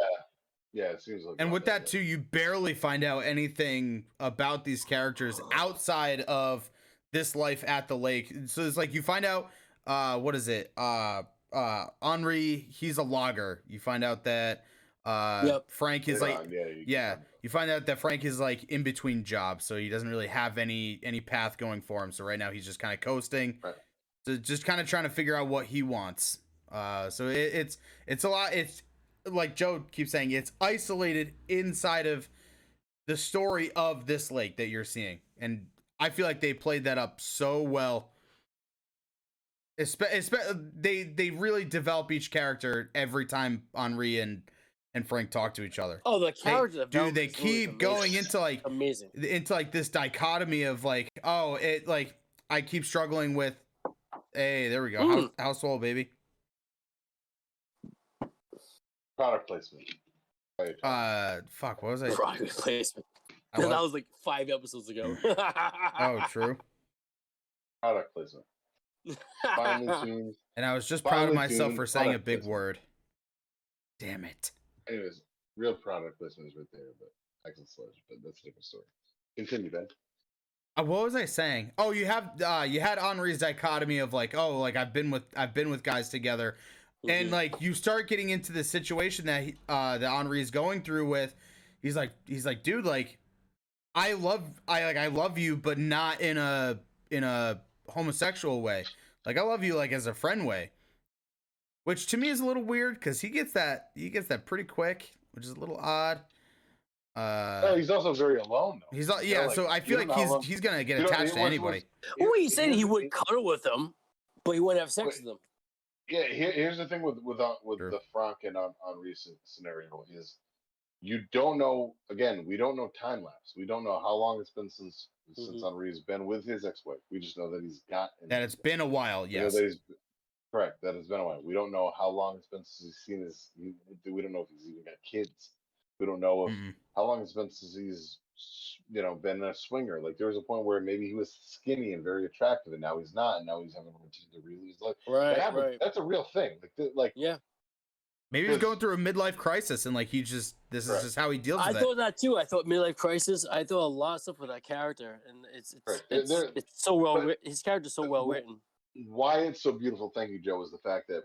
yeah, it seems like. And about with that too, you barely find out anything about these characters outside of this life at the lake. So it's like you find out uh what is it? Uh uh Henri, he's a logger. You find out that uh Yep. Franck is later like on, yeah, you yeah, you find out that Franck is like in between jobs, so he doesn't really have any any path going for him. So right now he's just kind of coasting, Right. so just kind of trying to figure out what he wants. Uh, so it, it's it's a lot. It's like Joe keeps saying, it's isolated inside of the story of this lake that you're seeing, and I feel like they played that up so well. Espe- espe- they they really develop each character every time Henri and and Franck talk to each other Oh, the they, character dude they is really keep going into like amazing. into like this dichotomy of like oh it like i keep struggling with hey there we go Mm. House, household baby product placement. Uh fuck what was i, Product placement. I that was- was like five episodes ago. oh true product placement. Finely tuned. and i was just proud of myself tuned for saying a big placement. word damn it Anyways, real product listeners right there, but excellent sledge, but that's a different story. Continue, Ben. uh, what was i saying oh you have uh you had henri's dichotomy of like oh like i've been with i've been with guys together and Mhm. like you start getting into the situation that he, uh that Henri is going through with he's like he's like dude like I love I like I love you but not in a in a homosexual way like I love you like as a friend way which to me is a little weird cuz he gets that he gets that pretty quick which is a little odd uh oh, he's also very alone, though. he's all, you yeah like, so I feel like he's how he's going to get you don't- attached to what's- anybody well, he Here- said he would thing- cuddle with them, but he wouldn't have sex Wait. with them. Yeah, here, here's the thing with with uh, with Sure. the Franck and on Henri sce- scenario is you don't know. Again, we don't know time lapse. We don't know how long it's been since since Mhm. Henri's been with his ex-wife. We just know that he's got that it's been a while We know yes that he's- correct. That it's been a while. We don't know how long it's been since he's seen his. We we don't know if he's even got kids. We don't know if Mm-mm. how long it's been since he's you know been a swinger. Like there was a point where maybe he was skinny and very attractive, and now he's not, and now he's having a to really his life. That Right, happens- right. That's a real thing. Like th- like Yeah, maybe he's going through a midlife crisis and like he just this is Correct. just how he deals I with it thought that too. I thought midlife crisis. I thought a lot of stuff with that character, and it's it's Right, it's, there- it's so well but- His character's so well wh- written. Why it's so beautiful. Thank you, Joe. Is the fact that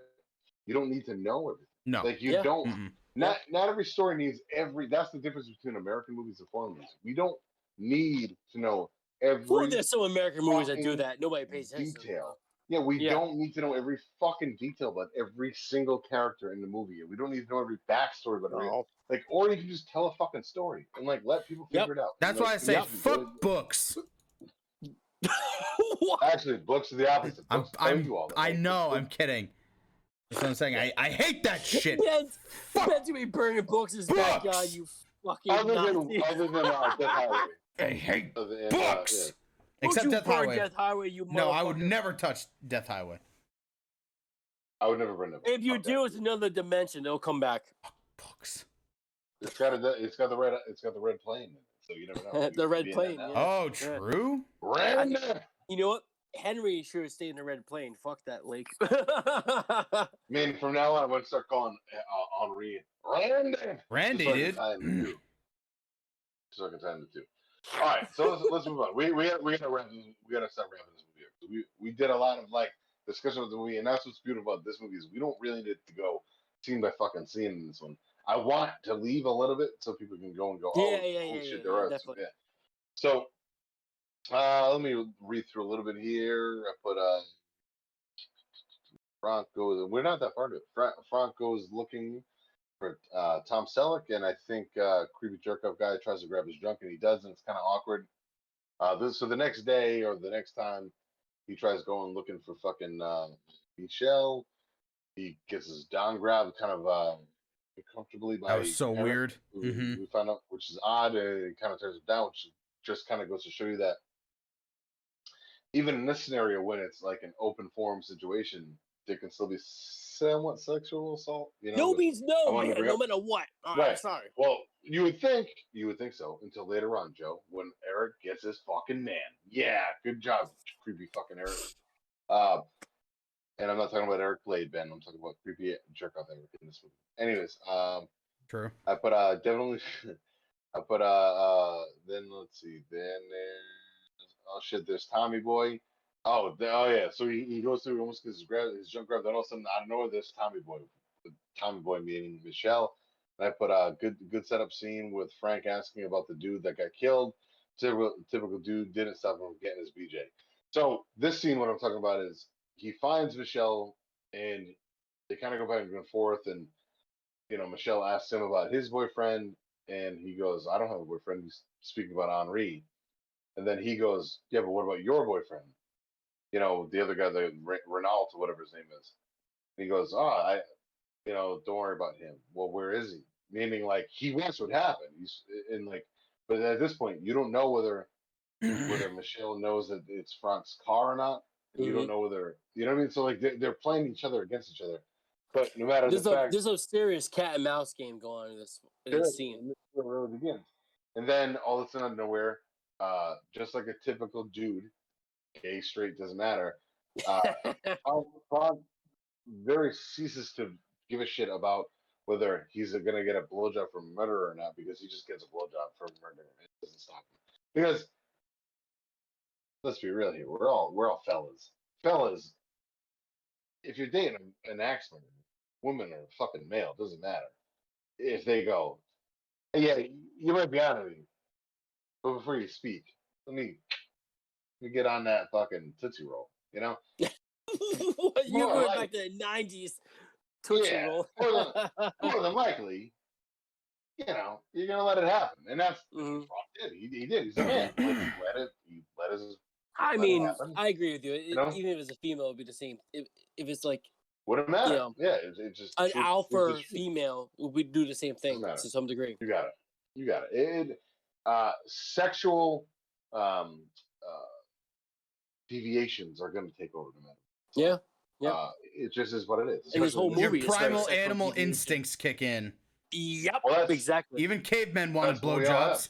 you don't need to know everything. no Like you Yeah. don't. Mm-mm. Not not every story needs every. That's the difference between American movies and foreign movies. We don't need to know every Well, there's some American movies that do that. Nobody pays attention. to detail. Yeah, we Yeah. don't need to know every fucking detail about every single character in the movie. We don't need to know every backstory about every though. like, or you can just tell a fucking story and like let people Yep. figure it out. That's Like, why I say yep. fuck books. what? Actually, books are the opposite. I'm, tell I'm, you all that. I know. I'm kidding. That's what I'm saying. I, I hate that shit. Ben's, Ben's gonna be burning books is his backyard, Books! you fucking Other than other than uh, Death Highway. I hate Other than, uh, books. yeah. Except you Death Highway. Death Highway, you No, I would never touch Death Highway. I would never burn it. If you do, it's another dimension. It'll come back. Books. It's got a, it's got the red, it's got the red plane, so you never know. The red could be in that plane, yeah. Oh, Yeah. true. Red. You know what? Henri should have stayed in the red plane. Fuck that lake. I mean, from now on, I'm gonna start calling uh, Henri Randy. Randy, Just I can dude. tie him to two. Just so I can tie him to two. All right, so let's, let's move on. We we we gotta wrap. We gotta start wrapping this movie up. We we did a lot of like discussion of the movie, and that's what's beautiful about this movie is we don't really need to go scene by fucking scene in this one. I want to leave a little bit so people can go and go. Oh, Yeah, yeah, yeah, shit, yeah, there yeah, are. definitely. Yeah. So, uh, let me read through a little bit here. I put uh. Goes. We're not that far to it. Franck looking for uh, Tom Selleck, and I think uh, creepy jerk off guy tries to grab his junk, and he does, and it's kind of awkward. Uh, this, so the next day or the next time he tries going looking for fucking uh, Michelle, he gets his down grabbed kind of uh, comfortably by. That was so Eric, weird. who Mhm. We found out, which is odd, and it kind of turns it down, which just kind of goes to show you that even in this scenario, when it's like an open forum situation, there can still be somewhat sexual assault. You know, no but- means no, man. No up- matter what. All right, Right. I'm sorry. Well, you would think you would think so until later on, Joe, when Eric gets his fucking man. Yeah, good job, creepy fucking Eric. Uh, and I'm not talking about Eric Blade, Ben. I'm talking about creepy jerk off Eric in this movie. Anyways, um, True. I put uh definitely, I put uh uh then let's see, then there's oh shit, there's Tommy Boy. Oh, the, oh yeah. So he, he goes through almost gets his grab his junk grab. Then all of a sudden of nowhere, there's Tommy Boy. Tommy Boy meaning Michelle. And I put a good good setup scene with Franck asking about the dude that got killed. Typical typical dude didn't stop him from getting his BJ. So this scene, what I'm talking about is he finds Michelle and they kind of go back and forth and you know, Michelle asks him about his boyfriend, and he goes, I don't have a boyfriend. He's speaking about Henri. And then he goes, Yeah, but what about your boyfriend? You know, the other guy, the Re- Renault or whatever his name is. And he goes, Oh, I, you know, don't worry about him. Well, where is he? Meaning, like, he wants what happened. He's in, like, but at this point, you don't know whether whether Michelle knows that it's Franck's car or not. And you don't Mhm. know whether, you know what I mean? So, like, they're, they're playing each other against each other. But no matter There's the a fact, there's a serious cat and mouse game going on in this, in this scene. and this is where it really begins. And then all of a sudden, out of nowhere, uh, just like a typical dude, gay, straight, doesn't matter. Uh, Franck very ceases to give a shit about whether he's gonna get a blowjob from a murderer or not because he just gets a blowjob from a murderer. It doesn't stop him because let's be real here. We're all we're all fellas. Fellas, if you're dating an axe murderer, woman or fucking male, doesn't matter. If they go, yeah, you might be on it, but before you speak, let me let me get on that fucking tootsie roll. You know, What, More going like- back to the '90s Tootsie Yeah, Roll. more more than likely, you know, you're gonna let it happen, and that's Mhm. what did. He, he did. He's a man. He let it. He let his. I Let mean. I agree with you. It, know? Even if it's a female, it'd be the same. If, if it's like Wouldn't matter. Yeah. Yeah, it, it just an it- it's alpha just- female, we do the same thing to some degree. You got it. You got it. It uh, sexual um, uh, deviations are going to take over no matter. Yeah. Yeah. Uh, it just is what it is. And this especially whole in this Your movie is very primal animal instincts kick in. Yep. Well, exactly. Even cavemen wanted That's what we all have. blowjobs.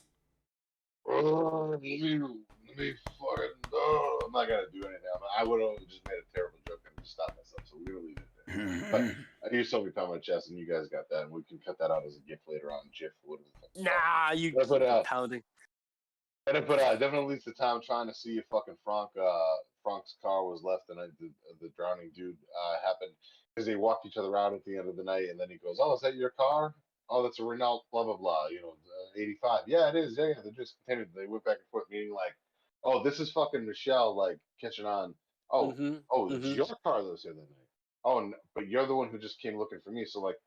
Oh, let me, let me fucking. Oh, I'm not gonna do anything. I'm, would have just made a terrible joke and just stopped myself. So we're gonna leave it there. I used to me pound my chest, and you guys got that, and we can cut that out as a gift later on. GIF, what is it? Nah, you That's what, uh, pounding. It, but uh, definitely leads to time trying to see if fucking Franck, uh, Franck's car was left, and I, the, the drowning dude uh, happened because they walked each other out at the end of the night, and then he goes, "Oh, is that your car? Oh, that's a Renault, blah blah blah. You know, uh, 85. Yeah, it is. Yeah, yeah. They're just continued. They went back and forth, meaning like, oh, this is fucking Michelle like catching on. Oh, Mhm. oh, it's mhm. your Carlos the other night. Oh, but you're the one who just came looking for me. So like,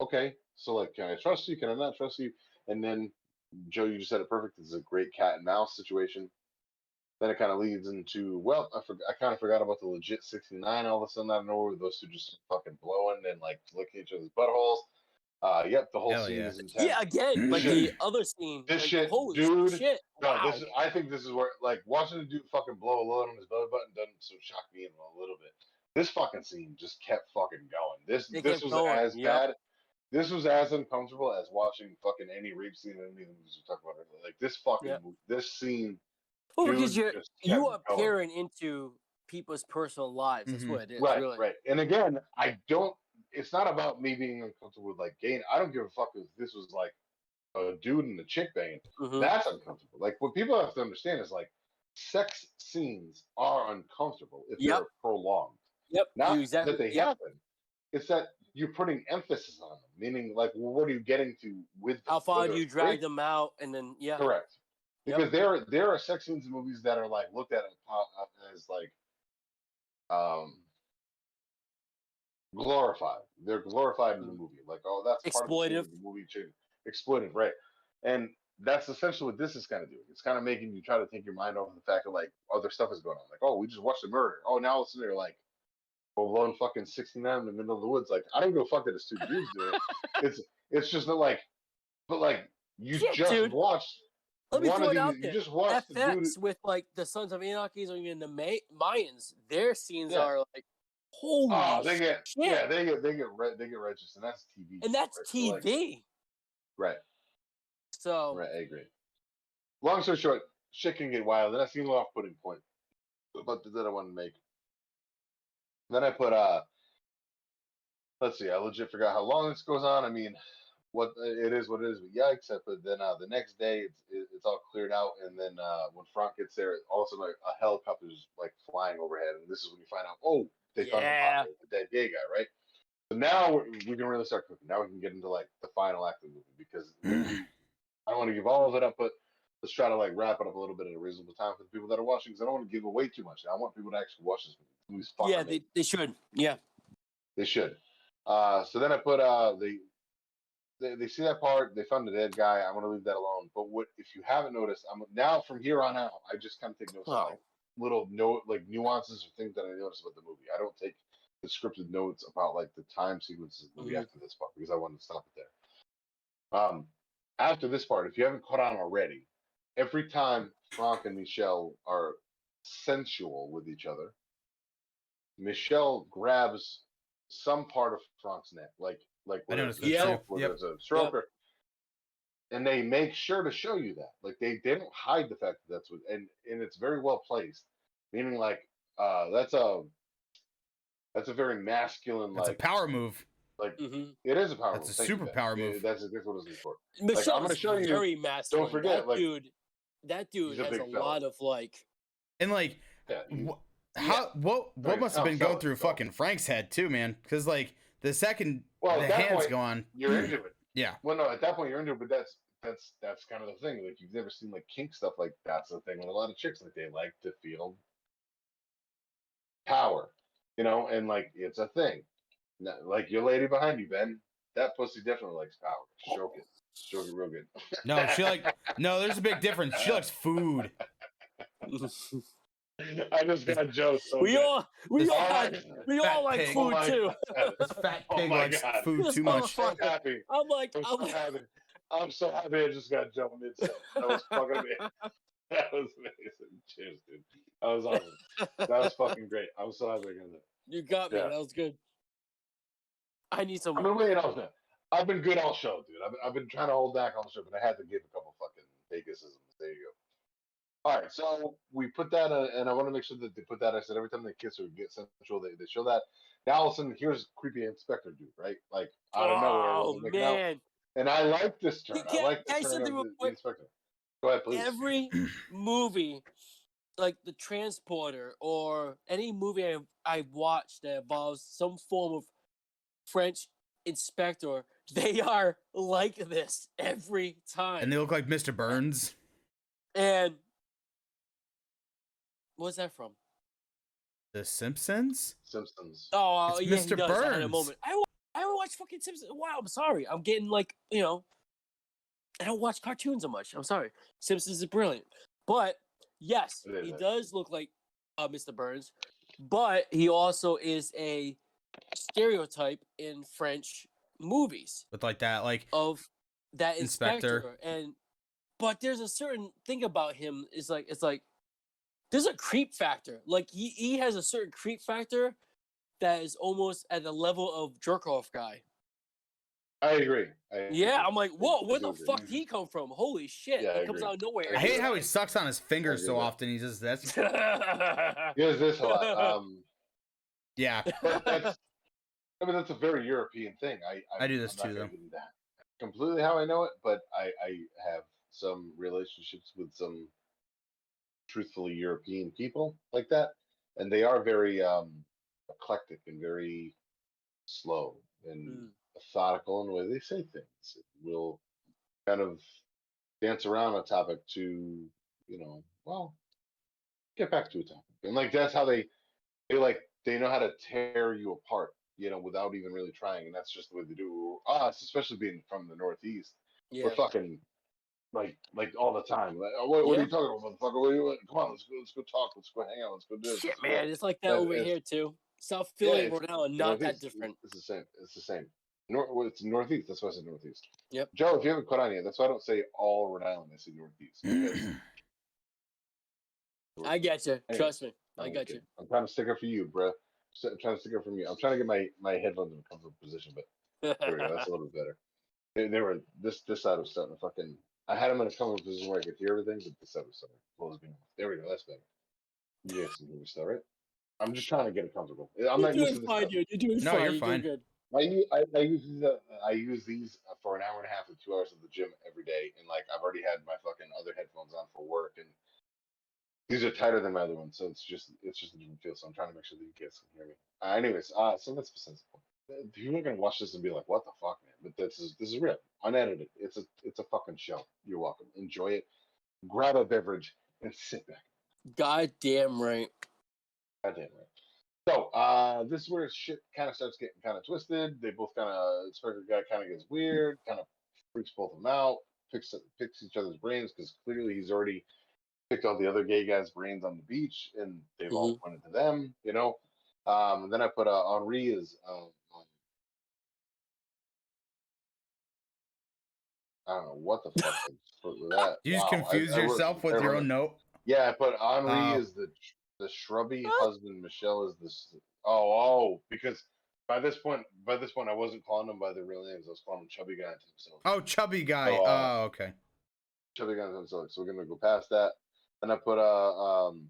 okay, so like, can I trust you? Can I not trust you? And then Joe, you just said it perfect. This is a great cat and mouse situation. Then it kind of leads into well, I forgot. I kind of forgot about the legit 69 all of a sudden out of nowhere. Those two just fucking blowing and like licking each other's buttholes. Uh, yep, the whole Hell scene yeah. is intense. Yeah, again, like Shit. the other scene. This like, shit, holy dude, shit! No, wow. this is. I think this is where like watching the dude fucking blow a load on his belly button doesn't so shock me in a little bit. This fucking scene just kept fucking going. This It this was going, as yep. bad. This was as uncomfortable as watching fucking any rape scene in any of the movies we talk about. earlier. Like this fucking Yep. mo- this scene. well, because you're you are going. peering into people's personal lives. That's Mhm. what it is. right, really. right. And again, I don't. It's not about me being uncomfortable with like gay. I don't give a fuck if this was like a dude and a chick banging. Mhm. That's uncomfortable. Like what people have to understand is like sex scenes are uncomfortable if Yep. they're prolonged. Yep. Not exactly. that they yep. happen. It's that you're putting emphasis on them, meaning like well, what are you getting to with? How far you drag them out, and then yeah. Correct. Yep. Because there there are sex scenes in movies that are like looked at as, as like um glorified. They're glorified in the Mhm. movie. Like, oh, that's part of the of the movie. Exploitive, right? And that's essentially what this is kind of doing. It's kind of making you try to take your mind off the fact that like other stuff is going on. Like, oh, we just watched a murder. Oh, now it's there like blown fucking 69 in the middle of the woods. Like, I don't give a fuck that it's two dudes doing it. It's it's just that like, but like you Shit, just dude. watched Let me one throw it these. out You there. just watched the dude. FX with like the Sons of Anarchies or even the May- Mayans, their scenes Yeah. are like holy Oh, they get shit. yeah, they get they get re- they get registered. And that's TV, and that's right? So, like, TV. right, so right. I agree. Long story short, shit can get wild, and that's the only off-putting point. But that I want to make. Then I put uh, let's see, I legit forgot how long this goes on. I mean, what it is, what it is. But yikes! I put then uh, the next day it's it's all cleared out, and then uh, when Franck gets there, all of a sudden like, a helicopter's like flying overhead, and this is when you find out, oh, they found the Yeah. body the dead gay guy, right? So now we're, we can really start cooking. Now we can get into like the final act of the movie because I don't want to give all of it up, but let's try to like wrap it up a little bit at a reasonable time for the people that are watching because I don't want to give away too much. I want people to actually watch this movie. This movie's fucking yeah, they, they should. Yeah. They should. Uh, so then I put uh they, they they see that part. They found the dead guy. I'm gonna leave that alone. But what if you haven't noticed? I'm now from here on out. I just kind of take notes, Oh. like little note like nuances or things that I noticed about the movie. I don't take the scripted notes about like the time sequences of the movie Mhm. after this part because I wanted to stop it there. Um, after this part, if you haven't caught on already, every time Franck and Michelle are sensual with each other, Michelle grabs some part of Franck's neck, like like I whether noticed a that too. choke, whether Yep. it's a stroker, and they make sure to show you that. Like they they don't hide the fact that that's what, and and it's very well placed, meaning like uh that's a that's a very masculine That's like a power move. like hmm it is a power. That's move. a Thank super power move. That's exactly what I was looking for. Michelle gonna is show you- very masculine. forget, that like, dude. That dude he's a has big a fella. lot of like. And like, Yeah, you- wh- how what what Right, must have no, been tell going us, through tell us. fucking Franck's head too, man? Because like the second well, the at that hands point, go on, you're into it. yeah, Well, no, at that point you're into it, but that's that's that's kind of the thing. Like you've never seen like kink stuff like that's the thing with a lot of chicks. Like they like to feel power, you know, and like it's a thing. Now, Like your lady behind you, Ben, that pussy definitely likes power. Stroke it, stroke it real good. no, she like no. There's a big difference. She likes food. I just got Joe so we good. all we This all Oh my we all like pig. Oh food my too. This fat Oh pig my likes God. food This too much. so happy. I'm like, I'm I'm so like, happy. I'm so happy I just got jumped mid That was fucking amazing. That was amazing. Cheers, dude. That was awesome. That was fucking great. I'm so happy I got that. you got me. Yeah. That was good. I need some. I've been waiting on that. I've been good all show, dude. I've been, I've been trying to hold back on the show, but I had to give a couple fucking Vegasisms. There you go. All right, so we put that, uh, and I want to make sure that they put that. I said every time they kiss or get sensual, they, they show that. Now all of a sudden, here's creepy inspector dude, right? Like of nowhere, oh making out. man! and I like this turn. I like can I turn of the, the inspector. Go ahead, please. Every movie, like the Transporter or any movie I I watched that involves some form of French inspector, they are like this every time. And they look like Mr. Burns. and What's that from? The Simpsons. Simpsons. Oh, It's yeah, Mr. he does. I had a Burns. moment. I, wa- I haven't watched fucking Simpsons. Wow, I'm sorry. I'm getting like you know. I don't watch cartoons so much. I'm sorry. Simpsons is brilliant, but yes, he actually. does look like uh, Mr. Burns, but he also is a stereotype in French movies with like that like of that Inspector. inspector. and but there's a certain thing about him is like it's like there's a creep factor like he, he has a certain creep factor that is almost at the level of jerk off guy I agree. I yeah i'm like whoa where the fuck did he come from holy shit Yeah, I he comes out of nowhere I I hate how he sucks on his fingers so often. He just that's He does this a lot. Um, yeah. but that's, I mean, that's a very European thing. I I do this I'm too, though. that completely how I know it, but I I have some relationships with some truthfully European people like that, and they are very um eclectic and very slow and Mm. methodical in the way they say things. Will kind of dance around a topic to you know well get back to a topic, and like that's how they they like they know how to tear you apart, you know, without even really trying, and that's just the way they do us, especially being from the Northeast. yeah We're fucking like like all the time. Like, oh, what, what are you talking about, motherfucker? What are you, come on, let's go, let's go talk, let's go hang out, let's go do this. shit man it's like that That over here too south Yeah, philly it's- and rhode island the not that different It's the same. It's the same. Nor, well, it's Northeast. That's why I said Northeast. Yep. Joe, if you haven't caught on yet, that's why I don't say all Rhode Island. I say Northeast. because- i get you Anyways, trust me i got you. I'm trying to stick up for you, bruh. S- I'm trying to stick up for you. I'm trying to get my my headphones in a comfortable position, but there we go. That's a little bit better. They, they were this this side was starting to fucking. I had them in a comfortable position where I could hear everything, but this side was starting to me. There we go. That's better. You guys can hear me still, right? I'm just trying to get it comfortable. I'm you're not used to doing this. fine dude you're doing No, fine you're you're fine. doing good I, u- I, I use these, uh, I use these uh, for an hour and a half or two hours at the gym every day, and like I've already had my fucking other headphones on for work, and these are tighter than my other ones, so it's just it's just a different feel. So I'm trying to make sure that you guys can hear me. Uh, anyways, uh, so that's besides the point. People are gonna watch this and be like, "What the fuck, man?" But this is this is real, unedited. It's a it's a fucking show. You're welcome. Enjoy it. Grab a beverage and sit back. god damn right Goddamn right. So, uh, this is where shit kind of starts getting kind of twisted. They both kind of, Inspector guy kind of gets weird, kind of freaks both of them out, picks picks each other's brains because clearly he's already picked all the other gay guys' brains on the beach, and they've all pointed to them, you know. Um, and then I put uh, Henri is, um, um, I don't know what the fuck I put with that. You just Wow, I- confuse I wrote yourself with your own note. yeah, but Henri Oh. is the the shrubby husband. Michelle is this. Oh, oh, because by this point, by this point, I wasn't calling them by their real names. I was calling them chubby guy to himself. Oh, chubby guy. So, uh, oh, okay. Chubby guy to himself. So we're gonna go past that. And I put uh um.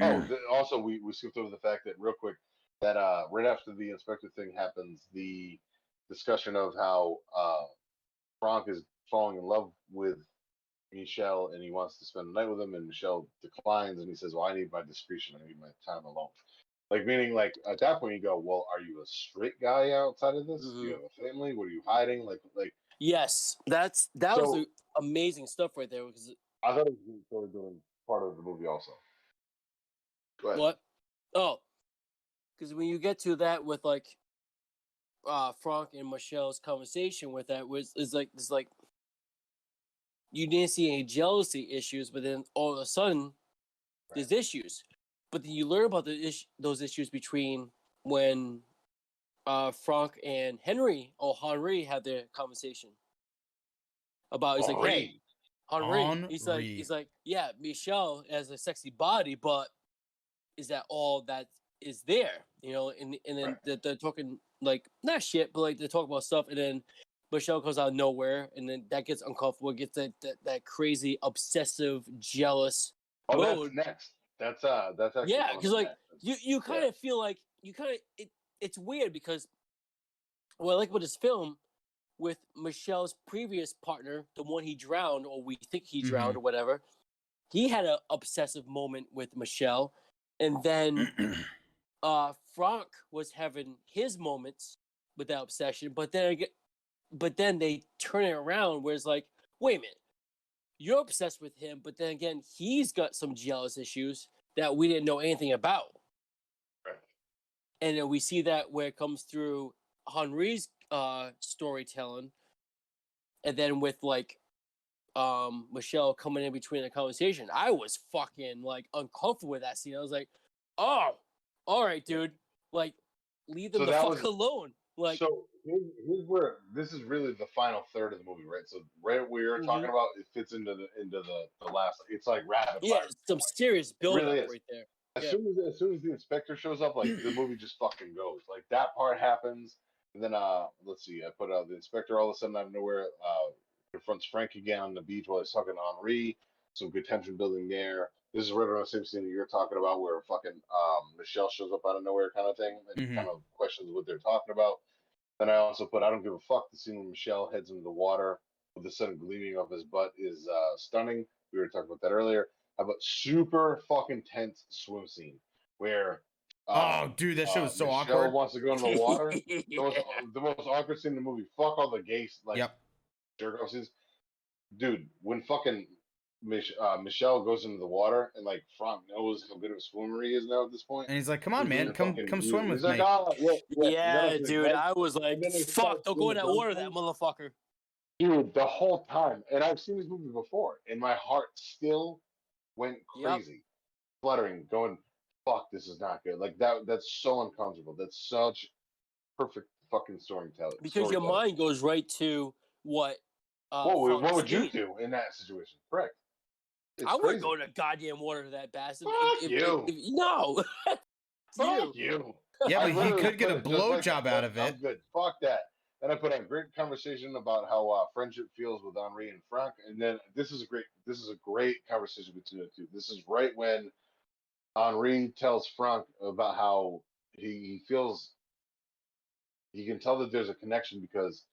Oh, th- also we we skipped over the fact that real quick that uh right after the inspector thing happens, the discussion of how uh Franck is falling in love with Michelle and he wants to spend the night with him and Michelle declines and he says, Well, I need my discretion, I need my time alone. Like meaning like at that point you go, Well, are you a straight guy outside of this? Do you Mhm. have a family? What are you hiding? Like like Yes, that's that was So- the amazing stuff right there. Because I thought it was sort of doing part of the movie also. What? Oh, because when you get to that with like uh Franck and Michelle's conversation with that was is like it's like you didn't see any jealousy issues, but then all of a sudden there's issues. But then you learn about the is- those issues between when uh Franck and Henri or Henri had their conversation about it's like hey Henri. He's like, he's like, yeah, Michelle has a sexy body, but is that all that is there? You know, and and then Right. they're, they're talking like not shit, but like they talk about stuff, and then Michelle comes out of nowhere, and then that gets uncomfortable, gets that that, that crazy, obsessive, jealous. Oh, mode. that's next. That's uh that's actually Yeah, one of 'cause, the like. You you kind of feel like you kind of it. It's weird because what I like about this film with Michelle's previous partner, the one he drowned, or we think he drowned, or whatever, he had an obsessive moment with Michelle, and then uh Franck was having his moments with that obsession, but then get, but then they turn it around where it's like, wait a minute, you're obsessed with him, but then again, he's got some jealous issues that we didn't know anything about. Right. And then we see that where it comes through Henri's uh, storytelling, and then with like um Michelle coming in between the conversation, I was fucking like uncomfortable with that scene. I was like, "Oh, all right, dude, like leave them So the fuck was- alone." Like, so here's, where this is really the final third of the movie, right? So right where you're talking Mhm. about, it fits into the into the the last. It's like rapid yeah, some serious build really right there. As yeah. soon as as soon as the inspector shows up, like the movie just fucking goes. Like that part happens, and then uh, let's see, I put uh, the inspector all of a sudden out of nowhere uh confronts Franck again on the beach while he's talking to Henri. Some good tension building there. This is right around the same scene that you're talking about, where fucking um Michelle shows up out of nowhere, kind of thing, and Mhm. kind of questions what they're talking about. Then I also put I don't give a fuck. The scene when Michelle heads into the water with the sun gleaming off his butt is uh stunning. We were talking about that earlier. How about super fucking tense swim scene where uh, Oh, dude, that shit uh, was so Michelle awkward. wants to go in the water. the, most, the most awkward scene in the movie. Fuck all the gay like yep. jerk off scenes. Dude, when fucking Mich- uh, Michelle goes into the water and like Franck knows how good of a swimmer he is now at this point. And he's like, "Come on, man, come come do it. swim He's with like, me." "Ah, yeah, yeah." yeah, dude, like, I was like, "Fuck, don't go in that water, that motherfucker." dude, the whole time, and I've seen this movie before, and my heart still went Yep. crazy, fluttering, going, "Fuck, this is not good." Like that. That's so uncomfortable. That's such perfect fucking storytelling. Because your mind goes right to what. Uh, What would, what would you do in that situation? Correct. It's I wouldn't go in the goddamn water to that bastard. Fuck you. no. Fuck you. you. Yeah, but he could get a it just like blowjob out of I'm it. good. Fuck that. Then I put a great conversation about how uh, friendship feels with Henri and Franck, and then this is a great this is a great conversation between the two. This is right when Henri tells Franck about how he, he feels he can tell that there's a connection because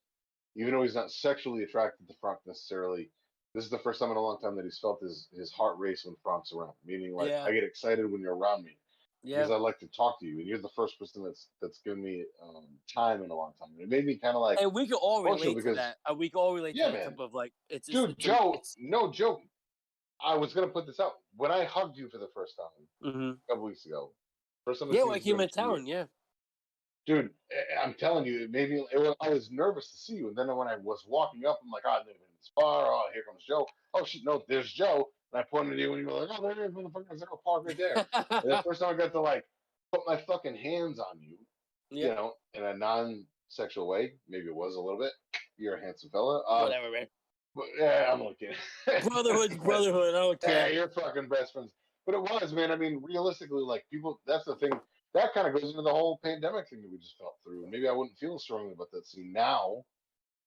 even though he's not sexually attracted to Franck necessarily, this is the first time in a long time that he's felt his his heart race when Franck's around. Meaning like Yeah. I get excited when you're around me Yeah. because I like to talk to you, and you're the first person that's that's given me um, time in a long time. And it made me kind of like, And we can all relate to because- that. Uh, we can all relate Yeah, to that man. type of like it's dude, it's, Joe, It's, no joke. I was gonna put this out when I hugged you for the first time Mhm. a couple weeks ago. First time Yeah, seen when you came in in two years. town, yeah. dude. I- I'm telling you, it made me. It was, I was nervous to see you, and then when I was walking up, I'm like, oh, never been this far. Oh, here comes Joe. Oh shit, no, there's Joe. And I pointed at you, and you were like, oh, there motherfucker. Was like, oh, park right there. and the first time I got to like put my fucking hands on you, you know, in a non-sexual way. Maybe it was a little bit. You're a handsome fella. Uh, Whatever, man. But, yeah, I'm looking. Brotherhood's brotherhood. I don't Yeah, you're fucking best friends. But it was, man. I mean, realistically, like people, that's the thing. That kind of goes into the whole pandemic thing that we just felt through. Maybe I wouldn't feel strongly about that scene now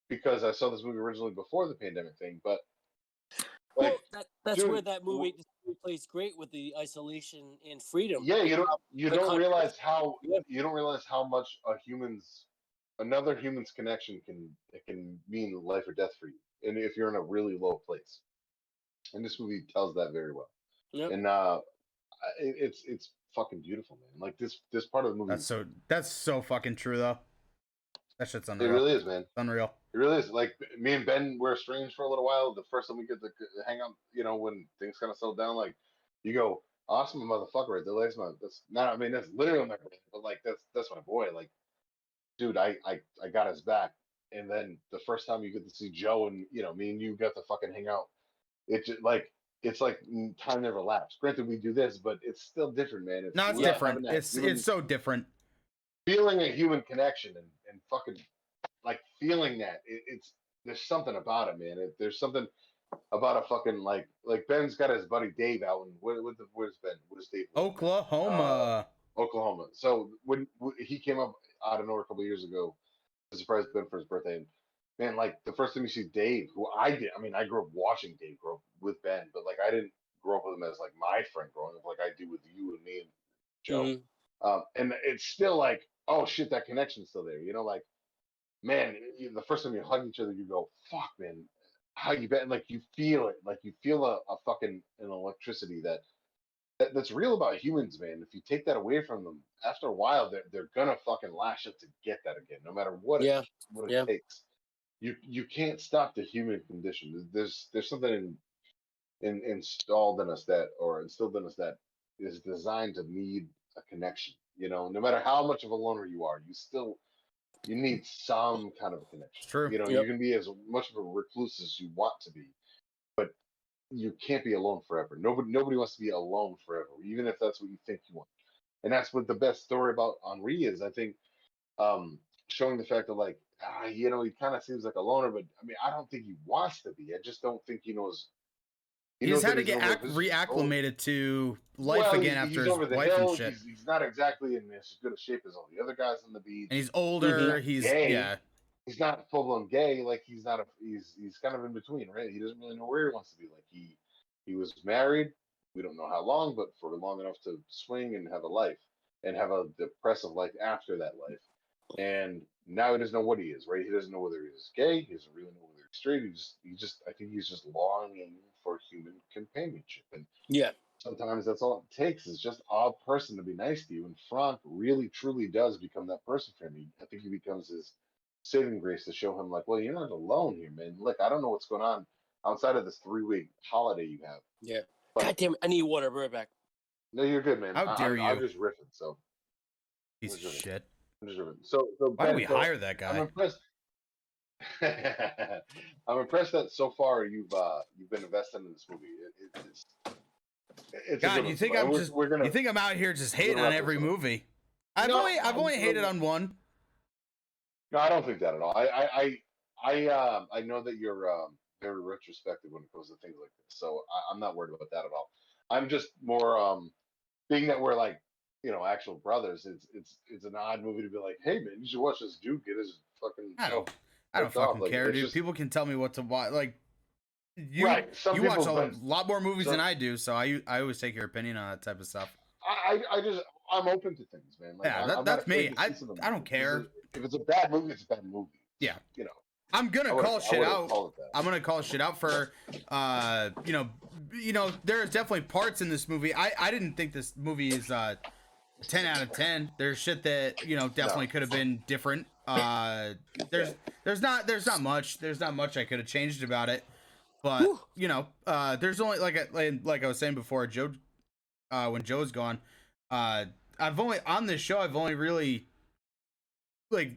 because I saw this movie originally before the pandemic thing. But like, well, that, that's where that movie, movie plays great with the isolation and freedom. yeah, you don't you don't realize how you don't realize how much a human's another human's connection can it can mean life or death for you, and if you're in a really low place. And this movie tells that very well. Yep. And uh, it, it's it's fucking beautiful, man. Like this this part of the movie, That's so that's so fucking true though. That shit's unreal. it unreal. really is, man. It's unreal. It really is. Like me and Ben were estranged for a little while. The first time we get to hang out, you know, when things kind of settle down, like you go, awesome motherfucker right there. That's my that's not I mean that's literally my brother, but like that's that's my boy. Like, dude, I I I got his back. And then the first time you get to see Joe and you know, me and you got to fucking hang out. It's just like it's like time never lapsed. Granted, we do this, but it's still different, man. It's, No, it's different. It's human- it's so different. feeling a human connection and, and fucking like feeling that it, it's there's something about it, man. It, there's something about a fucking like like Ben's got his buddy Dave out and what what the where's Ben? What is Dave? Oklahoma. Uh, Oklahoma. So when w- he came up out of nowhere a couple years ago, to surprise Ben for his birthday, and man, like the first time you see Dave, who I did, I mean, I grew up watching Dave grow up with Ben, but like I didn't grow up with him as like my friend growing up, like I do with you and me and Joe. Mhm. Um, and it's still like, oh shit, that connection's still there. You know, like, man, the first time you hug each other, you go, fuck, man, how you been? Like, you feel it, like you feel a, a fucking an electricity that, that that's real about humans, man. If you take that away from them, after a while, they're they're gonna fucking lash up to get that again, no matter what Yeah. it, what it Yeah. takes. You you can't stop the human condition. There's there's something in in, installed in us that, or instilled in us that is designed to need a connection. You know, no matter how much of a loner you are, you still you need some kind of a connection. It's true. You know, Yep. you can be as much of a recluse as you want to be, you can't be alone forever. Nobody nobody wants to be alone forever, even if that's what you think you want. And that's what the best story about Henri is. I think um showing the fact that like ah, you know, he kind of seems like a loner, but I mean, I don't think he wants to be. I just don't think he knows. he He's knows had to get ac- reacclimated to life Well, again he's- after he's his wife hill. and shit. He's, he's not exactly in as good a shape as all the other guys on the beach. And he's older. He's gay. yeah. He's not full blown gay. Like he's not a he's he's kind of in between, right? He doesn't really know where he wants to be. Like he he was married. We don't know how long, but for long enough to swing and have a life and have a depressive life after that life. And now he doesn't know what he is, right? He doesn't know whether he's gay. He doesn't really know whether he's straight. He just he just I think he's just longing for human companionship. And Yeah. sometimes that's all it takes is just a person to be nice to you. And Franck really truly does become that person for him. He, I think he becomes his saving grace to show him like, well, you're not alone here, man. Look, I don't know what's going on outside of this three week holiday you have. Yeah. But- God damn it! I need water. Right back. No, you're good, man. How I- dare I'm, I'm just riffing. So Piece of Where's it? shit. I'm just riffing. So, so Why did Ben, we so hire that guy? I'm guy? impressed. I'm impressed that so far you've uh you've been invested in this movie. It, it, it's it's God, you think So I'm we're, just- we're gonna You think I'm out here just hating on every movie? I've No, only I've I'm only hated on one. No, I don't think that at all. I I I I, um I know that you're um, very retrospective when it comes to things like this, so I, I'm not worried about that at all. I'm just more um being that we're like you know actual brothers. It's it's it's an odd movie to be like, hey man, you should watch this dude get his fucking. I don't I don't fucking Like, care, dude. just- People can tell me what to watch. Like you right. Some you watch a lot more movies than I do, so I I always take your opinion on that type of stuff. I I I just I'm open to things, man. Like, Yeah, that- that's me. I- see some of I don't care. If it's a bad movie, it's a bad movie. Yeah. You know. I'm gonna call shit out. called it that. I'm gonna call shit out for, uh, you know, you know, there's definitely parts in this movie. I I didn't think this movie is uh, ten out of ten. There's shit that you know definitely could have been different. Uh, there's there's not there's not much there's not much I could have changed about it, but Whew. you know, uh, there's only like I, like I was saying before, Joe, uh, when Joe's gone, uh, I've only on this show I've only really like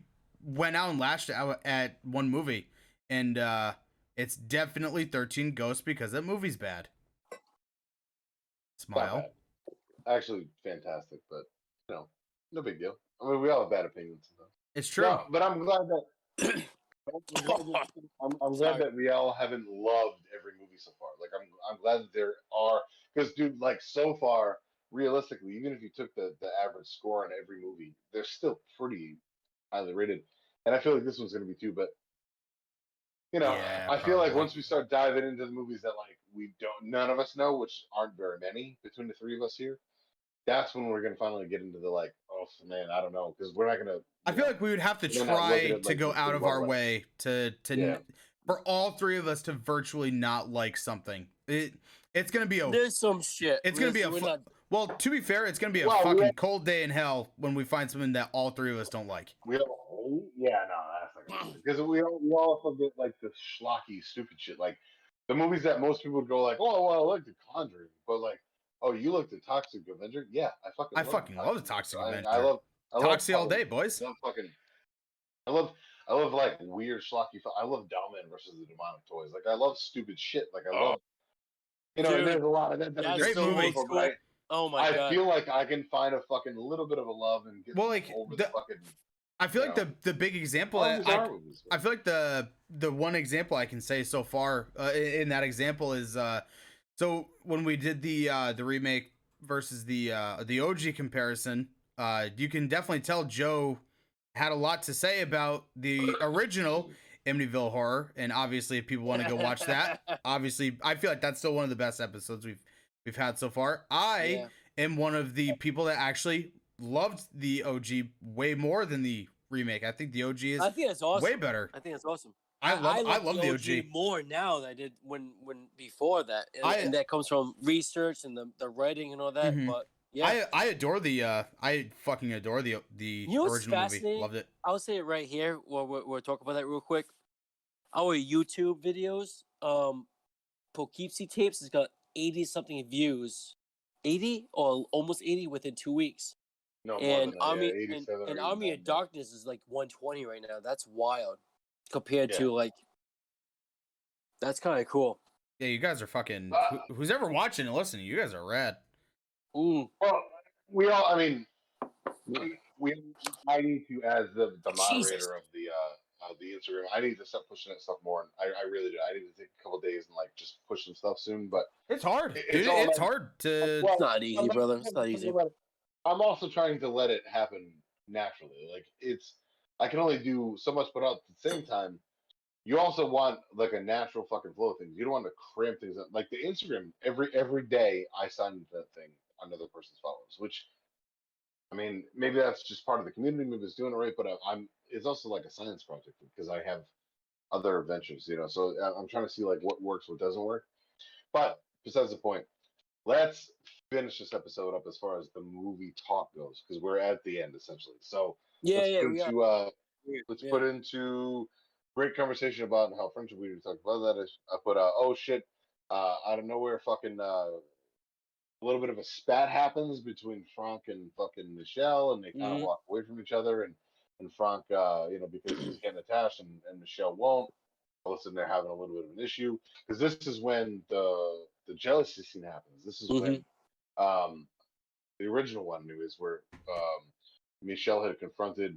went out and lashed out at one movie, and uh it's definitely Thirteen Ghosts because that movie's bad. Smile. bad. Actually, fantastic, but you know, no big deal. I mean, we all have bad opinions. Sometimes. It's true. No, but I'm glad that. I'm glad that, I'm, I'm glad that we all haven't loved every movie so far. Like I'm, I'm glad that there are because, dude, like so far, realistically, even if you took the the average score on every movie, they're still pretty highly rated. And I feel like this one's gonna be too. But you know, Yeah, I feel like once we start diving into the movies that like we don't, none of us know, which aren't very many between the three of us here. That's when we're gonna finally get into the like, oh man, I don't know, because we're not gonna. I feel know, like we would have to We're not looking try at, to like, go out of our West. way to to Yeah. for all three of us to virtually not like something. It it's gonna be a There's some shit. It's gonna be a We're not- well. To be fair, it's gonna be a Well, fucking have- cold day in hell when we find something that all three of us don't like. We all, yeah, no, that's not gonna because we all we all also get like the schlocky, stupid shit. Like the movies that most people would go like, oh, well, I like The Conjuring, but like, oh, you like the Toxic Avenger? Yeah, I fucking, I love fucking love the Toxic I- Avenger. I, love, I love Toxie all day, boys. I love fucking, I love, I love like weird schlocky. I love Dollman versus the Demonic Toys. Like I love stupid shit. Like I Oh. love, you know, and Dude, there's a lot of that. that that's are just so so old wonderful, but I- Oh my I god. I feel like I can find a fucking little bit of a love and get Well, like, over the- the fucking. I feel like know. the the big example. all I, I, I feel like the the one example I can say so far uh, in, in that example is uh so when we did the uh the remake versus the uh the OG comparison, uh you can definitely tell Joe had a lot to say about the original Amityville horror and obviously if people want to go watch that, obviously I feel like that's still one of the best episodes we've we've had so far. I Yeah. am one of the people that actually loved the OG way more than the remake. I think the OG is I think it's awesome. way better. I think it's awesome. I love I, love the OG. more now than I did when when before that, and, I- and that comes from research and the, the writing and all that. Mhm. But yeah, I I adore the uh I fucking adore the the You know what's original movie. fascinating? Loved it. I'll say it right here while we're, we're talking about that real quick. Our YouTube videos, um, Poughkeepsie tapes has got eighty something views, eighty or almost eighty within two weeks. No, more and than Army yeah, and, and Army of Darkness is like 120 right now. That's wild compared Yeah. to like. That's kind of cool. Yeah, you guys are fucking. Uh, who- who's ever watching and listening? You guys are rad. Mm. Well, we all. I mean, we. we I need to, as the the moderator Jesus. of the uh of the Instagram, I need to start pushing that stuff more. I, I really do. I need to take a couple days and like just push some stuff soon. But It's hard, It- it's all It's about- hard to. Well, It's not easy, I'm brother. It's not easy. I'm also trying to let it happen naturally. Like it's, I can only do so much, but at the same time, you also want like a natural fucking flow of things. You don't want to cramp things up. Like the Instagram, every every day I sign that thing another person's followers, which. I mean, maybe that's just part of the community. Maybe it's doing it right, but I'm. It's also like a science project because I have other adventures, you know. So I- I'm trying to see like what works, what doesn't work. But besides the point, let's finish this episode up as far as the movie talk goes because we're at the end essentially. So Yeah, let's yeah, put are. into uh, let's yeah. put into great conversation about how friendship we talked about that. I put uh, oh shit, uh, out of nowhere, fucking uh, a little bit of a spat happens between Franck and fucking Michelle, and they kind of Mhm. walk away from each other, and and Franck, uh, you know, because he's getting attached, and, and Michelle won't. All of a sudden, they're having a little bit of an issue because this is when the the jealousy scene happens. This is when um, the original one, anyways, where um, Michelle had confronted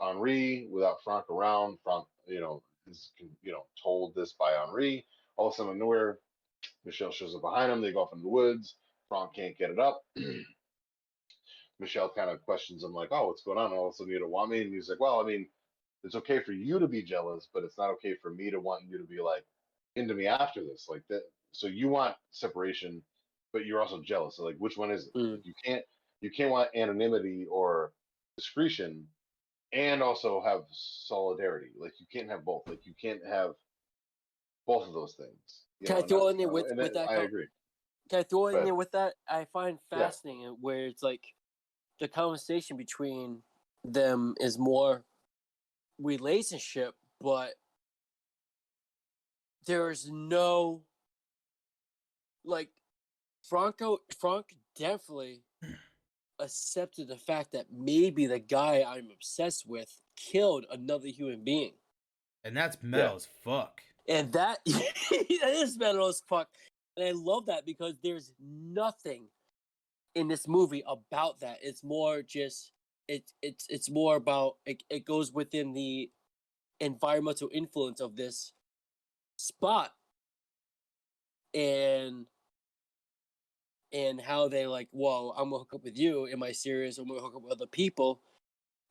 Henri without Franck around. Franck, you know, is you know told this by Henri. All of a sudden, nowhere, Michelle shows up behind him. They go off in the woods. Frank can't get it up. Michelle kind of questions him, like, "Oh, what's going on?" All of a sudden, you don't want me, and he's like, "Well, I mean, it's okay for you to be jealous, but it's not okay for me to want you to be like into me after this, like that. So you want separation, but you're also jealous. So like, which one is it? Mm. Like, you can't you can't want anonymity or discretion, and also have solidarity. Like you can't have both. Like you can't have both of those things. Can I throw in there with- with that I agree. Can I throw in But- there with that? I find Yeah. fascinating where it's like the conversation between them is more relationship, but there's no like Franco Franck definitely accepted the fact that maybe the guy I'm obsessed with killed another human being. And that's metal as fuck. And that that is metal as fuck. And I love that because there's nothing in this movie about that. It's more just it's it's it's more about it, it goes within the environmental influence of this spot and and how they like, whoa, I'm gonna hook up with you. Am I serious? I'm gonna hook up with other people.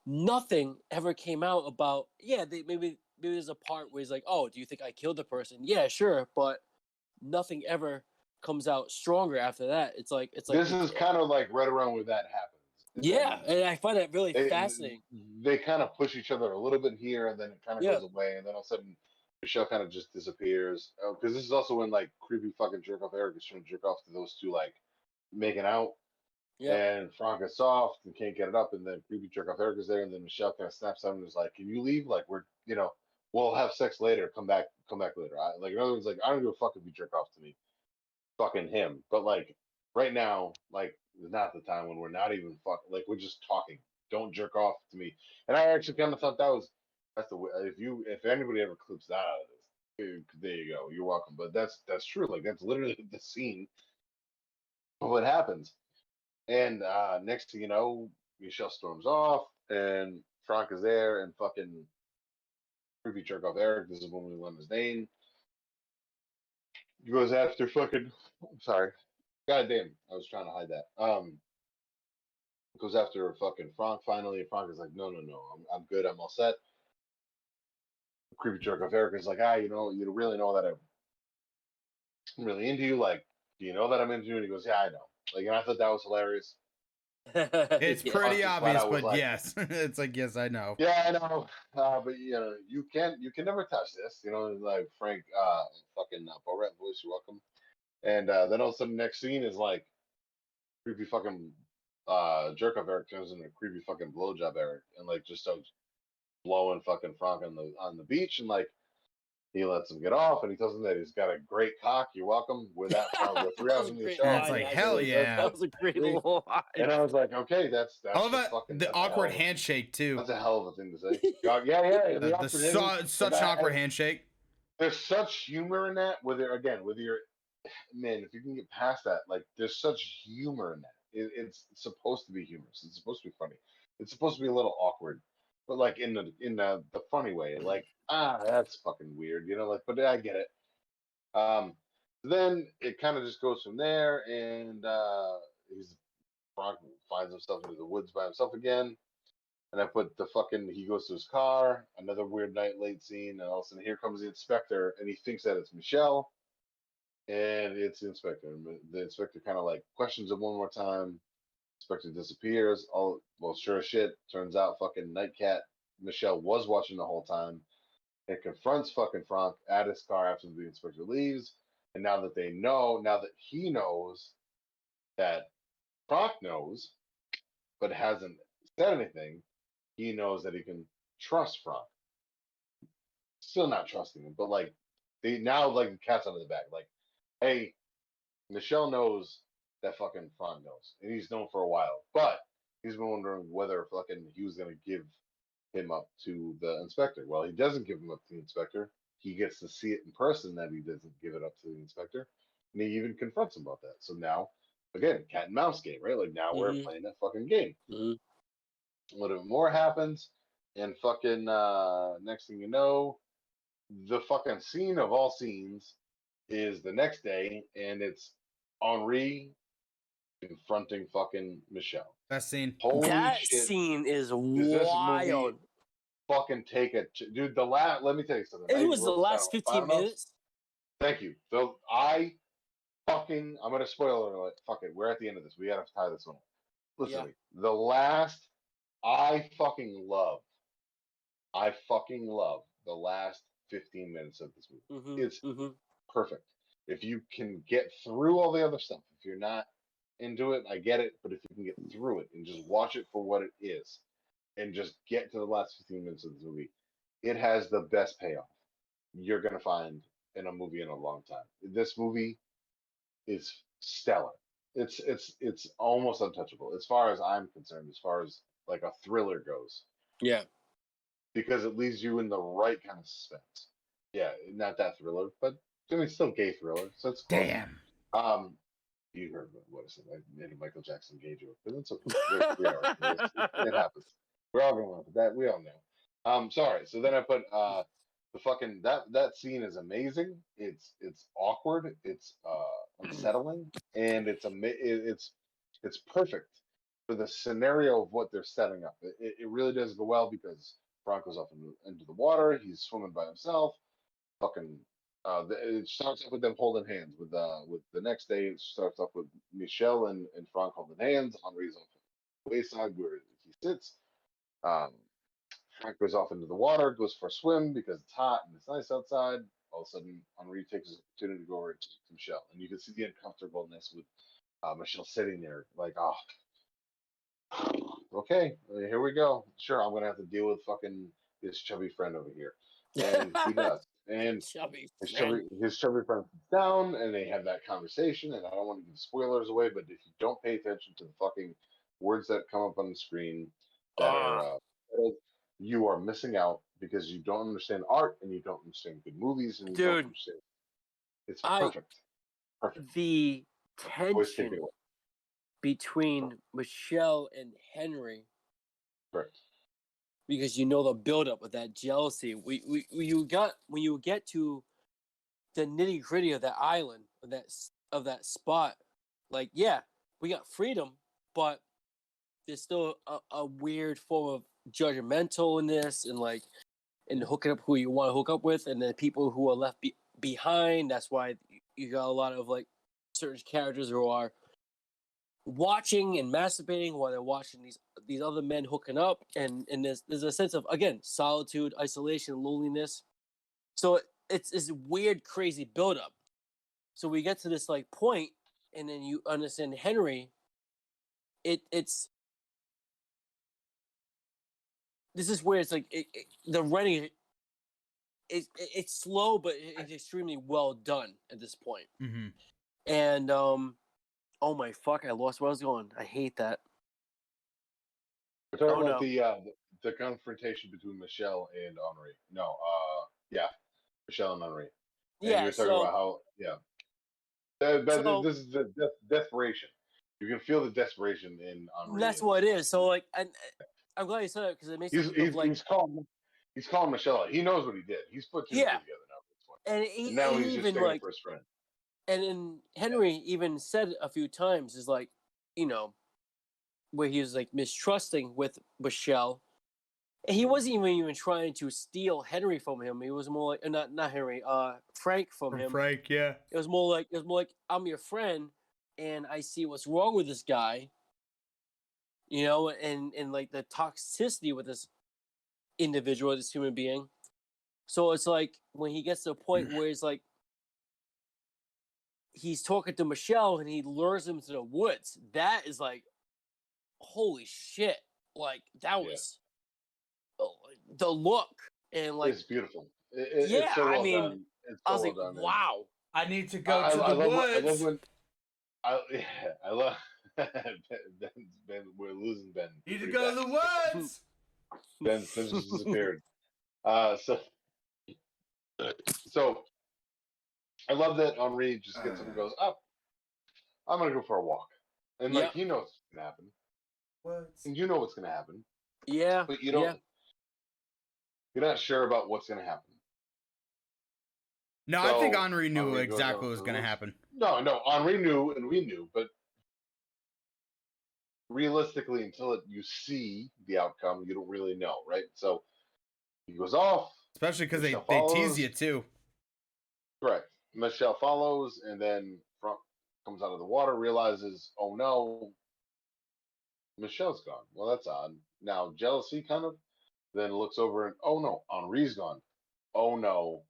Nothing ever came out about yeah, they maybe maybe there's a part where he's like, Oh, do you think I killed the person? Yeah, sure, but nothing ever comes out stronger after that. It's like it's like this is kind of like right around where that happens. Yeah, and I find that really they- fascinating. They kind of push each other a little bit here, and then it kind of Yeah. goes away, and then all of a sudden Michelle kind of just disappears. Oh, because this is also when like creepy fucking jerk off Eric is trying to jerk off to those two like making out, Yeah. and Franck is soft and can't get it up, and then creepy jerk off Eric is there, and then Michelle kind of snaps at him and is like, "Can you leave? Like we're you know we'll have sex later. Come back, come back later." I, like in other words, like I don't give a fuck if you jerk off to me, fucking him. But like right now, like not the time when we're not even fuck like we're just talking. Don't jerk off to me. And I actually kind of thought that was that's the way. If you if anybody ever clips that out of this, there you go. You're welcome. But that's that's true. Like that's literally the scene of what happens. And uh next thing you know, Michelle storms off, and Franck is there, and fucking creepy jerk off Eric. This is when we learn his name. Goes after fucking. I'm sorry. God damn, I was trying to hide that. Um, goes after fucking Franck finally, and Franck is like, no, no, no, I'm, I'm good, I'm all set. Creepy jerk off Eric is like, ah, you know, you really know that I'm really into you. Like, do you know that I'm into you? And he goes, yeah, I know. Like, and I thought that was hilarious. It's Yeah. pretty obvious, but like- yes. it's like, yes, I know. Yeah, I know. Uh, but you know, you can't, you can never touch this. You know, like Franck, uh, fucking uh, Borat voice, you're welcome. And uh, then all of a sudden, next scene is like creepy fucking uh, jerk off Eric turns into a creepy fucking blowjob Eric, and like just starts blowing fucking Franck on the on the beach, and like He lets him get off, and he tells him that he's got a great cock. You're welcome. With that, uh, with three That hours was a the great show, it's like, hell yeah. That was a great Really? line. and I was like, okay, that's that's I love that fucking the that's awkward hell of a- handshake too. That's a hell of a thing to say. Yeah, yeah, yeah. The, the the awkward su- handshake, such but an that- awkward handshake. there's such humor in that with your again with your man if you can get past that like there's such humor in that it, it's supposed to be humorous it's supposed to be funny it's supposed to be a little awkward but like in the in the, the funny way like ah that's fucking weird you know like but i get it um then it kind of just goes from there and uh he's Franck finds himself into the woods by himself again and I put the fucking he goes to his car, another weird night late scene, and all of a sudden here comes the inspector, and he thinks that it's Michelle, and it's the inspector. The inspector kind of like questions him one more time. Inspector disappears. All well, sure as shit. Turns out fucking Nightcat Michelle was watching the whole time, and confronts fucking Franck at his car after the inspector leaves. And now that they know, now that he knows that Franck knows, but hasn't said anything, he knows that he can trust Franck. Still not trusting him, but like they now like the cat's out of the bag. Like, hey, Michelle knows that fucking Franck knows, and he's known for a while, but he's been wondering whether fucking he was gonna give him up to the inspector. Well, he doesn't give him up to the inspector. He gets to see it in person that he doesn't give it up to the inspector, and he even confronts him about that. So now, again, cat and mouse game, right? Like now we're Mhm. playing that fucking game Mhm. a little bit more happens, and fucking uh next thing you know, the fucking scene of all scenes is the next day, and it's Henri confronting fucking Michelle. Best scene. Holy that shit! scene is this wild. Fucking take it, dude. The last, let me tell you something. I It was the last down, 15 I know- minutes. Thank you. So I fucking I'm gonna spoil alert. Fuck it. We're at the end of this. We gotta tie this one. up. Listen, Yeah. the last I fucking love. I fucking love the last 15 minutes of this movie. Mhm, It's mhm. perfect. If you can get through all the other stuff, if you're not into it, I get it. But if you can get through it and just watch it for what it is, and just get to the last 15 minutes of the movie, it has the best payoff you're gonna find in a movie in a long time. This movie is stellar. It's it's it's almost untouchable as far as I'm concerned, as far as like a thriller goes, Yeah. because it leaves you in the right kind of suspense. Yeah, not that thriller, but I mean, still gay thriller. So it's close. Damn. Um, you heard what- I said. I made a Michael Jackson gay joke, but it's okay. We are- it's- it happens. We're all going with that. We all know. Um, sorry. So then I put uh the fucking that that scene is amazing. It's it's awkward. It's uh unsettling, and it's a it's it's perfect for the scenario of what they're setting up. It, it, it really does go well because Franco's off into, into the water. He's swimming by himself. Fucking uh, it starts off with them holding hands. With uh, with the next day, it starts off with Michelle and, and Franck holding hands. Henri's off the wayside where he sits. Um, Franck goes off into the water, goes for a swim because it's hot and it's nice outside. All of a sudden, Henri takes his opportunity to go over to, to Michelle, and you can see the uncomfortableness with uh, Michelle sitting there, like, oh, okay, here we go. Sure, I'm gonna have to deal with fucking this chubby friend over here, and he does. And Chubby. his chubby, his chubby friend sits down and they have that conversation. And I don't want to give spoilers away, but if you don't pay attention to the fucking words that come up on the screen that are, Ah. uh, you are missing out because you don't understand art and you don't understand good movies and Dude. It's I- perfect. Perfect. The tension between Michelle and Henri Correct. Because you know the buildup of that jealousy. We, we, you got when you get to the nitty gritty of that island of that of that spot. Like, yeah, we got freedom, but there's still a, a weird form of judgmentalness and like and hooking up who you want to hook up with, and then people who are left be- behind. That's why you got a lot of like certain characters who are watching and masturbating while they're watching these these other men hooking up and and there's there's a sense of again solitude isolation loneliness. So it, it's this weird crazy buildup. So we get to this like point and then you understand Henri. It it's this is where it's like it, it, the writing it's it's slow, but it- it's extremely well done at this point. hmm And um, oh my fuck, I lost where I was going. I hate that. We're talking Oh, about no. the uh, the confrontation between Michelle and Henri. No, uh, yeah, Michelle and Henri. And Yeah, you're talking so about how, yeah. So- this is the de- desperation. You can feel the desperation in Henri. that's what it is. So like, and I'm glad you said it because it makes He's he's, like, he's calling he's calling Michelle. out. He knows what he did. He's put two Yeah. together now. At this point. and he, And now he he's just even taking like, for his friend. And then Henri even said a few times is like, you know, where he was like mistrusting with Michelle. He wasn't even even trying to steal Henri from him. He was more like uh, not not Henri, uh Franck from him. Franck, yeah. It was more like it was more like I'm your friend and I see what's wrong with this guy. You know, and and like the toxicity with this individual, this human being. So it's like when he gets to a point where he's like he's talking to Michelle and he lures him to the woods. That is like holy shit. Like that was oh, the look and like it's beautiful. It, it- it's yeah, so I mean, done. It's I was well like, done, wow. I need to go I- to I the love, when- I woods. love when I yeah, I love Ben, ben, we're losing Ben. need to pretty go to the woods. Ben Sims just disappeared. Uh, so, so I love that Henri just gets up and uh. goes up. I'm gonna go for a walk, and like Yep. he knows what's gonna happen, Woods. and you know what's gonna happen, Yeah. but you don't. Yeah. You're not sure about what's gonna happen. No, I think Henri knew Henri exactly what was going to happen. No, no, Henri knew, and we knew, but realistically, until it, you see the outcome, you don't really know, right? So he goes off. Especially because they, Michelle they tease you too. Correct. Michelle follows, and then Franck comes out of the water, realizes, oh no, Michelle's gone. Well, that's odd. Now jealousy kind of. Then looks over and oh no, Henri's gone. Oh no.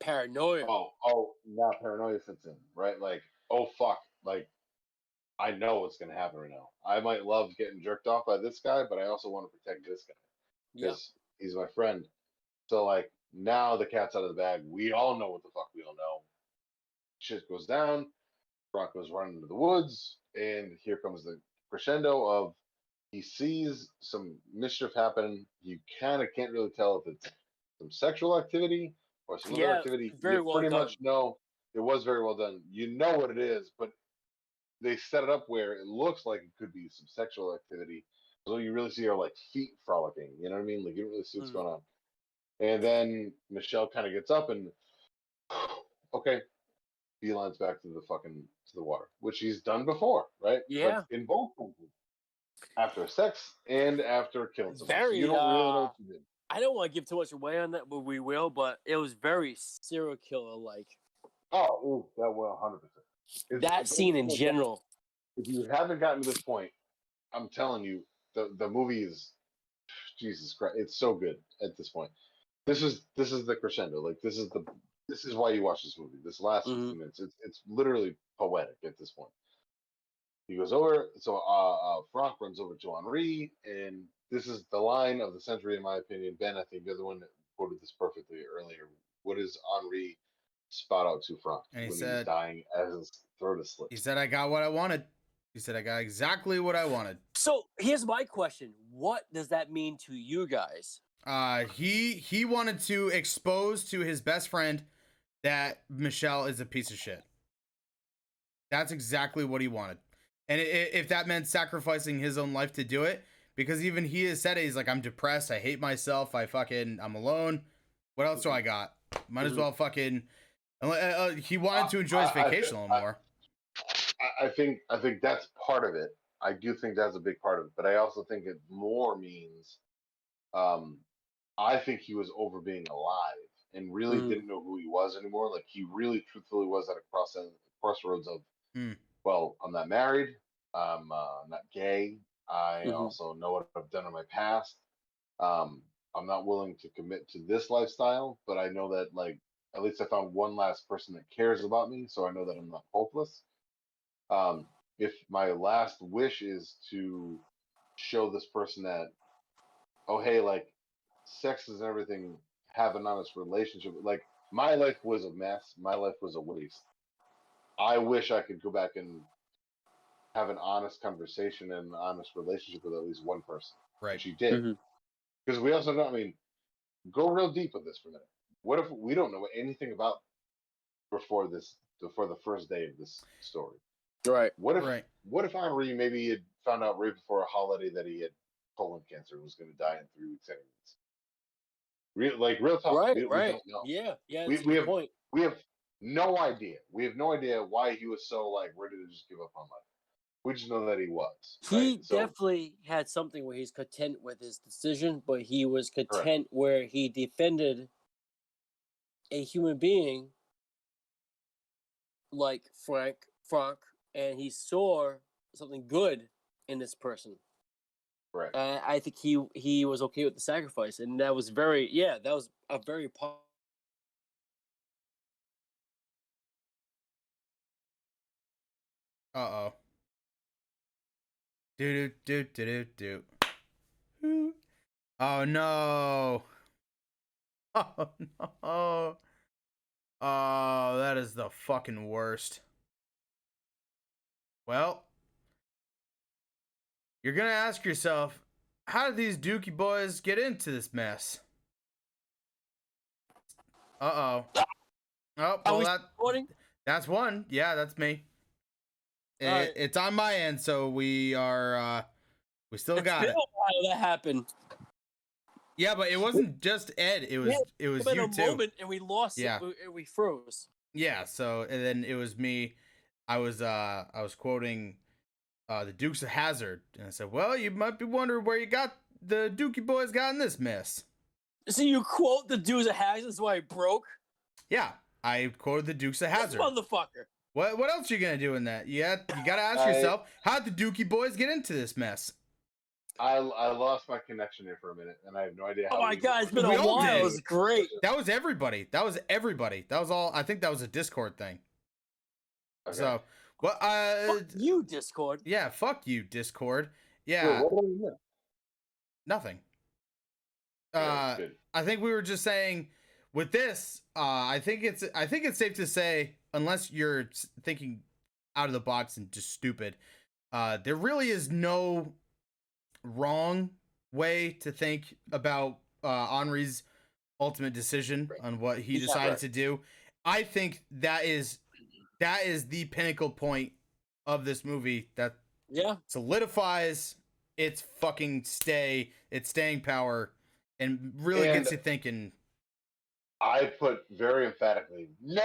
Paranoia. Oh oh. Now paranoia fits in, right? Like oh fuck. Like I know what's gonna happen right now. I might love getting jerked off by this guy, but I also want to protect this guy yeah. because he's my friend. So like now the cat's out of the bag. We all know what the fuck we all know. Shit goes down. Brock goes running into the woods, and here comes the crescendo of he sees some mischief happen. You kind of can't really tell if it's some sexual activity or some other Yeah, activity. very you well pretty done. much know it was very well done. You know what it is, but they set it up where it looks like it could be some sexual activity. So you really see her like feet frolicking. You know what I mean? Like you don't really see what's Mhm. going on. And then Michelle kind of gets up and okay, beelines back to the fucking to the water, which he's done before, right? Yeah. in both after sex and after killing someone, So Very, you don't really know uh, what you did. I don't want to give too much away on that, but we will. But it was very serial killer like. Oh, ooh, that will hundred percent. That scene in general. If you haven't gotten to this point, I'm telling you, the the movie is Jesus Christ. It's so good at this point. This is this is the crescendo. Like this is the this is why you watch this movie. This last 15 Mhm. minutes. It's it's literally poetic at this point. He goes over, so uh, uh Franck runs over to Henri, and this is the line of the century, in my opinion. Ben, I think you're the one that quoted this perfectly earlier. What does Henri spot out to Franck And he when said- he's dying as his throat is slit? He said, I got what I wanted. He said, I got exactly what I wanted. So here's my question: What does that mean to you guys? Uh, he he wanted to expose to his best friend that Michelle is a piece of shit. That's exactly what he wanted, and i- i- if that meant sacrificing his own life to do it, because even he has said it, he's like, I'm depressed, I hate myself, I fucking, I'm alone. What else do I got? Might as well fucking. Uh, uh, he wanted to enjoy his I- I- vacation a little more. I, I think I think that's part of it. I do think that's a big part of it, but I also think it more means, um, I think he was over being alive and really Mm. didn't know who he was anymore. Like he really, truthfully, was at a cross crossroads of, Hmm. well, I'm not married, I'm uh, not gay. I Mhm. also know what I've done in my past. Um, I'm not willing to commit to this lifestyle, but I know that like at least I found one last person that cares about me, so I know that I'm not hopeless. Um, if my last wish is to show this person that, oh hey, like sex and everything have an honest relationship. Like my life was a mess. My life was a waste. I wish I could go back and have an honest conversation and an honest relationship with at least one person. Right. And she did. Mhm. Because we also don't. I mean, go real deep with this for a minute. What if we don't know anything about before this before the first day of this story? Right. What if Right. what if Henri maybe had found out right before a holiday that he had colon cancer and was going to die in three weeks anyways? Real like real talk. right. we, we right. know. Yeah. Yeah. We- we have- point. We have no idea. We have no idea why he was so like ready to just give up on life. We just know that he was. He right? So, definitely had something where he's content with his decision, but he was content where he defended a human being like Franck Franck, and he saw something good in this person. Right. Uh, I think he he was okay with the sacrifice, and that was very yeah, that was a very Uh oh. Do do do do do do. Oh no. Oh no. Oh, that is the fucking worst. Well, you're gonna ask yourself, how did these Dookie boys get into this mess? Uh oh. Oh, well, we that, recording? that's one. Yeah, that's me. It, Alright. It's on my end, so we are. uh We still It's got it. a while that happened. Yeah, but it wasn't just Ed. It was Yeah, it was you a too. moment, and we lost Yeah. it. We, we froze. Yeah. So and then it was me. I was uh I was quoting uh the Dukes of Hazzard, and I said, "Well, you might be wondering where you got the Dookie boys got in this mess." So you quote the Dukes of Hazzard, that's why I broke. Yeah, I quoted the Dukes of This Hazard. motherfucker. What what else you gonna do in that? You got you gotta ask I- yourself, how did the Dookie boys get into this mess? I I lost my connection there for a minute, and I have no idea how. Oh my god, it's been We a while. It was great. That was everybody. That was everybody. That was all. I think that was a Discord thing. Okay. So, well, uh, Fuck you, Discord. yeah, fuck you, Discord. Wait, Yeah, what do nothing. Yeah, Uh, good. I think we were just saying with this. Uh, I think it's. I think it's safe to say, unless you're thinking out of the box and just stupid, uh, there really is no wrong way to think about uh, Henri's ultimate decision Right. on what he He's decided right. to do. I think that is that is the pinnacle point of this movie that Yeah. solidifies its fucking stay, its staying power, and really And- gets you thinking. I put very emphatically no.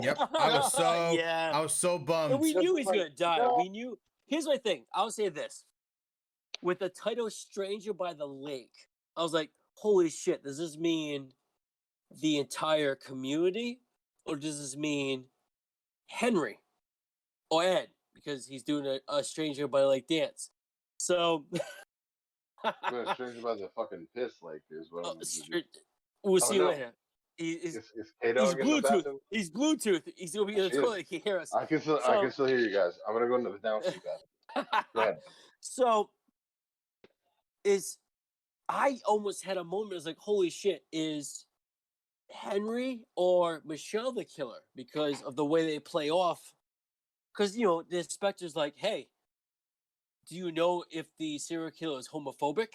Yep, I was so yeah. I was so bummed. And we knew he was gonna die. no. We knew. Here's my thing. I'll say this: with the title "Stranger by the Lake," I was like, "Holy shit! Does this mean the entire community, or does this mean Henri or Ed because he's doing a, a "Stranger by the Lake" dance?" So. Stranger by the fucking piss lake is what Uh, I'm gonna do. str- we'll Oh, see you no. later. He, he's, Is, is he's Bluetooth. He's Bluetooth. He's gonna be in the She is. toilet. He can hear us. I can still I can still hear you guys. I'm gonna go into the downstairs. Go ahead. so is I almost had a moment. I was like, "Holy shit!" Is Henri or Michelle the killer because of the way they play off? Because you know the inspector's like, "Hey, do you know if the serial killer is homophobic?"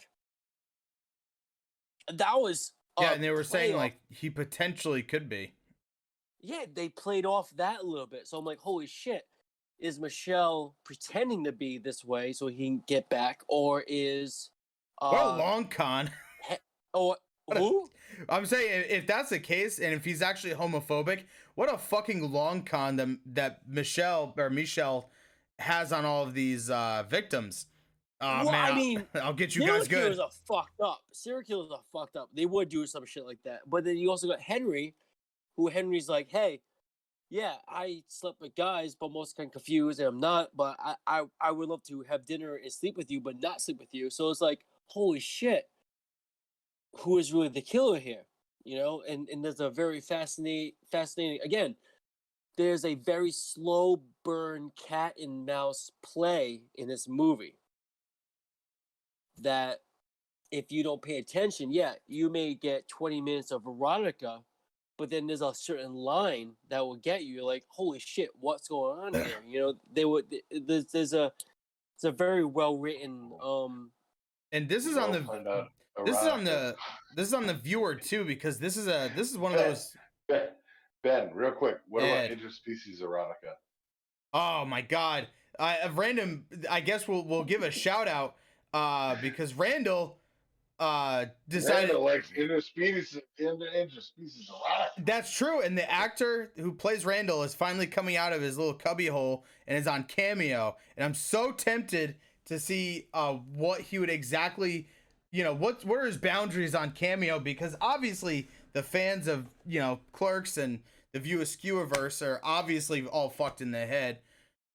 That was yeah, and they were saying play-off. like he potentially could be. yeah, they played off that a little bit. So I'm like, holy shit, is Michelle pretending to be this way so he can get back, or is uh, What a long con. or who? I'm saying if, that's the case, and if he's actually homophobic, what a fucking long con that that Michelle or Michelle has on all of these uh victims. Oh Well, man, I mean, I'll get you Serial guys good. killers are fucked up. Killers are fucked up. They would do some shit like that. But then you also got Henri, who Henri's like, hey, yeah, I slept with guys, but most kind of confused, and I'm not. But I, I, I would love to have dinner and sleep with you, but not sleep with you. So it's like, holy shit, who is really the killer here? You know, and and there's a very fascinating, fascinating. Again, there's a very slow burn cat and mouse play in this movie that if you don't pay attention, yeah, you may get 20 minutes of veronica but then there's a certain line that will get you. You're like, holy shit, what's going on here? You know, they would. There's, there's a, it's a very well written. Um, And this is on the this is on the this is on the viewer too because this is a this is one of those Ben, ben, real quick. What Ed. about interspecies erotica? Oh my god. I a random I guess we'll we'll give a shout out uh because Randall uh decided Randall likes interspecies inter, interspecies erotica. that's true and the actor who plays Randall is finally coming out of his little cubbyhole and is on Cameo and I'm so tempted to see uh what he would exactly you know what what are his boundaries on Cameo because obviously the fans of you know Clerks and the View Askewiverse are obviously all fucked in the head.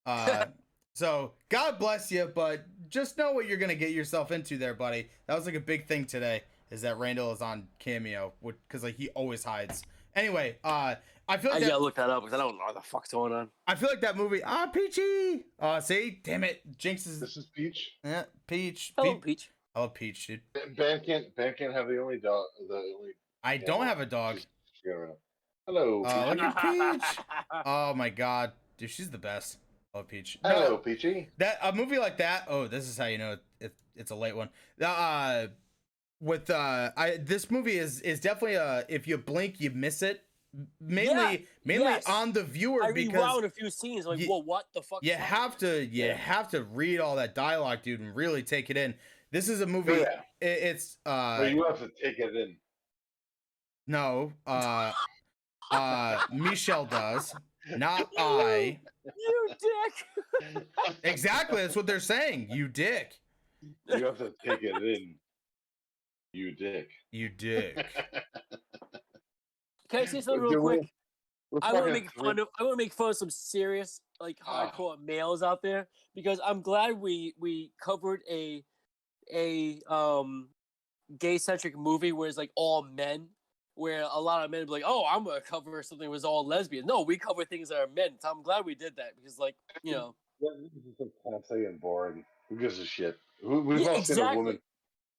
Uh, so God bless you, but just know what you're gonna get yourself into there, buddy. That was like a big thing today. Is that Randall is on Cameo, because like he always hides. Anyway, uh, I feel I like that, gotta look that up because I don't know what the fuck's going on. I feel like that movie. Ah, Peachy. Uh, see, damn it, Jinx is This is Peach. yeah, Peach. Hello, Pe- Peach. I love Peach, dude. Ben- Ben can't. Ben can't have the only dog. The only. I Yeah, don't have a dog. she's- she's got rid of- Hello. Uh, Peach. look at Peach. Oh my god, dude, she's the best. I love Peach. No, Hello, Peachy. that a movie like that oh this is how you know it, it's a late one uh with uh i this movie is is definitely uh if you blink you miss it mainly Yeah, mainly yes. on the viewer I because rewound a few scenes. Like, you- whoa, what the fuck? you is happening? have to you Yeah. have to read all that dialogue dude and really take it in this is a movie Yeah. it, it's uh But you have to take it in. no uh uh michelle does not i You dick. exactly that's what they're saying you dick You have to take it in. You dick. you dick Can I say something real quick? we're I want to make fun of. I want to make fun of some serious, like Ah. hardcore males out there because I'm glad we we covered a a um gay centric movie where it's like all men, where a lot of men be like, "Oh, I'm gonna cover something that was all lesbian." No, we cover things that are men. So I'm glad we did that because, like, you know, Yeah, this is so and boring. Who gives a shit? We- We've Yeah, all seen a woman.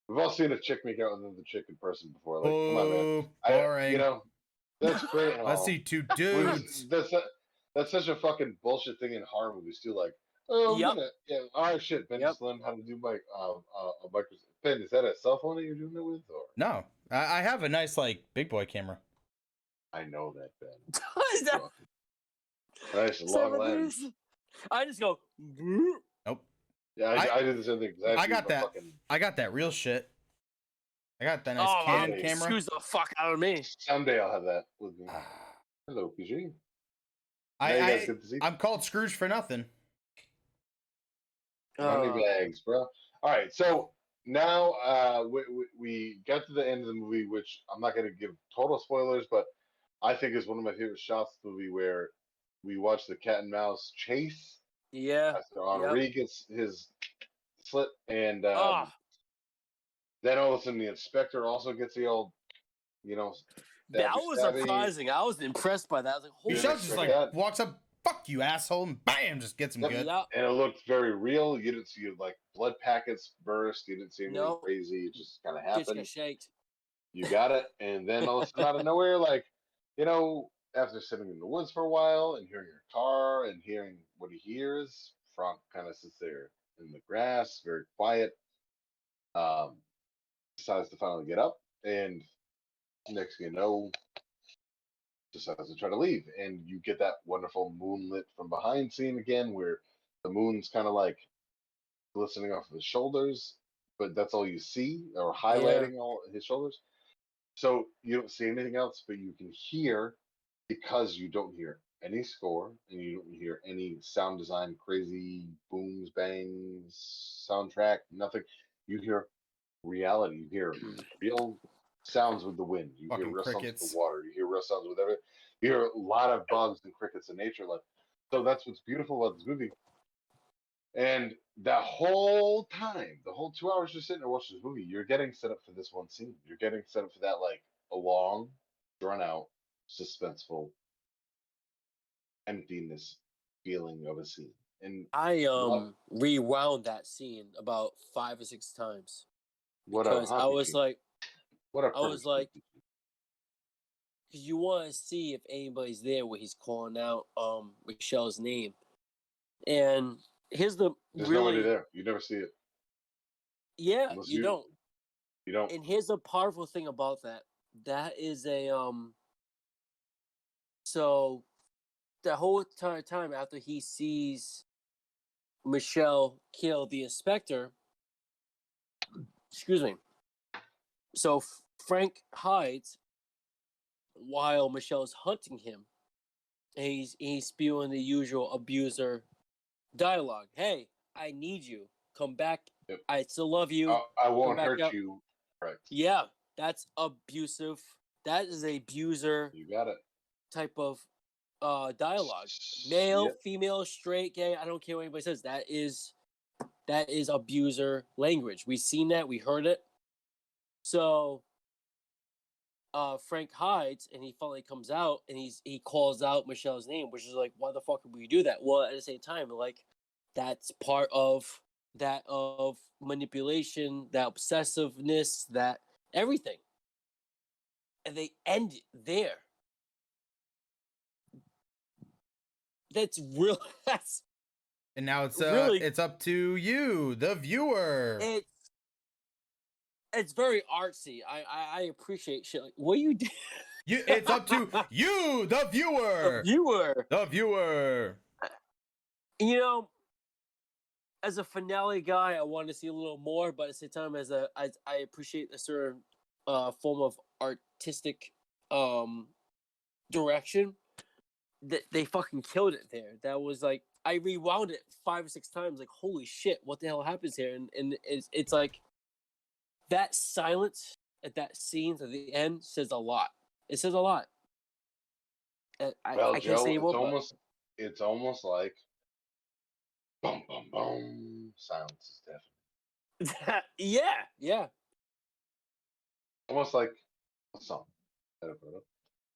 We've all seen a chick make out with another chick in person before. Like, come on, man. oh I- boring you know, that's great. and Let's see two dudes. That's su- that's such a fucking bullshit thing in horror movies too. Like, oh, I'm Yep. gonna, yeah, all right, shit. Ben Yep. just learned how to do my uh, uh, a micro. Ben, is that a cell phone that you're doing it with, or No, I, I have a nice like big boy camera. I know that Ben. Is that- nice long what lens. is? I just go. Nope, Yeah, I, I- I, did the same thing. 'cause I, I got that. Fucking I got that real shit. I got that nice oh, Canon okay. camera. excuse the fuck out of me. someday I'll have that with me. Hello, PG. I, guys I to see I'm called Scrooge for nothing. Money Uh, bags, bro. All right, so now uh, we, we we got to the end of the movie, which I'm not going to give total spoilers, but I think is one of my favorite shots of the movie where we watch the cat and mouse chase yeah. after Henri gets his slit, and um, Ah, then all of a sudden the inspector also gets the old, you know, that was stabby. surprising. I was impressed by that. I was like, holy Yeah, Michel's just like like that. walks up, fuck you asshole, and bam, just gets him Yep. good. Yeah. and it looked very real. You didn't see like blood packets burst. You didn't see anything No. crazy. It just kind of happened. got shaked. You got it, and then all of a sudden, out of nowhere, like you know, after sitting in the woods for a while and hearing your car and hearing what he hears, Franck kind of sits there in the grass, very quiet. Um, decides to finally get up, and next thing you know, decides to try to leave, and you get that wonderful moonlit from behind scene again, where the moon's kind of like glistening off of his shoulders, but that's all you see, or highlighting all his shoulders. So you don't see anything else, but you can hear because you don't hear any score and you don't hear any sound design, crazy booms, bangs, soundtrack, nothing. You hear reality. You hear real sounds with the wind. You Fucking hear real sounds with the water. You hear real sounds with everything. You hear a lot of bugs and crickets in nature. Like so, that's what's beautiful about this movie. And that whole time, the whole two hours you're sitting there watching this movie, you're getting set up for this one scene. You're getting set up for that like a long, drawn out, suspenseful, emptiness feeling of a scene. And I Love um rewound that scene about five or six times. What because I was like, what a I was like- because you want to see if anybody's there where he's calling out um Michel's name, and here's the There's really nobody there. You never see it. yeah you you- don't. You don't. And here's the powerful thing about that. That is a um. So, the whole entire time after he sees Michel kill the inspector, excuse me. So Franck hides while Michel's hunting him. And he's he's spewing the usual abuser dialogue. Hey, I need you. Come back. Yep. I still love you. I, I won't hurt up. you. Right. Yeah, that's abusive. That is a abuser You got it. type of uh dialogue. Male, Yep. female, straight, gay, I don't care what anybody says. That is that is abuser language. We've seen that, we heard it. So uh Franck hides and he finally comes out and he's he calls out Michel's name, which is like, why the fuck would you do that? Well, at the same time, like that's part of that of manipulation, that obsessiveness, that everything. And they end it there. That's real. That's And now it's uh, Really? it's up to you, the viewer. it's. It's very artsy. I I, I appreciate shit. Like, what you do, You, it's up to you, the viewer. viewer. The viewer. You know, as a finale guy, I want to see a little more, but at the same time, as a I, I appreciate a certain uh form of artistic um direction. That they fucking killed it there. That was like I rewound it five or six times. Like holy shit, what the hell happens here? And and it's it's like that silence at that scene at the end says a lot. It says a lot. Uh, I, Well, I Joe, can't say it's more. but- almost it's almost like boom, boom, boom. Silence is deafening. yeah, yeah. Almost like a song. That I put up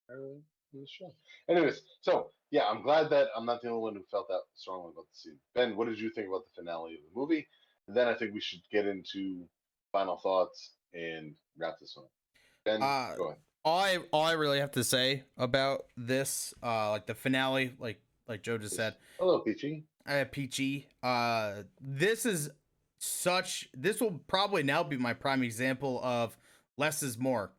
earlier in the show. Anyways, so yeah, I'm glad that I'm not the only one who felt that strongly about the scene. Ben, what did you think about the finale of the movie? And then I think we should get into final thoughts and wrap this one. Ben, Uh, go ahead. all I all I really have to say about this, uh, like the finale, like like Joe just said, Hello, Peachy. uh, peachy. Uh, this is such. This will probably now be my prime example of less is more.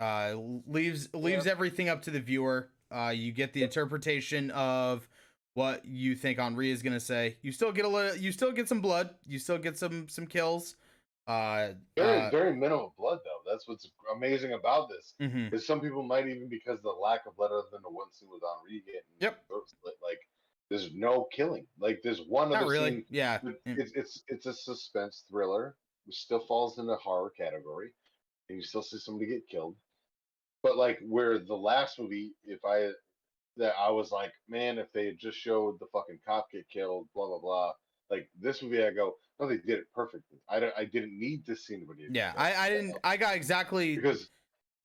Uh, leaves leaves everything up to the viewer. Uh, you get the interpretation of what you think Henri is gonna say. You still get a little. You still get some blood. You still get some some kills. Uh, Very, uh, very minimal blood though. That's what's amazing about this. mhm. Is some people might even because of the lack of blood other than the one scene with Henri getting Yep. slit, like there's no killing. Like there's one Not other really. scene Yeah. Mm. It's it's it's a suspense thriller, which still falls in the horror category, and you still see somebody get killed. But like where the last movie, if I that I was like, man, if they had just showed the fucking cop get killed, blah blah blah. Like this movie, I go, no, they did it perfectly. I don't, I didn't need to see anybody. Yeah. I I didn't. I got exactly. because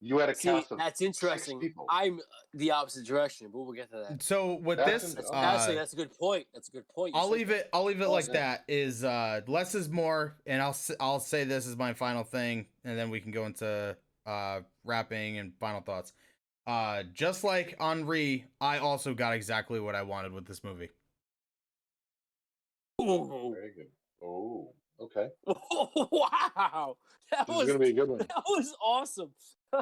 you had a See, cast of that's interesting. people. I'm the opposite direction, but we'll get to that. So with That's this, an- That's, Uh, actually, that's a good point. That's a good point. You I'll leave that. it. I'll leave it like Awesome. that. Is uh, less is more, and I'll s- I'll say this is my final thing, and then we can go into uh, wrapping and final thoughts. Uh, just like Henri, I also got exactly what I wanted with this movie. Ooh. Very good. Oh, okay. wow, that This was gonna be a good one. that was awesome.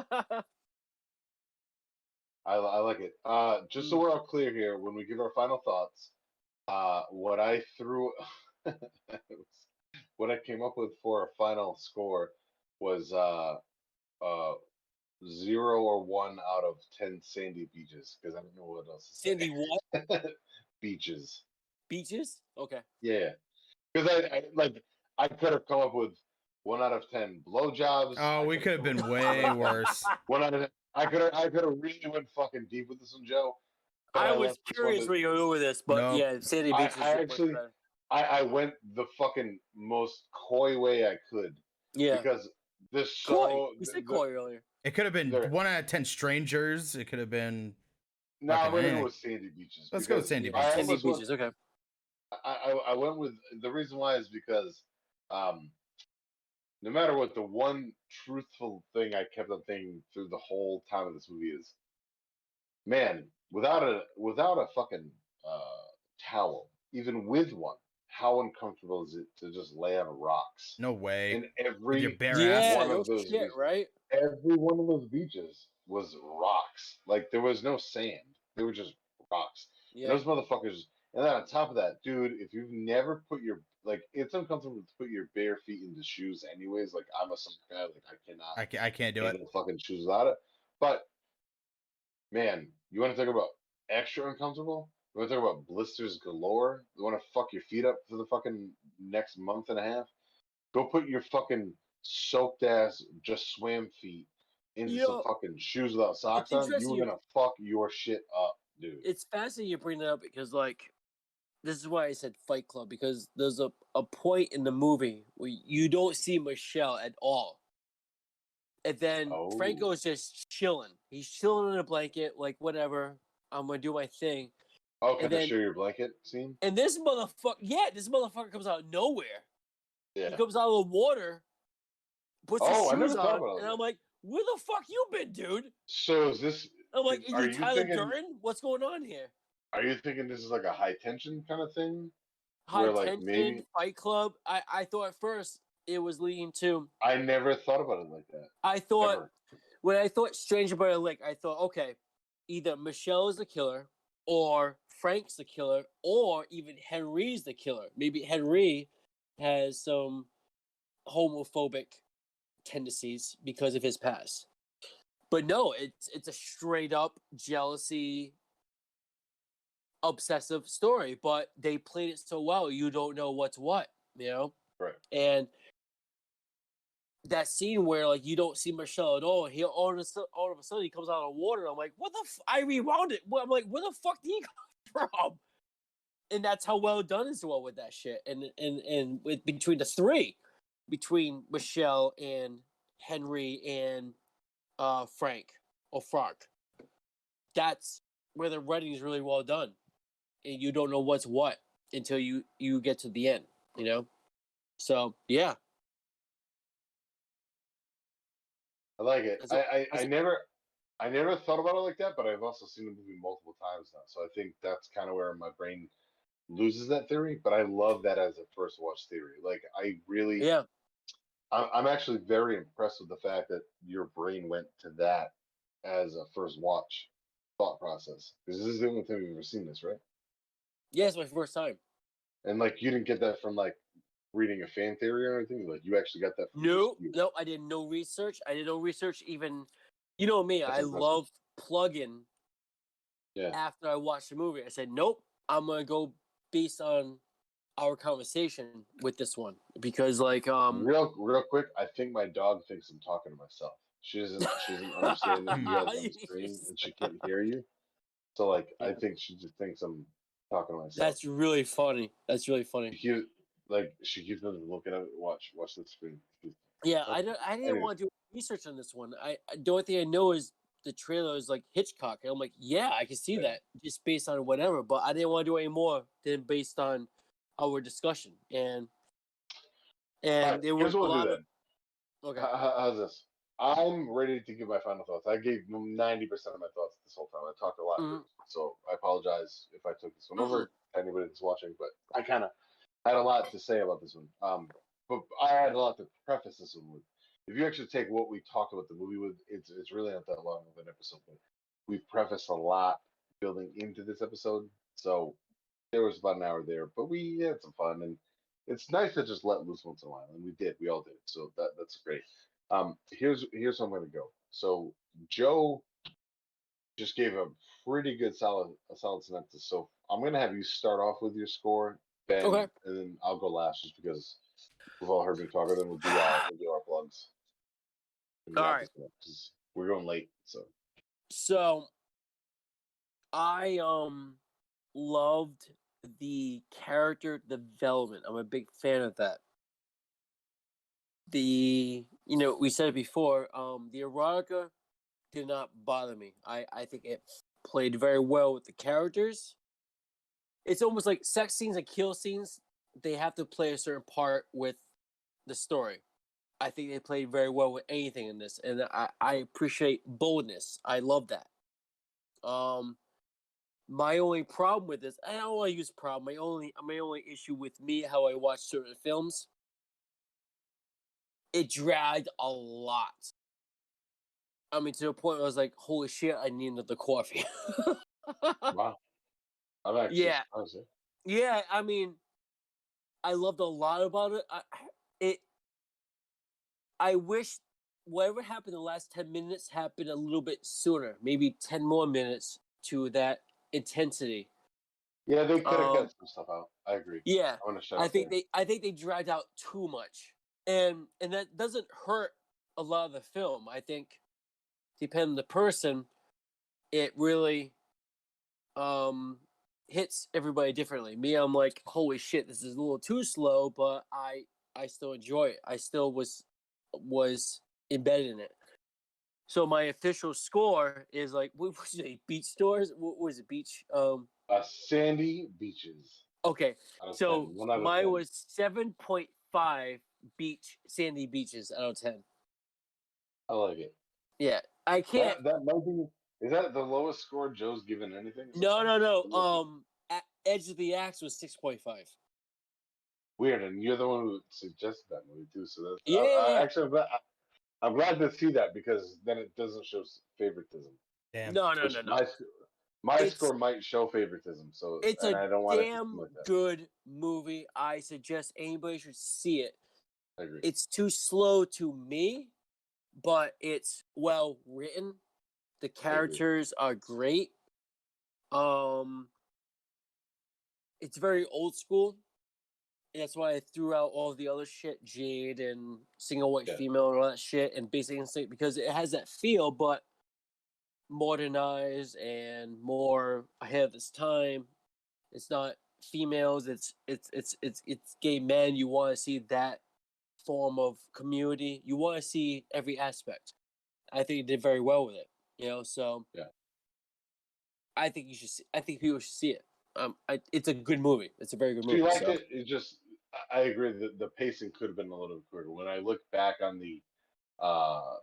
I, I like it. Uh, just so Mm. we're all clear here, when we give our final thoughts, uh, what I threw, what I came up with for a final score was uh, uh, zero or one out of ten sandy beaches because I don't know what else. To say. Sandy, what beaches? beaches? Okay. Yeah, because I, I like I could have come up with one out of ten blowjobs. I Oh, we could have been way worse. One out of I could have I could have really went fucking deep with this one, Joe. but I was left this one curious to- where you go with this, but No. yeah, Sandy I- Beach is I much actually- I, I went the fucking most coy way I could yeah. because this Koi. show. You said the- koi earlier. It could have been There. one out of ten strangers. It could have been. No, I'm fucking gonna go with Sandy Beaches. Let's go with Sandy I Beaches. Sandy Beaches. Okay. I, I I went with the reason why is because um no matter what, the one truthful thing I kept on thinking through the whole time of this movie is, man, without a without a fucking uh, towel, even with one, how uncomfortable is it to just lay on rocks? No way. In every your bare yeah, ass. one of those shit, beaches. right? every one of those beaches was rocks. Like there was no sand. They were just rocks. And Yeah. Those motherfuckers. And then on top of that, dude, if you've never put your like, it's uncomfortable to put your bare feet into shoes, anyways. Like I'm a some guy, like I cannot I can't, I can't do it. fucking shoes without it. But man, you want to talk about extra uncomfortable? You want to talk about blisters galore? You want to fuck your feet up for the fucking next month and a half? Go put your fucking soaked ass, just swam feet into Yo, some fucking shoes without socks on. You're gonna fuck your shit up, dude. It's fascinating you bring that up because, like, this is why I said Fight Club because there's a, a point in the movie where you don't see Michel at all. And then Oh. is just chilling. He's chilling in a blanket, like, whatever. I'm going to do my thing. oh, can and I then- show your blanket scene? And this motherfucker, yeah, this motherfucker comes out of nowhere. Yeah. He comes out of the water, puts Oh, his shoes on, and. I'm like, where the fuck you been, dude? So is this? I'm like, Are you Tyler thinking- Durden? What's going on here? Are you thinking this is like a high tension kind of thing? High Where, like, tension, maybe- Fight Club. I, I thought at first it was leading to. I never thought about it like that. I thought Ever. when I thought Stranger by the Lake, I thought, okay, either Michel is the killer, or Franck's the killer, or even Henri's the killer. Maybe Henri has some homophobic tendencies because of his past. But no, it's it's a straight up jealousy obsessive story, but they played it so well you don't know what's what, you know? Right. And that scene where like you don't see Michel at all, he all of a sudden, all of a sudden he comes out of the water. I'm like, what the? F-? I rewound it. I'm like, where the fuck did he come from? And that's how well done is well with that shit. And and and with between the three, between Michelle and Henri and uh Franck or Franck, that's where the writing is really well done, and you don't know what's what until you you get to the end. You know. So yeah, I like it. As I, a- I, as never I never thought about it like that, but I've also seen the movie multiple times now. So I think that's kind of where my brain loses that theory. But I love that as a first watch theory. Like I really yeah. I'm, I'm actually very impressed with the fact that your brain went to that as a first watch thought process. Because this is the only time we've ever seen this, right? Yeah, it's my first time. And like you didn't get that from like reading a fan theory or anything. Like you actually got that from No, you. no, I did no research. I did no research. Even, you know me, That's I impressive. love plugging. Yeah. After I watched the movie, I said, "Nope, I'm gonna go based on our conversation with this one because, like, um, real real quick, I think my dog thinks I'm talking to myself. She doesn't she doesn't understand that you guys on the screen and she can't hear you. So like I think she just thinks I'm talking to myself. that's really funny. That's really she funny. keeps like she keeps looking at it, watch watch the screen. Yeah, I don't. I didn't Anyway. want to do research on this one. I the only thing I know is the trailer is like Hitchcock. And I'm like, yeah, I can see Yeah. that just based on whatever. But I didn't want to do any more than based on our discussion and and Alright, there was a lot of okay. H- h- How's this? I'm ready to give my final thoughts. I gave 90% of my thoughts this whole time. I talked a lot, Mhm. So I apologize if I took this one over to anybody that's watching, but I kind of had a lot to say about this one. Um, but I had a lot to preface this one with. If you actually take what we talked about the movie with, it's it's really not that long of an episode, but we've prefaced a lot building into this episode. So there was about an hour there, but we had some fun, and it's nice to just let loose once in a while, and we did. We all did. So that that's great. Um, here's here's how I'm gonna go. So Joe just gave a pretty good solid a solid synopsis. So I'm gonna have you start off with your score, Ben, Okay. and then I'll go last just because we've all heard me talk, and then we'll do our we'll do our plugs. All right. this up, 'cause We're going late, so So I um loved the character development. I'm a big fan of that. The you know, we said it before, um the erotica did not bother me. I I think it played very well with the characters. It's almost like sex scenes and kill scenes, they have to play a certain part with the story. I think they played very well with anything in this, and I, I appreciate boldness. I love that. Um, my only problem with this, I don't want to use problem. My only my only issue with me how I watch certain films, it dragged a lot. I mean, to the point where I was like, "Holy shit, I need another coffee." Wow. I'm actually Yeah. surprised? Yeah, I mean, I loved a lot about it. I, it, I wish whatever happened the last ten minutes happened a little bit sooner, maybe ten more minutes to that intensity. Yeah, they could have Um, cut some stuff out. I agree. Yeah, I I think there. they, I think they dragged out too much, and and that doesn't hurt a lot of the film. I think, depending on the person, it really, um, hits everybody differently. Me, I'm like, holy shit, this is a little too slow, but I I still enjoy it. I still was was embedded in it. So my official score is like what was it? Beach stores? What was it? Beach? Um. Uh, sandy beaches. Okay. So 10, one out of mine was seven point five beach sandy beaches out of ten. I like it. Yeah, I can't. That, that might be. Is that the lowest score Joe's given anything? No, no, no. Um, Edge of the Axe was six point five. Weird, and you're the one who suggested that movie too. So that's Yeah, I, I, yeah. actually, I'm glad, I, am glad to see that because then it doesn't show favoritism. Damn. No, no, which no, no. My, my It's- score might show favoritism, so It's and a I don't damn it like good movie. I suggest anybody should see it. I agree. It's too slow to me, but it's well written. The characters are great. Um, it's very old school. And that's why I threw out all the other shit, Jade and single white Yeah. female and all that shit, and Basic Instinct because it has that feel, but modernized and more ahead of its time. It's not females. It's it's it's it's it's gay men. You want to see that form of community. You want to see every aspect. I think it did very well with it. You know, so Yeah. I think you should. See, I think people should see it. Um, I, it's a good movie. It's a very good movie. liked so- it. It just, I agree that the pacing could have been a little bit quicker. When I look back on the uh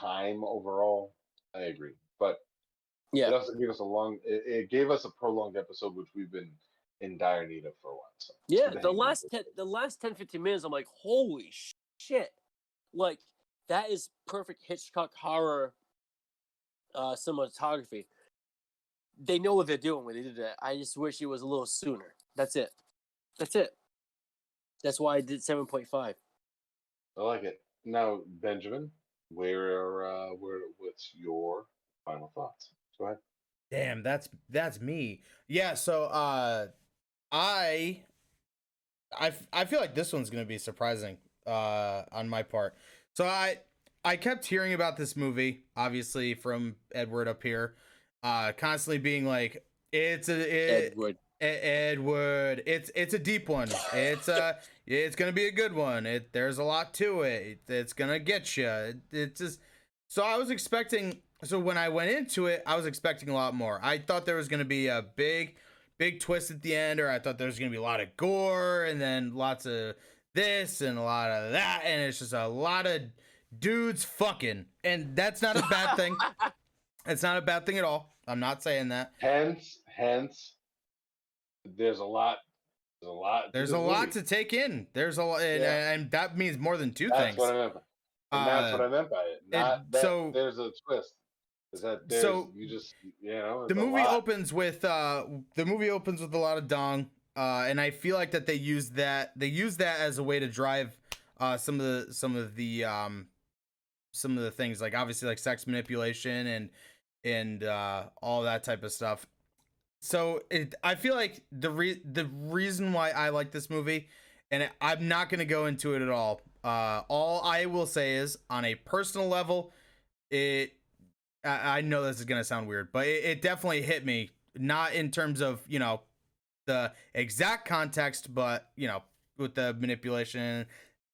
time overall, I agree. But Yeah. it also gave us a long. It, it gave us a prolonged episode, which we've been in dire need of for once. So Yeah, the last ten, the last 10, 15 minutes, I'm like, holy shit! Like that is perfect Hitchcock horror uh, cinematography. They know what they're doing when they did that. I just wish it was a little sooner. That's it. That's it. That's why I did seven point five. I like it. Now, Benjamin, where uh where what's your final thoughts? Go ahead. Damn, that's that's me. Yeah, so uh I I f- I feel like this one's going to be surprising uh on my part. So I I kept hearing about this movie obviously from Edward up here uh constantly being like it's a it, Edward. Edward, it's it's a deep one. It's a it's gonna be a good one. It there's a lot to it. It's gonna get you. It, it's just so I was expecting. So when I went into it, I was expecting a lot more. I thought there was gonna be a big, big twist at the end, or I thought there was gonna be a lot of gore and then lots of this and a lot of that, and it's just a lot of dudes fucking, and that's not a bad thing. It's not a bad thing at all. I'm not saying that. Hence, hence, there's a lot. There's a lot. There's this a lot to take in. There's a lot, and, Yeah. and that means more than two That's things. what I meant. By, and that's what Uh, I meant by it. Not that so- there's a twist. Is that there's, So, you just know the movie lot. opens with uh the movie opens with a lot of dong uh and i feel like that they use that they use that as a way to drive uh some of the some of the um some of the things like obviously like sex manipulation and and uh all that type of stuff so it i feel like the re- the reason why i like this movie and i'm not going to go into it at all uh all i will say is on a personal level it I, I know this is gonna sound weird, but it, it definitely hit me. Not in terms of you know the exact context, but you know with the manipulation,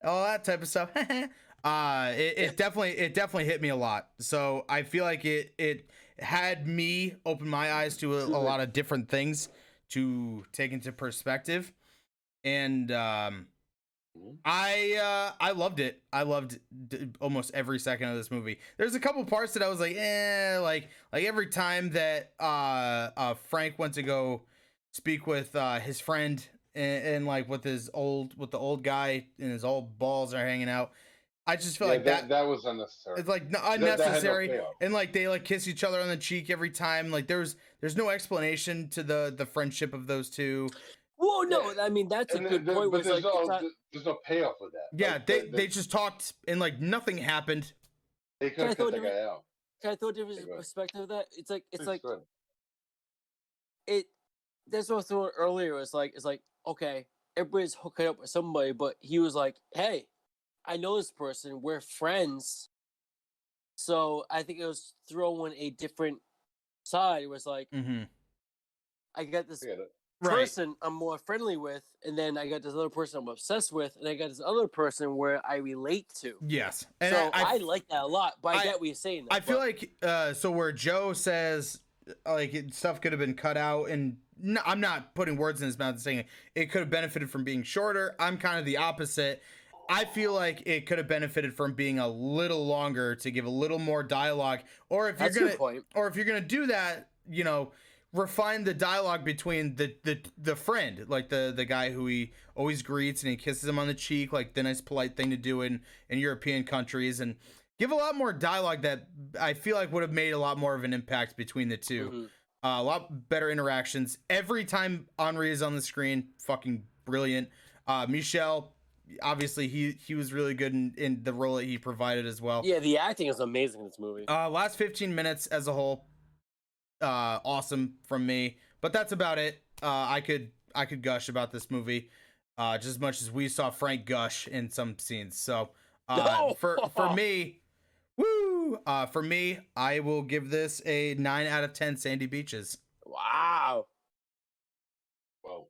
all that type of stuff. uh, it, it definitely it definitely hit me a lot. So I feel like it it had me open my eyes to a, a lot of different things to take into perspective, and um. I uh I loved it. I loved d- almost every second of this movie. There's a couple parts that I was like, eh, like like every time that uh uh Franck went to go speak with uh his friend and, and like with his old with the old guy and his old balls are hanging out. I just feel Yeah, like that, that, that was unnecessary. it's like n- That- no unnecessary and like they like kiss each other on the cheek every time. Like there's there's no explanation to the the friendship of those two. Well, no, Yeah. I mean that's a good there- point. but there's like, no not- there's no payoff with that. Yeah, Like, they the- they just talked and like nothing happened. they could Can I have throw cut that guy out. can I throw a different Yeah, go ahead. perspective of that? It's like it's Please, like it. That's what I was throwing earlier. It's like it's like okay, everybody's hooking up with somebody, but he was like, "Hey, I know this person. We're friends." So I think it was throwing a different side. It was like Mm-hmm. I got this I get it. Right. person I'm more friendly with, and then I got this other person I'm obsessed with, and I got this other person where I relate to. Yes, and so I, I, I, like that a lot. But I, I- get what you're saying. I feel but- like uh, so where Joe says uh, like stuff could have been cut out, and no, I'm not putting words in his mouth and saying it could have benefited from being shorter. I'm kind of the opposite. I feel like it could have benefited from being a little longer to give a little more dialogue, or if that's you're gonna point. or if you're gonna do that, you know, refine the dialogue between the the the friend, like the the guy who he always greets and he kisses him on the cheek, like the nice polite thing to do in in European countries, and give a lot more dialogue that I feel like would have made a lot more of an impact between the 2 Mhm. Uh, a lot better interactions every time Henri is on the screen. Fucking brilliant. Uh, Michel, obviously he he was really good in, in the role that he provided as well. Yeah, the acting is amazing in this movie. Uh, last 15 minutes as a whole, uh, awesome from me. But that's about it. Uh, I could I could gush about this movie, uh, just as much as we saw Franck gush in some scenes. So, uh, Oh! for for me, woo, uh, for me, I will give this a nine out of ten. Sandy Beaches. wow, Well,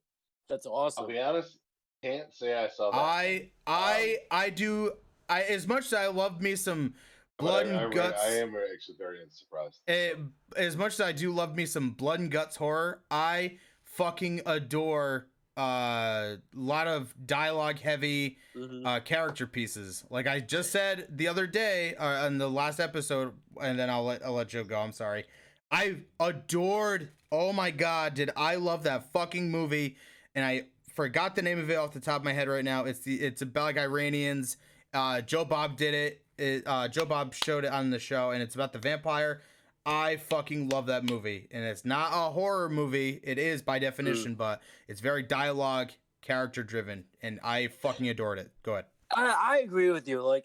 that's awesome. I'll be honest. Can't say I saw that. I I I do. I as much as I love me some blood I, I, and re- guts. I am actually very surprised. Eh, as much as I do love me some blood and guts horror, I fucking adore a lot of dialogue heavy Mhm. uh, character pieces. Like I just said the other day uh, on the last episode, and then I'll let I'll let Joe go. I'm sorry. I adored. Oh my god, did I love that fucking movie? And I forgot the name of it off the top of my head right now. It's the it's about like Iranians. Uh, Joe Bob did it. It uh, Joe Bob showed it on the show, and it's about the vampire. I fucking love that movie, and it's not a horror movie. It is by definition, but it's very dialogue, character driven, and I fucking adored it. Go ahead. I, I agree with you. Like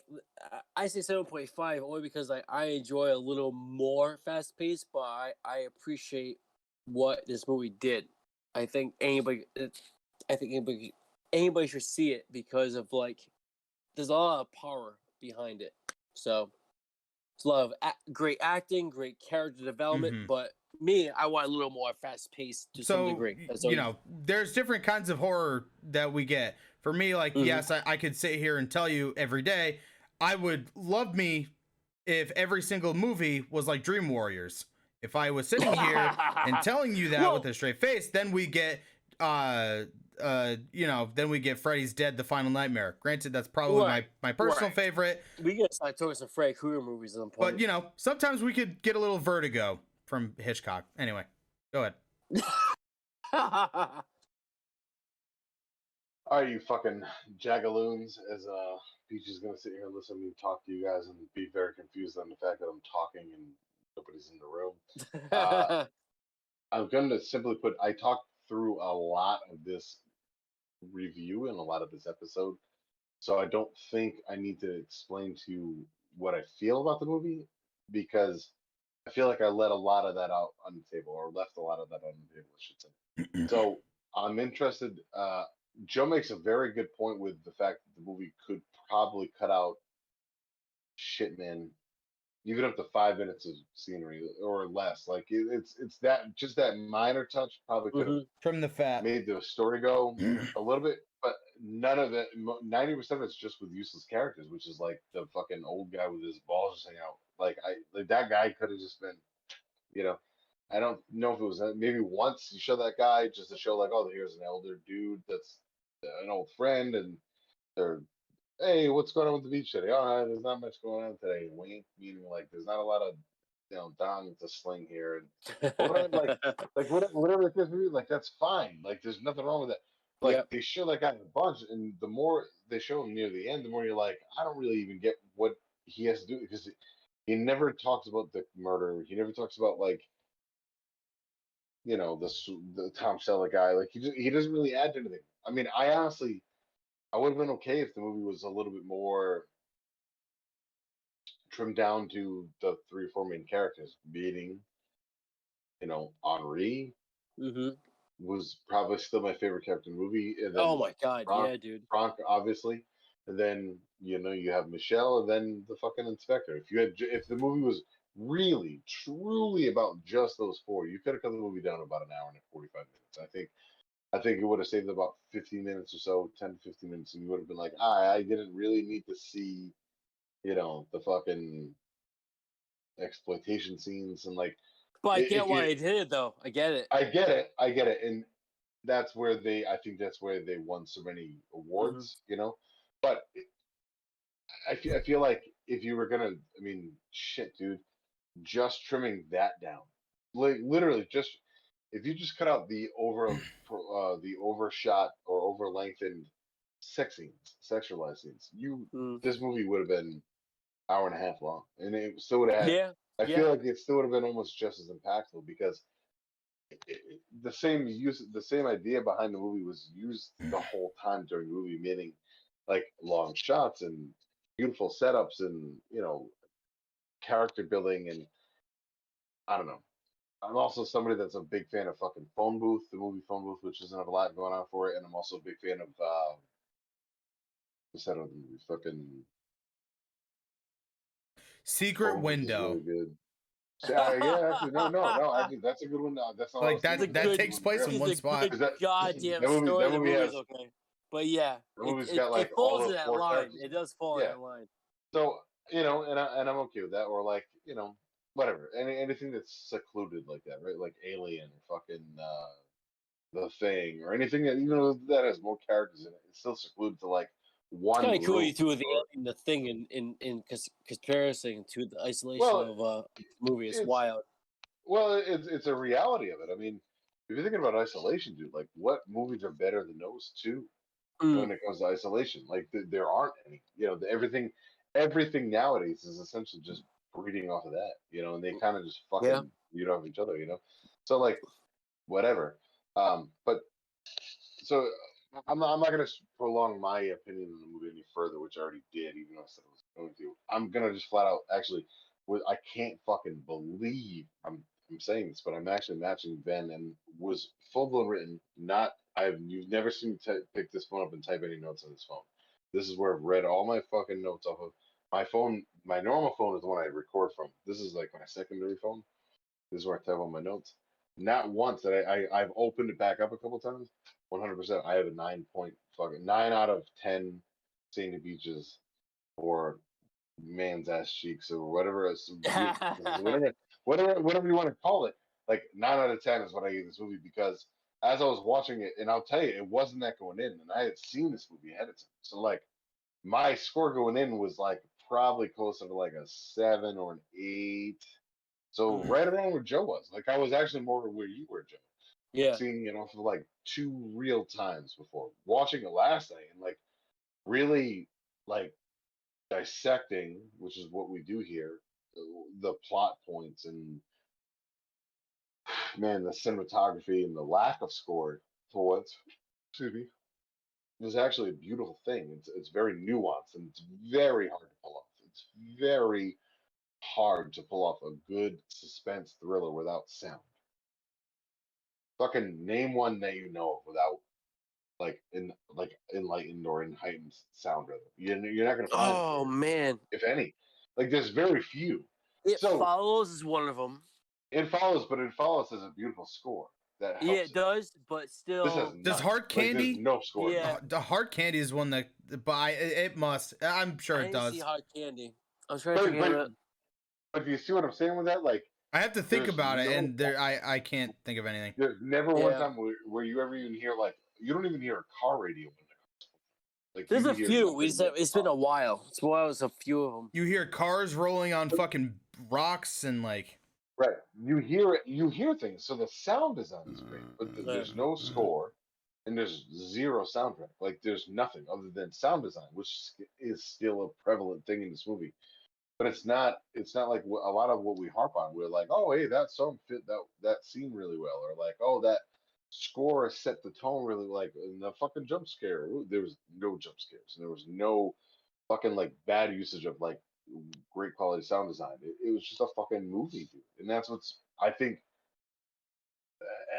I- say seven point five only because like I enjoy a little more fast paced, but I, I appreciate what this movie did. I think anybody, I think anybody, anybody should see it because of like, there's a lot of power behind it. So it's a a- great acting, great character development. Mhm. But me, I want a little more fast paced to some degree. That's you know there's different kinds of horror that we get for me like Mhm. yes I, I could sit here and tell you every day i would love me if every single movie was like dream warriors if i was sitting here and telling you that with a straight face then we get uh uh you know then we get freddy's dead the final nightmare granted that's probably Right, my my personal right. favorite we gotta start talking some Freddy Krueger movies at some point. but you know sometimes we could get a little vertigo from hitchcock anyway go ahead All right, you fucking jagaloons. As uh, Peach is gonna sit here and listen to me talk to you guys and be very confused on the fact that I'm talking and nobody's in the room. uh, I'm going to simply put, I talked through a lot of this review in a lot of this episode. So I don't think I need to explain to you what I feel about the movie because I feel like I let a lot of that out on the table or left a lot of that on the table, I should say. so I'm interested. Uh, Joe makes a very good point with the fact that the movie could probably cut out shit, even up to five minutes of scenery or less. Like it, it's it's that just that minor touch probably could have Mhm. trim the fat made the story go a little bit, but none of it. Ninety percent of it's just with useless characters, which is like the fucking old guy with his balls just hanging out. Like I like that guy could have just been, you know. I don't know if it was maybe once you show that guy just to show like, oh, here's an elder dude that's an old friend, and they're hey, what's going on with the beach today? Oh, there's not much going on today. Wink, meaning like there's not a lot of you know dong to sling here, and like- like whatever, whatever the case may be, like that's fine. Like there's nothing wrong with that. Like Yep. they show that guy in a bunch, and the more they show him near the end, the more you're like, I don't really even get what he has to do because he, he never talks about the murder. He never talks about like, you know, the the Tom Selleck guy. Like he just, he doesn't really add to anything. I mean, I honestly, I would have been okay if the movie was a little bit more trimmed down to the three or four main characters, meaning, you know, Henri, hmm was probably still my favorite character in the movie. And then Oh my god, Franck- yeah, dude. Franck, obviously, and then you know you have Michel, and then the fucking inspector. If you had, if the movie was really, truly about just those four, you could have cut the movie down about an hour and forty-five minutes. I think, I think it would have saved about fifteen minutes or so, 10 to 15 minutes, and you would have been like, I, I didn't really need to see, you know, the fucking exploitation scenes and like But I i- get if why you- I did it though. I get it. I get it. I get it. And that's where they, I think that's where they won so many awards, mm-hmm. you know? But it- I feel, I feel like if you were to, I mean, shit, dude, just trimming that down, like literally just, if you just cut out the over, uh, the overshot or over lengthened sex scenes, sexualized scenes, you, Mm. this movie would have been hour and a half long and it still would have had Yeah, I Yeah. feel like it still would have been almost just as impactful because it, it, the same use, the same idea behind the movie was used the whole time during the movie, meaning like long shots and beautiful setups and you know character building and I don't know. I'm also somebody that's a big fan of fucking Phone Booth, the movie Phone Booth, which doesn't have a lot going on for it, and I'm also a big fan of uh, what's that other movie? Fucking Secret Phone Window. really. Yeah, yeah, actually, no, no, no. Actually, that's a good one. Uh, That's not Like was that that good- takes place in one a spot. good Is that- goddamn that movie- story. that the movie movie's has- okay, but yeah, The it, movie's it, got, like, it falls in that line. characters. It does fall Yeah. in that line. So you know, and I, and I'm okay with that, or like you know, whatever. Any anything that's secluded like that, right? Like Alien or fucking uh, The Thing, or anything that even though that has more characters in it, it's still secluded to like one. Kind of cool you threw the alien, the thing in in in comparison to the isolation Well, of uh movie. It's, it's- wild. Well, it's it's a reality of it. I mean, if you're thinking about isolation, dude, like what movies are better than those two? Mm. when it comes to isolation. Like th- there aren't any. You know, the, everything everything nowadays is essentially just breeding off of that. You know, and they kind of just fucking Yeah. off each other. You know, so like whatever. Um, but so I'm not, I'm not gonna prolong my opinion on the movie any further, which I already did, even though I said I was going to. I'm gonna just flat out actually. With, I can't fucking believe I'm I'm saying this, but I'm actually matching Ben and was full blown written. Not I've you've never seen me ty- pick this phone up and type any notes on this phone. This is where I've read all my fucking notes off of my phone. My normal phone is the one I record from. This is like my secondary phone. This is where I type all my notes. Not once that I, I I've opened it back up a couple times. One hundred percent. I have a nine point fucking nine out of ten sandy beaches or man's ass cheeks or whatever whatever whatever whatever you want to call it. Like nine out of ten is what I gave this movie because as I was watching it, and I'll tell you, it wasn't that going in, and I had seen this movie ahead of time. So like my score going in was like probably closer to like a seven or an eight. So Mm. right around where Joe was. Like I was actually more where you were, Joe Yeah. seeing it off of like two real times before watching it last night and like really like dissecting which is what we do here the- the plot points and man the cinematography and the lack of score for what excuse me is actually a beautiful thing it's it's very nuanced and it's very hard to pull off it's very hard to pull off a good suspense thriller without sound fucking name one that you know of without like in like enlightened or in heightened sound rhythm. You're, you're not gonna find Oh man, if any. Like there's very few. it So- follows is one of them. It follows, but it follows as a beautiful score that helps. Yeah, it does, but still. Does none. Hard Like, Candy- no score. Yeah. The hard candy is one that, but I, it it must. I'm sure I it does. see hard candy. I'm trying to But, figure but, it but do you see what I'm saying with that? Like I have to think there's about it, and there, I, I can't think of anything. there's never one time where, where you ever even hear like you don't even hear a car radio when. Like There's a few. nothing We just but have, it's been a while. It's a while. It's a few of them. You hear cars rolling on fucking rocks and like right. You hear it. You hear things. So the sound design is great, but th- there's mm-hmm. no mm-hmm. score and there's zero soundtrack. Like there's nothing other than sound design, which is still a prevalent thing in this movie. But it's not. It's not like a lot of what we harp on. We're like, oh, hey, that song fit that that scene really well, or like, oh, that score set the tone really like in the fucking jump scare. There was no jump scares. and There was no fucking like bad usage of like great quality sound design. It, it was just a fucking movie, dude. And that's what's I think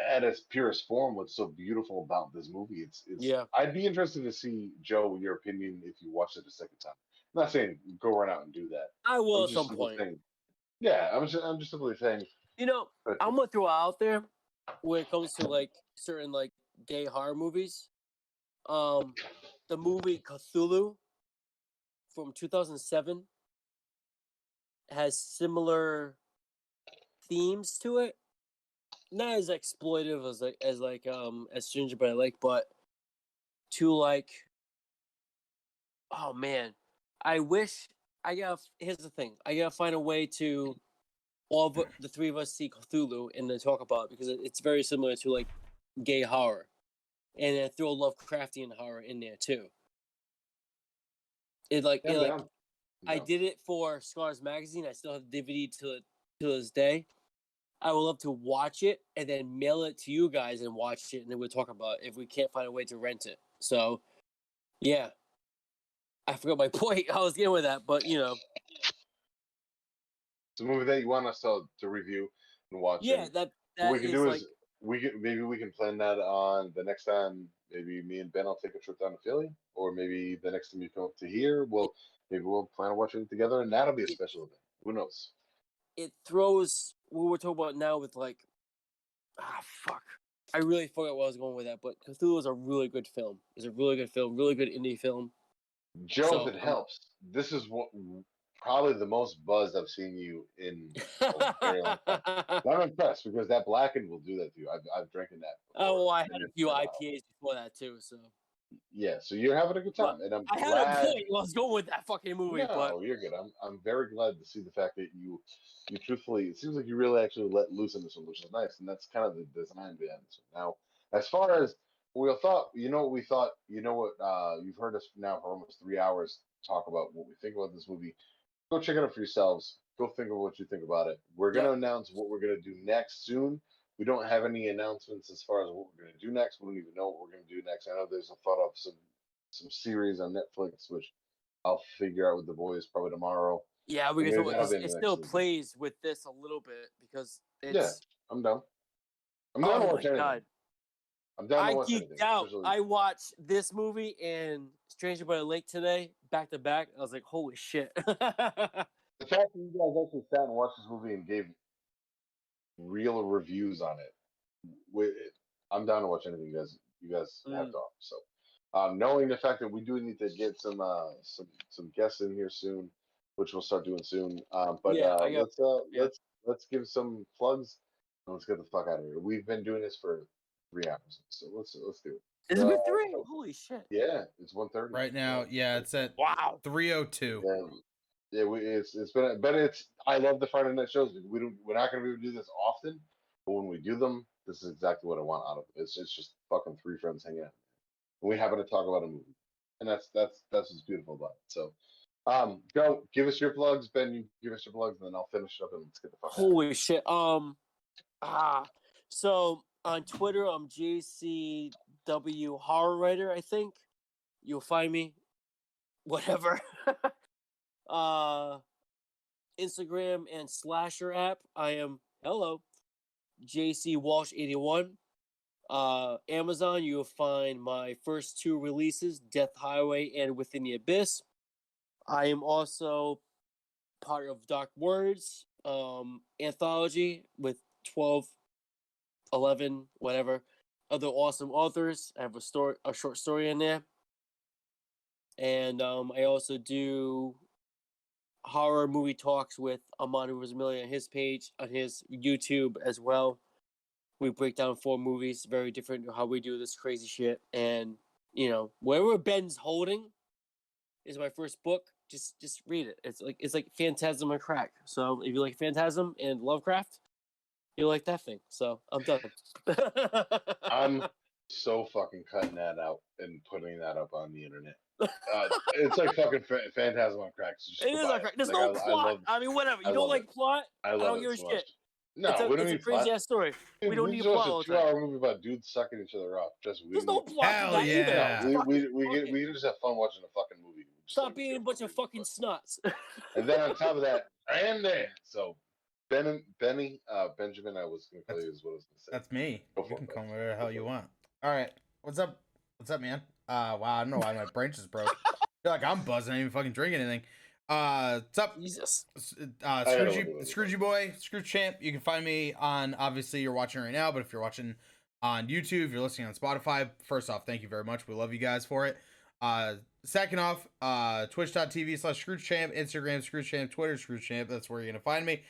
at its purest form what's so beautiful about this movie. It's it's Yeah. I'd be interested to see Joe your opinion if you watched it a second time. I'm not saying go run out and do that. I will at some point. saying- yeah, I'm just I'm just simply saying You know, I'm gonna throw out there when it comes to like certain like gay horror movies. Um, the movie Cthulhu from 2007 has similar themes to it. Not as exploitive as like as like um as Gingerbread Lake, but to like. Oh man, I wish I got. Here's the thing: I gotta find a way to all of the three of us see Cthulhu and then talk about it because it's very similar to like gay horror, and then throw Lovecraftian horror in there too. It like, yeah, it, like I'm I did it for Scars magazine. I still have the DVD to to this day. I would love to watch it and then mail it to you guys and watch it, and then we'll talk about if we can't find a way to rent it. So, yeah, I forgot my point. I was getting with that, but you know, It's a movie that you want us to, to review and watch. yeah, and that what that we can do like is we can maybe we can plan that on the next time. Maybe me and Ben will take a trip down to Philly, or maybe the next time you come up to here, we'll maybe we'll plan on watching it together, and that'll be a special event. Who knows? it throws what we're talking about now with like ah fuck. I really forgot where I was going with that, but Cthulhu is a really good film. It's a really good film, really good indie film. Joe, So, if it um, helps, this is what probably the most buzz I've seen you in. a very long time. I'm impressed because that blackened will do that to you. I've I've drinking that. oh, well, I had a few. IPAs before that too, so Yeah, so you're having a good time, and I'm I had a point. I was going with that fucking movie, no, but you're good. I'm I'm very glad to see the fact that you you truthfully it seems like you really actually let loose in this one, which is nice, and that's kind of the design behind this one. Now, as far as we thought, you know what we thought, you know what uh you've heard us now for almost three hours talk about what we think about this movie. Go check it out for yourselves. Go think of what you think about it. We're gonna announce what we're gonna do next soon. We don't have any announcements as far as what we're gonna do next. We don't even know what we're gonna do next. I know there's a thought of some some series on Netflix, which I'll figure out with the boys probably tomorrow. yeah, we can. Maybe talk- that'll it's- be in It still season. plays with this a little bit because it's. Yeah, I'm down. I'm down Oh my god! I'm down I to anything. geeked out. especially- I watched this movie and Stranger by the Lake today, back to back. I was like, holy shit. the fact that you guys actually sat and watched this movie and gave real reviews on it. wi- I'm down to watch anything you guys you guys have Mm. to offer. So, um, knowing the fact that we do need to get some uh, some some guests in here soon, which we'll start doing soon. Um, but Yeah, uh, got- let's uh, yeah. let's let's give some plugs and let's get the fuck out of here. We've been doing this for three hours, so let's let's do it. Is it been Uh, three? Holy shit. Yeah, it's one thirty right now, yeah, it's at Wow. 302. Yeah, yeah, we, it's it's been, but it's I love the Friday night shows. We don't, we're not going to be able to do this often, but when we do them, this is exactly what I want out of it. It's it's just fucking three friends hanging out. And we happen to talk about a movie, and that's that's that's what's beautiful about it. So, um, go give us your plugs, Ben. You give us your plugs, and then I'll finish up and let's get the fuck. out. Holy shit. Um ah so on Twitter I'm JCW Horror Writer, I think. You'll find me. Whatever. uh Instagram and Slasher app. I am hello. JC Walsh 81. Uh Amazon, you'll find my first two releases, Death Highway and Within the Abyss. I am also part of Dark Words um anthology with 12 11 whatever other awesome authors i have a story a short story in there and um i also do horror movie talks with Armand Rosamilia on his page on his youtube as well we break down four movies very different how we do this crazy shit and you know, wherever Ben's holding is my first book. Just just read it. It's like it's like Phantasm and crack. So if you like Phantasm and Lovecraft, you like that thing. So I'm done. I'm so fucking cutting that out and putting that up on the internet. Uh, it's like fucking fa- Phantasm on cracks. Just It go is buy on crack. There's Like, no I, plot. I I, mean, whatever. I You don't like it. plot? I love don't it give a so much. shit. No, it's a, we don't it's a need crazy plot. ass story. Dude, we don't need just watched plot all a the two-hour movie about dudes sucking each other off. Just we There's no need- plot to Hell that either. yeah. we, we, we, get, we just have fun watching a fucking movie. Just Stop don't being a bunch of fucking it. snuts. And then on top of that, and then so Ben and Benny, uh, Benjamin, I was gonna call you is what I was gonna say. That's me. Go You can it, call me whatever the hell you want. All right. What's up? What's up, man? Uh, wow. I don't know why my brain just broke. I feel like I'm buzzing. I didn't even fucking drink anything. Uh, what's up? Jesus. Uh, Scroogey, look it up. Scroogey boy, Scrooge champ. You can find me on. Obviously, you're watching right now, but if you're watching on YouTube, if you're listening on Spotify, first off, thank you very much. We love you guys for it. Uh, second off, uh, Twitch.tv slash Scrooge champ, Instagram Scrooge champ, Twitter Scrooge champ. That's where you're gonna find me.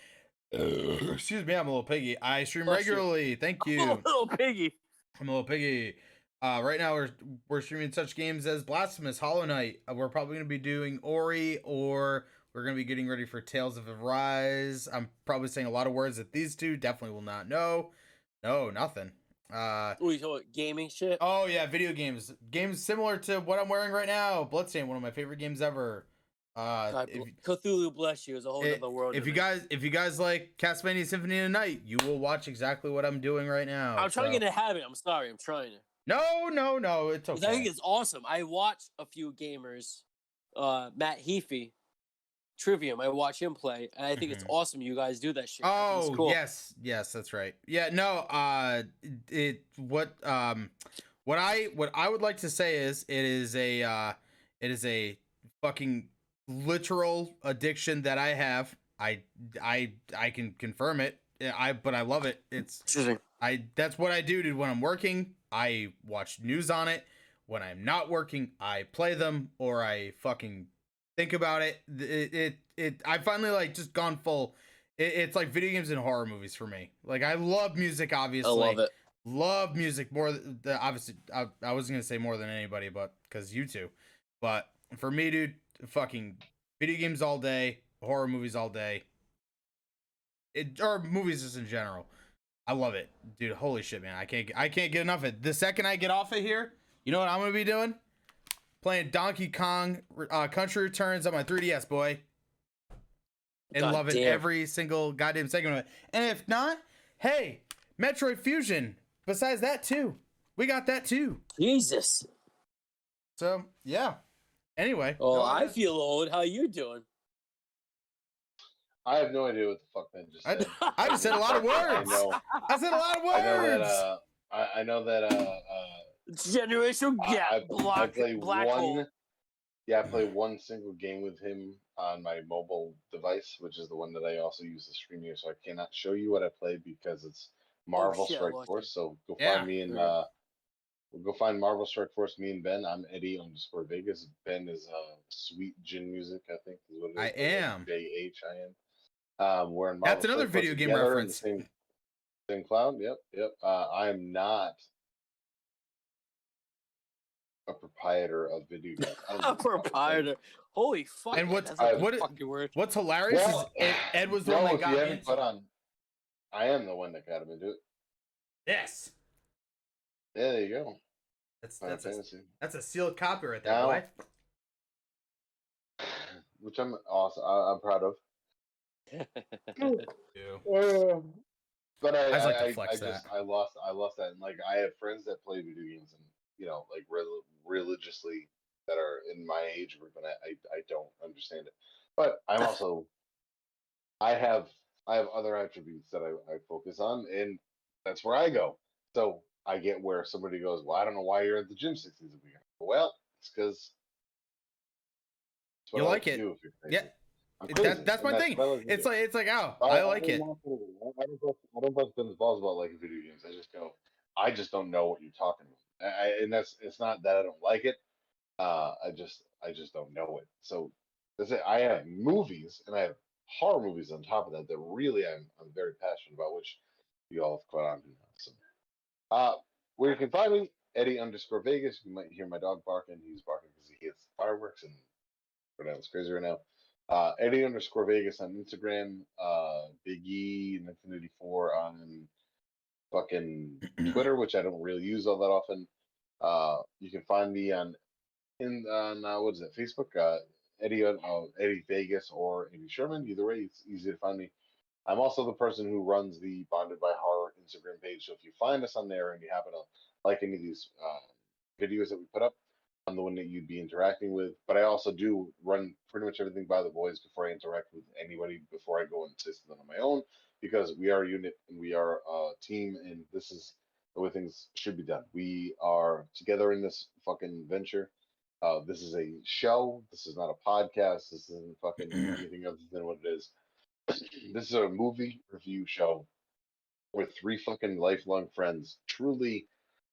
Excuse me, I'm a little piggy. I stream Bless you. regularly. Thank you. I'm A little piggy. I'm a little piggy. Uh, right now we're we're streaming such games as Blasphemous, Hollow Knight. Uh, we're probably gonna be doing Ori, or we're gonna be getting ready for Tales of Arise. I'm probably saying a lot of words that these two definitely will not know. No, nothing. Uh, What you talking? Gaming shit? oh yeah, video games, games similar to what I'm wearing right now. Bloodstained, one of my favorite games ever. Uh, God, if, Cthulhu bless you is a whole i- other world. if you me. guys if you guys like Castlevania Symphony of the Night, you will watch exactly what I'm doing right now. I'm trying so- to get a habit. I'm sorry. I'm trying to. No, no, no. It's 'Cause okay. I think it's awesome. I watch a few gamers, uh, Matt Heafy, Trivium. I watch him play, and I think it's Mhm. awesome. You guys do that shit. I think it's Oh cool. yes, yes, that's right. Yeah, no. Uh, it what um, what I what I would like to say is it is a uh, it is a fucking literal addiction that I have. I I I can confirm it. I but I love it. It's I that's what I do, dude. When I'm working, I watch news on it. When I'm not working, I play them or I fucking think about it. It it, it I finally like just gone full. It, it's like video games and horror movies for me. Like I love music, obviously. I love it. Love music more. The obviously, I, I wasn't gonna say more than anybody, but because you two. But for me, dude, fucking video games all day, horror movies all day. It or movies just in general. I love it, dude. Holy shit, man! I can't I can't get enough of it. The second I get off of here, you know what I'm gonna be doing? Playing Donkey Kong uh, Country Returns on my 3DS, boy, and God loving damn. every single goddamn second of it. And if not, hey, Metroid Fusion. Besides that too, we got that too. Jesus. So yeah. Anyway, Oh, I feel old. How you doing? I have no idea what the fuck Ben just said. I just said a lot of I words. know. I said a lot of I know that. words. Uh, I, I know that. Uh, uh, Generational gap. I, I black play black one. hole. Yeah, I play one single game with him on my mobile device, which is the one that I also use to stream here. So I cannot show you what I play because it's Marvel Oh, shit, Strike lost Force. So go Yeah. find me and uh, we'll go find Marvel Strike Force. Me and Ben. I'm Eddie underscore Vegas. Ben is uh, Sweet Gin Music. I think is what it is. I am. J H I M. Um, we're in That's another video game together in the reference. Same, same cloud. Yep, yep. Uh, I am not a proprietor of video games. I don't know A what the fuck I'm saying. proprietor. Holy fuck. And man, what's- that's a what is- fucking word. What's hilarious Well, is Ed, Ed was the one no, that if got you me haven't into put it. on, I am the one that got him into it. Yes, Yeah, there you go. that's Final that's a, Fantasy. that's a sealed copy right there, Now- boy. Which I'm awesome. I, I'm proud of. Ew. Um, but I, I just like I, flex I just I lost I lost that and like I have friends that play video games and you know like rel- religiously that are in my age group and I, I I don't understand it. But I'm also I have I have other attributes that I, I focus on and that's where I go. So I get where somebody goes, Well, I don't know why you're at the gym six days a week. Well, it's because You like it. Yeah, I'm It- crazy, that- that's my thing. I like It's like it's like oh, I like it. don't I don't bust, I don't bust Ben's balls about liking video games. I just go, I just don't know what you're talking about, I, I- and that's it's not that I don't like it. Uh, I just I just don't know it. So that's it. I have movies and I have horror movies on top of that that really I'm I'm very passionate about, which you all have caught on to. So, uh, where you can find me Eddie underscore Vegas. You might hear my dog barking. He's barking because he hears fireworks and it's crazy right now. Uh, Eddie underscore Vegas on Instagram. Uh, Big E Infinity Four on fucking Twitter, which I don't really use all that often. Uh, you can find me on in on uh, what is it Facebook? Uh, Eddie uh, Eddie Vegas or Eddie Sherman. Either way, it's easy to find me. I'm also the person who runs the Bonded by Horror Instagram page. So if you find us on there and you happen to like any of these uh, videos that we put up, I'm the one that you'd be interacting with. But I also do run pretty much everything by the boys before I interact with anybody, before I go and say something on my own, because we are a unit and we are a team, and this is the way things should be done. We are together in this fucking venture. Uh, this is a show. This is not a podcast. This isn't fucking anything other than what it is. This is a movie review show with three fucking lifelong friends truly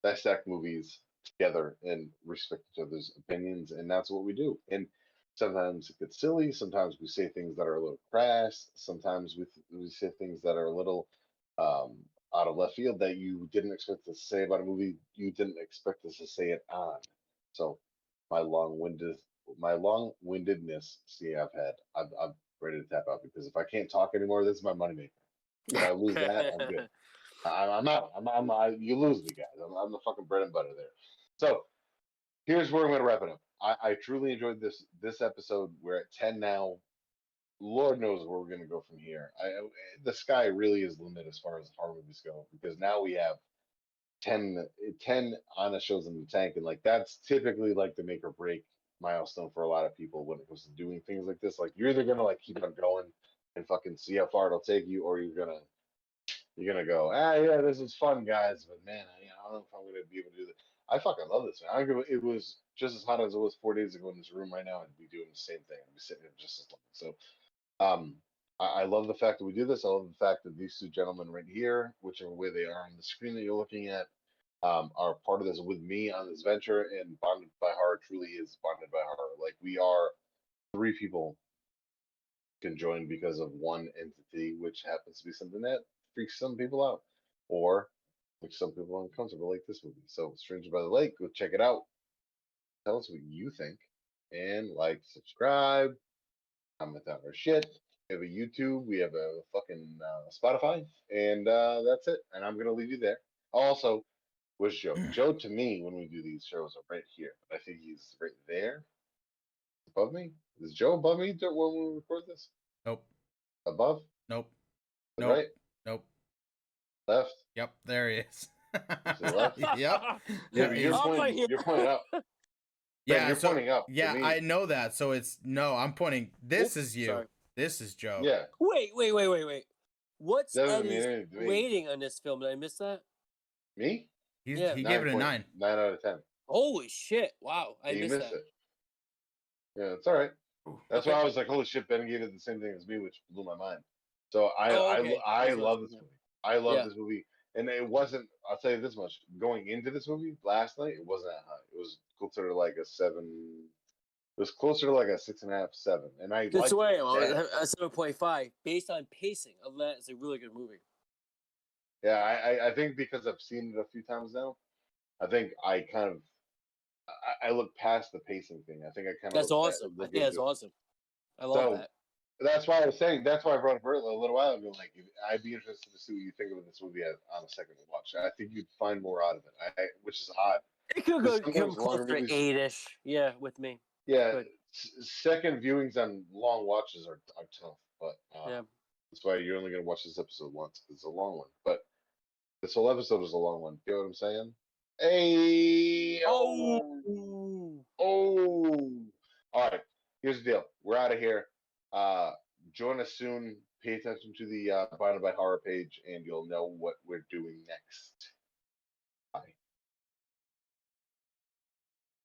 dissect movies together and respect each other's opinions, and that's what we do. And sometimes it gets silly. Sometimes we say things that are a little crass. Sometimes we we say things that are a little um, out of left field that you didn't expect us to say about a movie. You didn't expect us to say it on. So my long-winded my long-windedness. See, I've had. I'm, I'm ready to tap out because if I can't talk anymore, this is my moneymaker. If I lose that, I'm good. I, I'm out. I'm, I'm I, you lose me, guys. I'm, I'm the fucking bread and butter there. So here's where I'm gonna wrap it up. I, I truly enjoyed this this episode. We're at 10 now. Lord knows where we're gonna go from here. I, the sky really is the limit as far as horror movies go because now we have 10, 10 honest shows in the tank, and like that's typically like the make or break milestone for a lot of people when it comes to doing things like this. Like you're either gonna like keep on going and fucking see how far it'll take you, or you're gonna you're gonna go, ah, yeah, this is fun, guys, but man, I, I don't know if I'm gonna be able to do this. I fucking love this, man. I don't give a- it was just as hot as it was four days ago in this room right now. I'd be doing the same thing. I'd be sitting here just as long. So, um, I, I love the fact that we do this. I love the fact that these two gentlemen right here, whichever way they are on the screen that you're looking at, um, are part of this with me on this venture. And Bonded by Horror truly is Bonded by Horror. Like we are three people can join because of one entity, which happens to be something that freaks some people out, or makes some people uncomfortable, like this movie. So, Stranger by the Lake, go check it out. Tell us what you think, and like, subscribe, comment on our shit. We have a YouTube, we have a fucking uh, Spotify, and uh, that's it. And I'm gonna leave you there. Also, was Joe. Joe to me, when we do these shows, are right here, I think he's right there, above me. Is Joe above me when we record this? Nope. Above, Nope. Nope. right, Nope. Left. Yep. There he is. the left? yep. Yeah, Yeah, you're Oh, my pointing. You're pointing up. Ben, Yeah, you're so- pointing up. Yeah, me. I know that. So it's no, I'm pointing. This Oops, is you. sorry. This is Joe. Yeah, Wait, wait, wait, wait, wait. What's doesn't mean Eddie's anything to me. rating on this film? Did I miss that? Me? He's, Yeah. he gave it a point- nine. Nine out of ten. Holy shit! Wow, I you missed missed that. it. Yeah, it's all right. That's why I was like, "Holy shit!" Ben gave it the same thing as me, which blew my mind. So I, Oh, I, okay. I, That's what- love this movie. I love Yeah. this movie, and it wasn't. I'll tell you this much: going into this movie last night, it wasn't that high. It was closer to like a seven. It was closer to like a six and a half, seven. And I That's why it. I'm seven point five based on pacing. Of that, it's a really good movie. Yeah, I, I, I think because I've seen it a few times now, I think I kind of I, I look past the pacing thing. I think I kind of That's awesome. I think that's awesome. I love So, that. That's why I was saying. That's why I brought up earlier, a little while ago. Like, I'd be interested to see what you think of this movie on a second watch. I think you'd find more out of it, I, which is odd. It could go come sometimes close to movies- eight ish. Yeah, with me. Yeah, s- second viewings on long watches are, are tough, but uh, Yeah. that's why you're only gonna watch this episode once. It's a long one, but this whole episode is a long one. You know what I'm saying? Hey, Oh, Oh, all right. Here's the deal. We're out of here. Uh, join us soon. Pay attention to the uh, Bonded by Horror page, and you'll know what we're doing next.